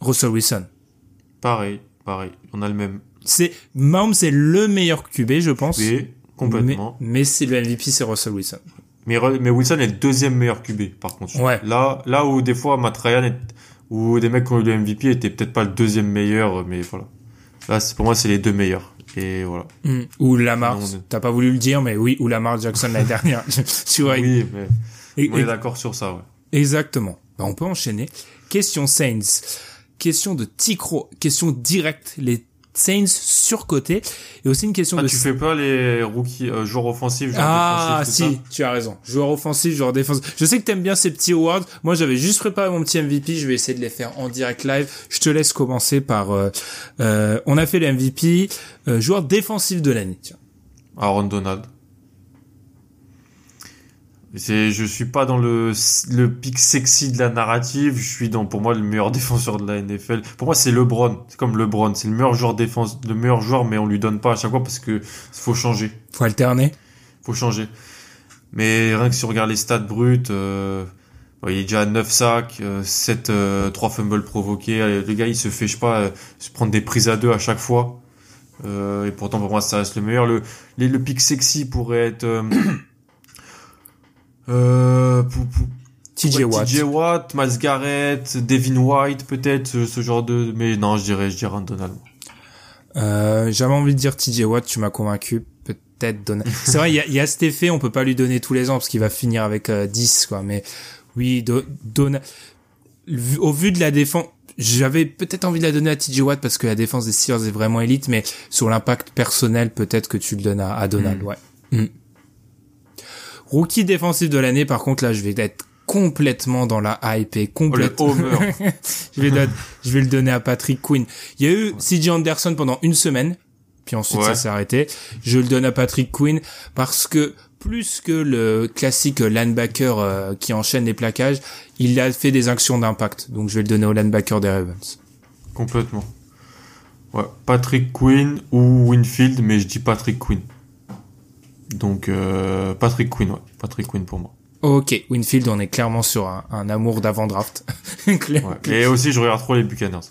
Russell Wilson. Pareil, pareil. On a le même C'est Mahomes est le meilleur QB, je pense. QB, complètement. Mais, mais c'est le MVP, c'est Russell Wilson. Mais, mais Wilson est le deuxième meilleur QB, par contre. Ouais. Là, là où des fois Matt Ryan est, où des mecs qui ont eu le MVP étaient peut-être pas le deuxième meilleur, mais voilà. Là, c'est, pour moi, c'est les deux meilleurs. Et voilà. Mm. Ou Lamar, t'as pas voulu le dire, mais oui, ou Lamar Jackson l'année (laughs) dernière. (laughs) tu vois, Oui, mais et- on est d'accord sur ça, ouais. exactement. Bah, on peut enchaîner. Question Saints. Question de Ticro. Question directe. Les Saints surcotés. Et aussi une question Ah, de... tu fais pas les rookies, euh, joueurs offensifs, joueurs Ah défensifs, tout si, tu as raison. Joueur offensif, joueur défensif. Je sais que t'aimes bien ces petits awards. Moi, j'avais juste préparé mon petit MVP. Je vais essayer de les faire en direct live. Je te laisse commencer par. euh, euh, on a fait le MVP, euh, joueur défensif de l'année. Aaron Donald. C'est, je suis pas dans le, le pic sexy de la narrative. Je suis dans, pour moi, le meilleur (laughs) défenseur de la NFL. Pour moi, c'est LeBron. C'est comme LeBron. C'est le meilleur joueur défense, le meilleur joueur, mais on lui donne pas à chaque fois parce que faut changer. Faut alterner. Faut changer. Mais rien que si on regarde les stats brutes, euh, bon, il est déjà à 9 sacs, euh, 7, euh, 3 fumbles provoqués. Le gars, il se fait, je sais pas, euh, se prendre des prises à deux à chaque fois. Euh, et pourtant, pour moi, ça reste le meilleur. Le, les- le pic sexy pourrait être, euh, euh, pou- pou- TJ Watt. TJ Watt, Miles Garrett, Devin White, peut-être, ce, ce genre de, mais non, je dirais, je dirais Aaron Donald. Euh, J'avais envie de dire TJ Watt. Tu m'as convaincu. Peut-être donner. (laughs) C'est vrai, il y a, y a cet effet. On peut pas lui donner tous les ans parce qu'il va finir avec euh, 10 quoi. Mais oui, do, donne. vu- Au vu de la défense. J'avais peut-être envie de la donner à TJ Watt parce que la défense des Steelers est vraiment élite, mais sur l'impact personnel, peut-être que tu le donnes à, à Donald, Mm. ouais. Mm. Rookie défensif de l'année, par contre, là, je vais être complètement dans la hype et Oh, complètement. Homer. (laughs) je, vais don- je vais le donner à Patrick Quinn. Il y a eu CJ Anderson pendant une semaine, puis ensuite Ouais. ça s'est arrêté. Je le donne à Patrick Quinn parce que plus que le classique linebacker euh, qui enchaîne les plaquages, il a fait des actions d'impact. Donc je vais le donner au linebacker des Ravens. Complètement. Ouais, Patrick Quinn ou Winfield, mais je dis Patrick Quinn. Donc euh, Patrick Quinn, ouais, Patrick Quinn pour moi. Ok, Winfield, on est clairement sur un, un amour d'avant-draft. (laughs) Ouais. Et aussi, je regarde trop les Buccaneers. (laughs)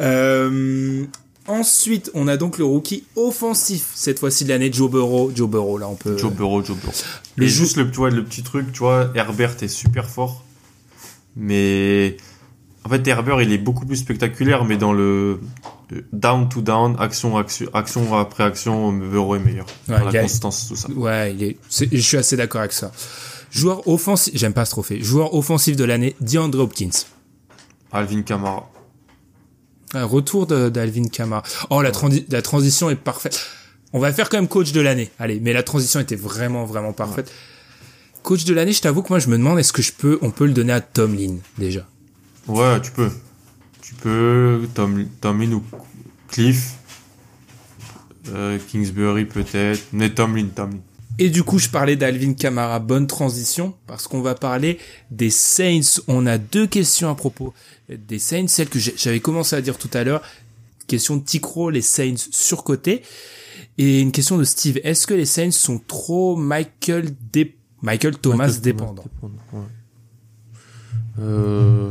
Euh, ensuite, on a donc le rookie offensif, cette fois-ci de l'année, Joe Burrow. Joe Burrow, là, on peut... Joe Burrow, Joe Burrow. Le juste le, tu vois, le petit truc, tu vois, Herbert est super fort, mais en fait Herbert il est beaucoup plus spectaculaire, mais dans le down to down, action action, action après action, Burrow est meilleur. Ouais, la constance, tout ça. Ouais, il est, je suis assez d'accord avec ça. Joueur offensif, j'aime pas ce trophée. Joueur offensif de l'année, DeAndre Hopkins. Alvin Kamara. Un retour de- d'Alvin Kamara. Oh, la, transi- la transition est parfaite. On va faire quand même coach de l'année. Allez, mais la transition était vraiment, vraiment parfaite. Coach de l'année, je t'avoue que moi, je me demande est-ce que je peux, on peut le donner à Tomlin, déjà? Ouais, tu peux. Tu peux, Tom, Tomlin ou Cliff. Euh, Kingsbury peut-être. Mais Tomlin, Tomlin. Et du coup, je parlais d'Alvin Kamara. Bonne transition, parce qu'on va parler des Saints. On a deux questions à propos des Saints. Celle que j'avais commencé à dire tout à l'heure. Question de Ticro, les Saints surcotés. Et une question de Steve. Est-ce que les Saints sont trop Michael, dé- Michael Thomas Michael dépendants? ouais. Euh,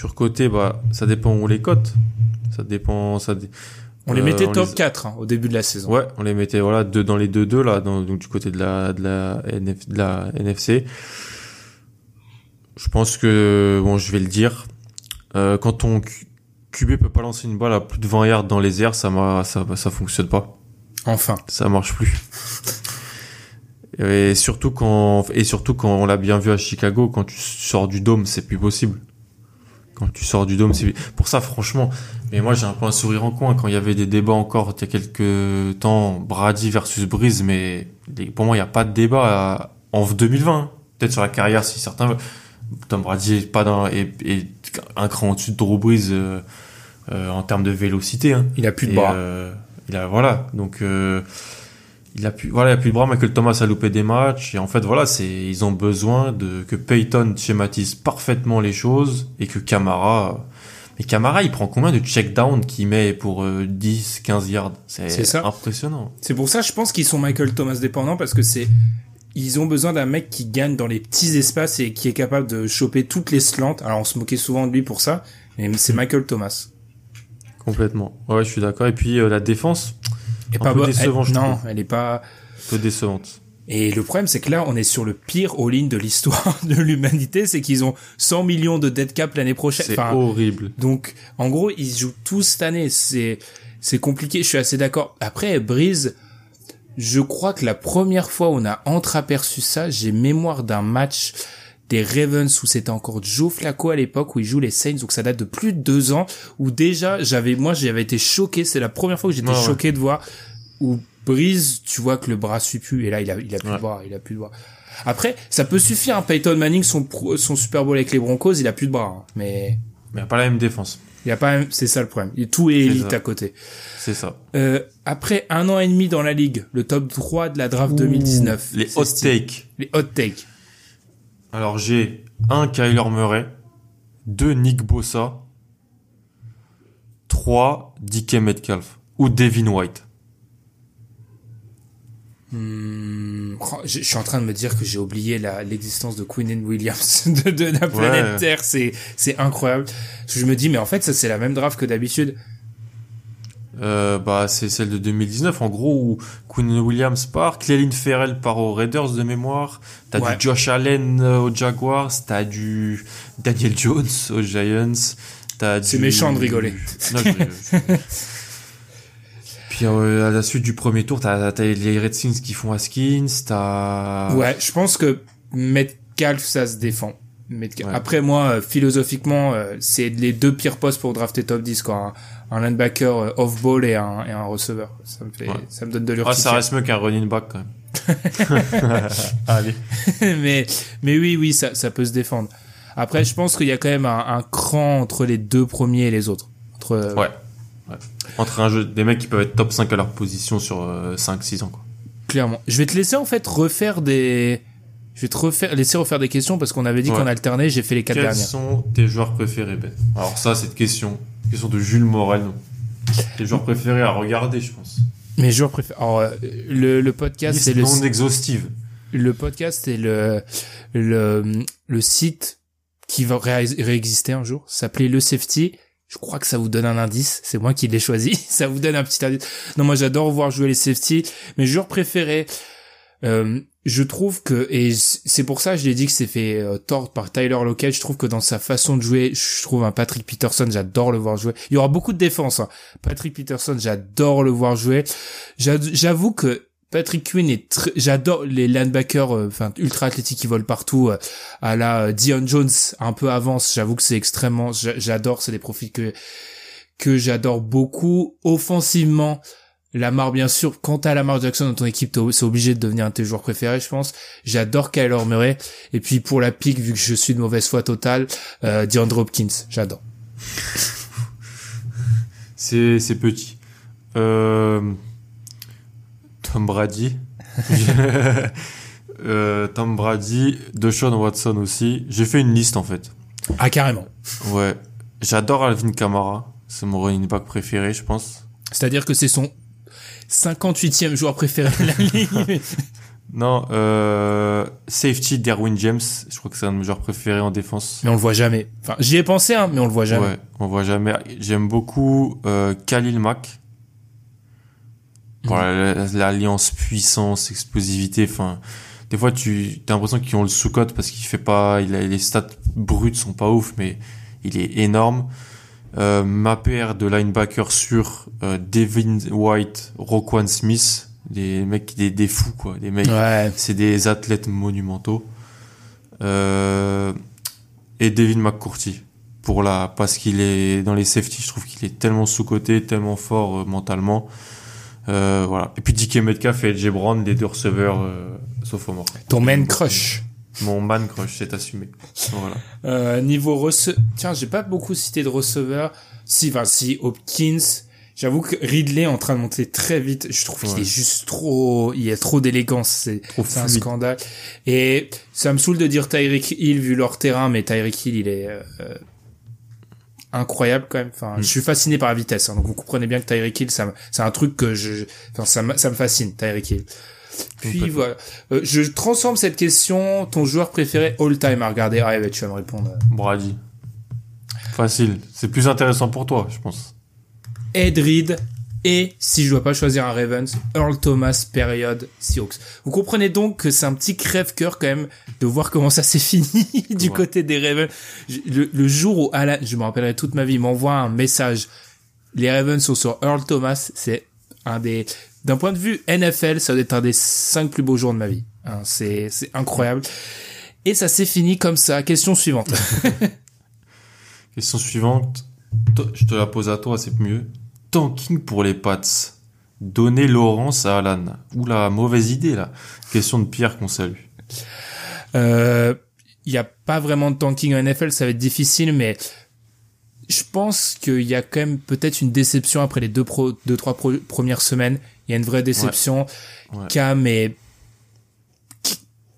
sur côté, bah, ça dépend où on les cote. Ça dépend, ça. dé- On les Euh, mettait on top les- 4 hein, au début de la saison. Ouais, on les mettait voilà deux dans les deux deux là, dans, donc du côté de la de la, NF, de la NFC. Je pense que, bon, je vais le dire. Euh, quand ton QB peut pas lancer une balle à plus de 20 yards dans les airs, ça m'a, ça, ça fonctionne pas. Enfin. Ça marche plus. Et surtout quand, et surtout quand on l'a bien vu à Chicago, quand tu sors du dôme, c'est plus possible. Quand tu sors du dôme, c'est pour ça, franchement. Mais moi, j'ai un peu un sourire en coin quand il y avait des débats encore il y a quelques temps, Brady versus Breeze, mais pour moi, il n'y a pas de débat à- en 2020. hein. Peut-être sur la carrière, si certains veulent. Tom Brady est pas dans, est, est un cran au-dessus de Drew Brees euh, euh, en termes de vélocité. Hein. Il a plus de Et, bras. euh, il a voilà, donc euh, il a plus voilà, il a plus de bras. Michael Thomas a loupé des matchs et en fait voilà, c'est ils ont besoin de que Peyton schématise parfaitement les choses et que Camara mais Camara, il prend combien de check down qu'il met pour euh, 10 15 yards? C'est impressionnant. C'est pour ça, je pense qu'ils sont Michael Thomas dépendants parce que c'est, ils ont besoin d'un mec qui gagne dans les petits espaces et qui est capable de choper toutes les slants. Alors on se moquait souvent de lui pour ça, mais c'est Michael Thomas. Complètement. Ouais, je suis d'accord et puis euh, la défense Et Un peu bo- décevant, elle- je non, trouve. elle est pas. un peu décevante. Et le problème, c'est que là, on est sur le pire all-in de l'histoire (laughs) de l'humanité, c'est qu'ils ont 100 millions de dead cap l'année prochaine. C'est Enfin, horrible. donc, en gros, ils jouent tous cette année. C'est, c'est compliqué. Je suis assez d'accord. Après, Breeze, je crois que la première fois où on a entreaperçu ça, j'ai mémoire d'un match des Ravens où c'était encore Joe Flacco à l'époque où il joue les Saints donc ça date de plus de deux ans où déjà j'avais moi j'avais été choqué c'est la première fois que j'étais ouais. choqué de voir où Breeze tu vois que le bras suit plus et là il a il a plus Ouais. de bras il a plus de bras après ça peut suffire hein. Peyton Manning son son Super Bowl avec les Broncos il a plus de bras hein. mais Mais il a pas la même défense. il y a pas c'est ça le problème Il- tout est élite ça. à côté C'est ça. euh, après un an et demi dans la ligue le top 3 de la draft 2019 Les hot takes. les hot takes Alors j'ai un Kyler Murray, deux Nick Bossa, trois DK Metcalf ou Devin White. Hmm, oh, je, suis en train de me dire que j'ai oublié l'existence de Queen Williams (laughs) de, de la planète Ouais. Terre, c'est incroyable. Je me dis mais en fait ça c'est la même draft que d'habitude. Euh, bah c'est celle de 2019 en gros où Quinn Williams part, Clelin Ferrell part aux Raiders de mémoire, t'as Ouais. du Josh Allen euh, aux Jaguars, t'as du Daniel Jones (laughs) aux Giants, t'as C'est du- méchant de rigoler. Non, je rigole. (laughs) Puis euh, à la suite du premier tour, t'as t'as les Redskins qui font Haskins, t'as Ouais, je pense que Metcalf ça se défend. Metcalf- Ouais. Après moi euh, philosophiquement c'est les deux pires postes pour drafter top 10 quoi. Un, un linebacker euh, off ball et un et un receveur. Ça me fait Ouais. ça me donne de Ah, l'urticaire. ça reste mieux qu'un running back quand même. (laughs) Allez. (laughs) mais mais oui oui ça ça peut se défendre. Après je pense qu'il y a quand même un, un cran entre les deux premiers et les autres. Entre euh, Ouais. ouais. Entre un jeu, des mecs qui peuvent être top 5 à leur position sur 5-6 ans quoi. clairement. Je vais te laisser en fait refaire des je vais te refaire laisser refaire des questions parce qu'on avait dit Ouais. qu'on alternait, j'ai fait les quatre Quels dernières. sont tes joueurs préférés, Ben? Alors ça, cette question, question de Jules Morel. Tes joueurs préférés à regarder, je pense. Mes joueurs préférés. Alors, euh, le, le podcast, c'est le, non exhaustive. le podcast, c'est le, le, le site qui va ré- réexister un jour. S'appelait Le Safety. Je crois que ça vous donne un indice. C'est moi qui l'ai choisi. (laughs) ça vous donne un petit indice. Non, moi, j'adore voir jouer les safety. Mes joueurs préférés, euh, je trouve que, et c'est pour ça que je l'ai dit que c'est fait euh, tort par Tyler Lockett, je trouve que dans sa façon de jouer, je trouve un Patrick Peterson, j'adore le voir jouer. Il y aura beaucoup de défense. hein. Patrick Peterson, j'adore le voir jouer. J'a- J'avoue que Patrick Quinn est très, j'adore les linebackers, euh, enfin ultra athlétiques qui volent partout. euh, à la euh, Dion Jones, un peu avance. J'avoue que c'est extrêmement, j'a- j'adore. C'est des profils que que j'adore beaucoup. Offensivement, Lamar bien sûr. Quand t'as Lamar Jackson dans ton équipe, t'es- c'est obligé de devenir un de tes joueurs préférés, je pense. J'adore Kyler Murray. Et puis pour la pique, vu que je suis de mauvaise foi totale, euh, DeAndre Hopkins, j'adore. (laughs) C'est c'est petit. Euh, Tom Brady. (laughs) euh, Tom Brady, Deshaun Watson aussi. J'ai fait une liste en fait. Ah carrément. Ouais. J'adore Alvin Kamara. C'est mon running back préféré, je pense. C'est-à-dire que c'est son 58e joueur préféré de la (laughs) ligue. Non, euh, safety Derwin James. Je crois que c'est un de mes joueurs préférés en défense. mais on le voit jamais. Enfin, j'y ai pensé, hein, mais on le voit jamais. Ouais, on voit jamais. J'aime beaucoup euh, Khalil Mack. Pour la- l'alliance puissance, explosivité, enfin des fois tu as l'impression qu'ils ont le sous-cote parce qu'il fait pas, il a, les stats brutes sont pas ouf, mais il est énorme. Euh, ma paire de linebacker sur euh, Devin White, Roquan Smith, des mecs, des, des fous quoi, des mecs, c'est des athlètes monumentaux. Euh, et Devin McCourty pour la parce qu'il est dans les safety, je trouve qu'il est tellement sous coté, tellement fort mentalement. Voilà. Et puis DK Metcalf et LJ Brown, les deux receveurs sophomores. Ton man crush. Mon man crush, c'est assumé. Voilà. Euh, niveau receveur, tiens, j'ai pas beaucoup cité de receveurs. Si, enfin, si Hopkins. J'avoue que Ridley est en train de monter très vite. Je trouve qu'il est juste trop, il y a trop d'élégance. C'est un scandale. Et ça me saoule de dire Tyreek Hill vu leur terrain, mais Tyreek Hill, il est euh, incroyable quand même. Enfin, mm. je suis fasciné par la vitesse. Hein, donc vous comprenez bien que Tyreek Hill, ça, c'est un truc que je, enfin, ça, me, ça me fascine, Tyreek Hill. Puis voilà, euh, je transforme cette question. Ton joueur préféré all time à regarder. Ah, tu vas me répondre. Brady. Facile. C'est plus intéressant pour toi, je pense. Ed Reed et si je dois pas choisir un Ravens, Earl Thomas période Seahawks. Vous comprenez donc que c'est un petit crève-cœur quand même de voir comment ça s'est (laughs) fini du côté des Ravens. Le, jour où Alan, je me rappellerai toute ma vie, m'envoie un message, les Ravens sont sur Earl Thomas, c'est un des, d'un point de vue NFL, ça doit être un des cinq plus beaux jours de ma vie. Hein, c'est, c'est incroyable. Et ça s'est fini comme ça. Question suivante. (laughs) Question suivante. Je te la pose à toi, c'est mieux tanking pour les Pats. Donner Laurence à Alan. Oula, mauvaise idée là. Question de Pierre qu'on salue. Euh, il n'y a pas vraiment de tanking en NFL, ça va être difficile, mais je pense qu'il y a quand même peut-être une déception après les deux, pro, deux trois premières semaines. Il y a une vraie déception. Cam est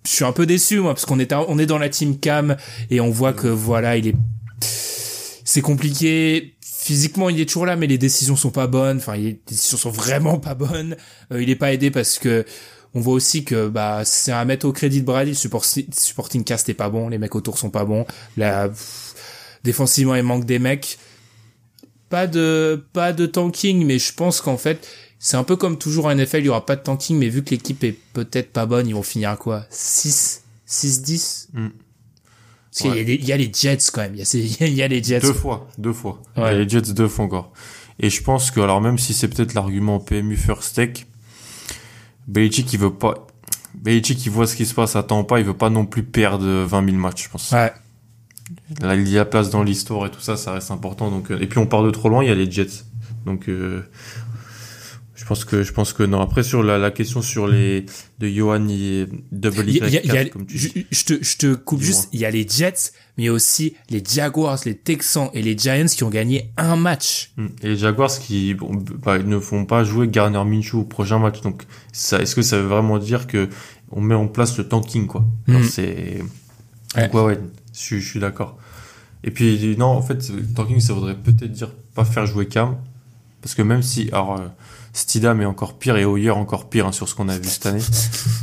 je suis un peu déçu moi parce qu'on est on est dans la team Cam et on voit que voilà il est c'est compliqué. Physiquement il est toujours là mais les décisions sont pas bonnes. Enfin les décisions sont vraiment pas bonnes. Euh, il est pas aidé parce que on voit aussi que bah c'est à mettre au crédit de Brady le supporting cast est pas bon les mecs autour sont pas bons. La défensivement il manque des mecs. Pas de pas de tanking mais je pense qu'en fait c'est un peu comme toujours en NFL il y aura pas de tanking mais vu que l'équipe est peut-être pas bonne ils vont finir à quoi? 6 6 10 parce qu'il y, y, a les Jets quand même. Il y, (laughs) y, a les Jets. Deux fois, deux fois. Il y a les Jets deux fois encore. Et je pense que, alors même si c'est peut-être l'argument PMU First Tech, Belichick il veut pas, Belichick il voit ce qui se passe à pas il veut pas non plus perdre 20 000 matchs, je pense. Ouais. Là, il y a place dans l'histoire et tout ça, ça reste important. Donc, euh, et puis on part de trop loin, il y a les Jets. Donc, euh, pense que je pense que non. Après sur la, la question sur les de Johan et Double y a, comme tu je, je, te je te coupe juste. Il y a les Jets, mais il y a aussi les Jaguars, les Texans et les Giants qui ont gagné un match. Hmm. Et les Jaguars qui bon, bah, ne font pas jouer Garner Minshew au prochain match. Donc ça, est-ce que ça veut vraiment dire que on met en place le tanking quoi? Hmm. C'est ouais. ouais, je, je suis d'accord. Et puis non, en fait, tanking ça voudrait peut-être dire pas faire jouer Cam parce que même si alors euh, Stidham est encore pire et Hoyer encore pire hein, sur ce qu'on a vu cette année.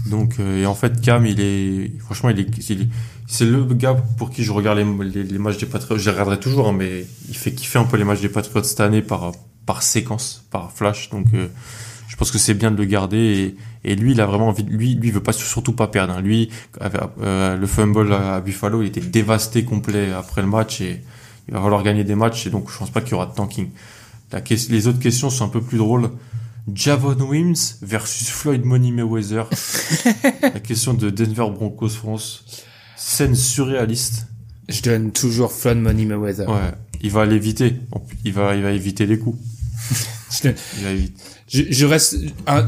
Donc euh, et en fait Cam il est franchement il est, c'est le gars pour qui je regarde les, les, matchs des Patriots. Je les regarderai toujours hein, mais il fait kiffer un peu les matchs des Patriots cette année par par séquence, par flash. Donc euh, je pense que c'est bien de le garder et, et lui il a vraiment envie lui lui veut pas surtout pas perdre. Hein. Lui euh, le fumble à Buffalo il était dévasté complet après le match et il va falloir gagner des matchs et donc je pense pas qu'il y aura de tanking. La, les autres questions sont un peu plus drôles. Javon Wims versus Floyd Money Mayweather. (laughs) la question de Denver Broncos France. Scène surréaliste. Je donne toujours Floyd Money Mayweather. Ouais. Il va l'éviter. Il va, il va éviter les coups. (laughs) je, je, je, reste,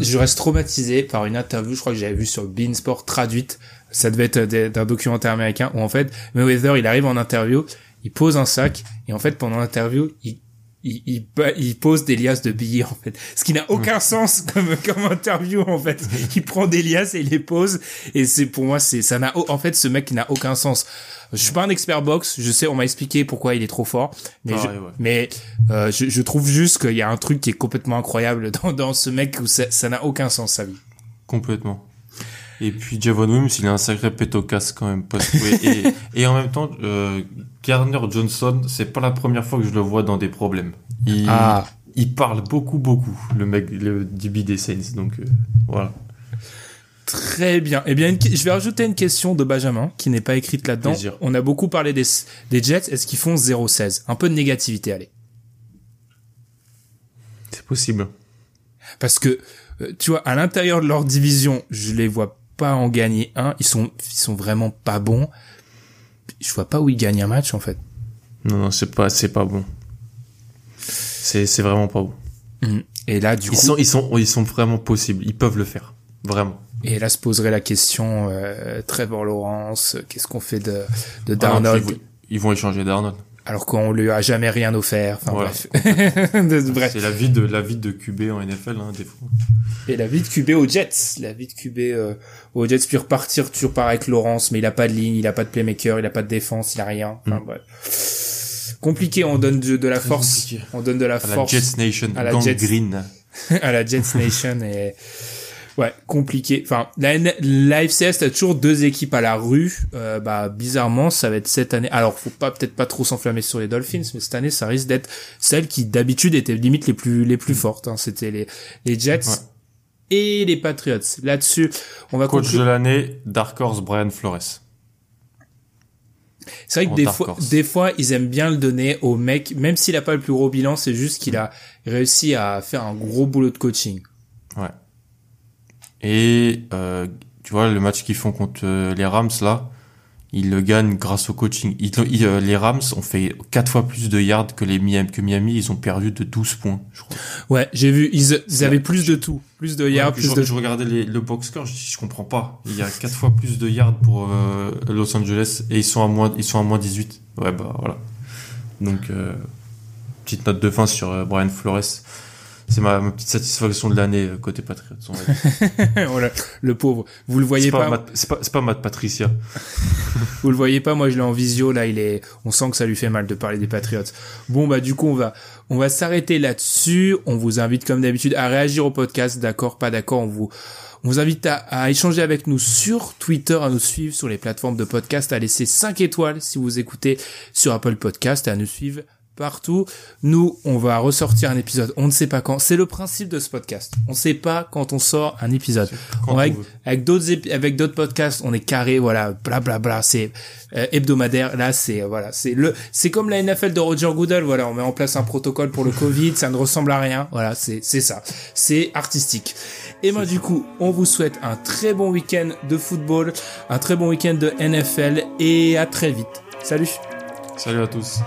je reste traumatisé par une interview, je crois que j'avais vu sur Beansport traduite. Ça devait être d'un documentaire américain où en fait, Mayweather, il arrive en interview, il pose un sac, et en fait, pendant l'interview, il il, il, il, pose des liasses de billets en fait, ce qui n'a aucun sens comme comme interview en fait. (laughs) Il prend des liasses et il les pose et c'est pour moi c'est ça n'a en fait ce mec n'a aucun sens. Je suis pas un expert boxe, je sais on m'a expliqué pourquoi il est trop fort, mais je, mais euh, je, je, trouve juste qu'il y a un truc qui est complètement incroyable (laughs) dans dans ce mec où ça n'a aucun sens sa vie. Complètement. Et puis Javon Wims, il a un sacré pétocasse quand même. (laughs) et, et, en même temps, euh, Garner Johnson, c'est pas la première fois que je le vois dans des problèmes. Il, ah. il parle beaucoup, beaucoup, le mec, le DB des Saints. Donc euh, voilà. Très bien. Eh bien, je vais rajouter une question de Benjamin qui n'est pas écrite là-dedans. On a beaucoup parlé des, des Jets. Est-ce qu'ils font 0-16 Un peu de négativité, allez. C'est possible. Parce que, euh, tu vois, à l'intérieur de leur division, je les vois pas en gagner un. Ils sont, ils sont vraiment pas bons. Je vois pas où ils gagnent un match, en fait. Non, non, c'est pas, c'est pas bon. C'est, c'est vraiment pas bon. Mmh. Et là, du ils coup. Sont, ils sont, ils sont vraiment possibles. Ils peuvent le faire. Vraiment. Et là se poserait la question, euh, Trevor Lawrence, qu'est-ce qu'on fait de, de ah Darnold ils, vont, échanger Darnold. Alors qu'on lui a jamais rien offert. Enfin (laughs) bref. C'est la vie de la vie de QB en NFL, hein, des fois. Et la vie de QB aux Jets, la vie de QB euh, aux Jets puis repartir, tu repars avec Lawrence, mais il a pas de ligne, il a pas de playmaker, il a pas de défense, il a rien. Enfin mm. bref. Compliqué, on donne de, la force, on donne de la à force la Jets Nation, à la Jets, Green. (laughs) à la Jets Nation et Ouais, compliqué. Enfin, la, la FCS, t'as toujours deux équipes à la rue. Euh, bah, bizarrement, ça va être cette année. Alors, faut pas peut-être pas trop s'enflammer sur les Dolphins, mais cette année, ça risque d'être celle qui d'habitude étaient limite les plus les plus fortes. Hein. C'était les les Jets et les Patriots. Là-dessus, on va coach de l'année, Dark Horse Brian Flores. C'est vrai que des fois, des fois, ils aiment bien le donner au mec, même s'il a pas le plus gros bilan, c'est juste qu'il a réussi à faire un gros boulot de coaching. Ouais. Et euh, tu vois, le match qu'ils font contre euh, les Rams, là, ils le gagnent grâce au coaching. Ils, euh, les Rams ont fait quatre fois plus de yards que les Miami, que Miami. Ils ont perdu de 12 points, je crois. Ouais, j'ai vu. Ils, ils avaient plus de tout. Plus de yards, plus je, de... Je regardais les, le box score, je, je comprends pas. Il y a quatre fois plus de yards pour euh, Los Angeles et ils sont à moins, ils sont à moins 18. Ouais, bah voilà. Donc, euh, petite note de fin sur Brian Flores c'est ma, petite satisfaction de l'année euh, côté Patriots. (laughs) voilà, le pauvre. Vous le voyez pas. c'est pas, c'est pas Matt Patricia. (laughs) Vous le voyez pas, moi je l'ai en visio là, il est, on sent que ça lui fait mal de parler des Patriots. Bon bah du coup on va, on va s'arrêter là-dessus. On vous invite comme d'habitude à réagir au podcast, d'accord, pas d'accord. On vous, on vous invite à, à, échanger avec nous sur Twitter, à nous suivre sur les plateformes de podcast, à laisser 5 étoiles si vous écoutez sur Apple Podcast et à nous suivre partout. Nous, on va ressortir un épisode. On ne sait pas quand. C'est le principe de ce podcast. On ne sait pas quand on sort un épisode. avec, d'autres avec d'autres podcasts, on est carré. Voilà, blablabla. Bla, bla, c'est euh, hebdomadaire. Là, c'est euh, voilà, c'est le, c'est comme la NFL de Roger Goodell. Voilà, on met en place un protocole pour le Covid. ça ne ressemble à rien. Voilà, c'est c'est ça. C'est artistique. Et moi, du coup, on vous souhaite un très bon week-end de football, un très bon week-end de NFL et à très vite. Salut. Salut à tous.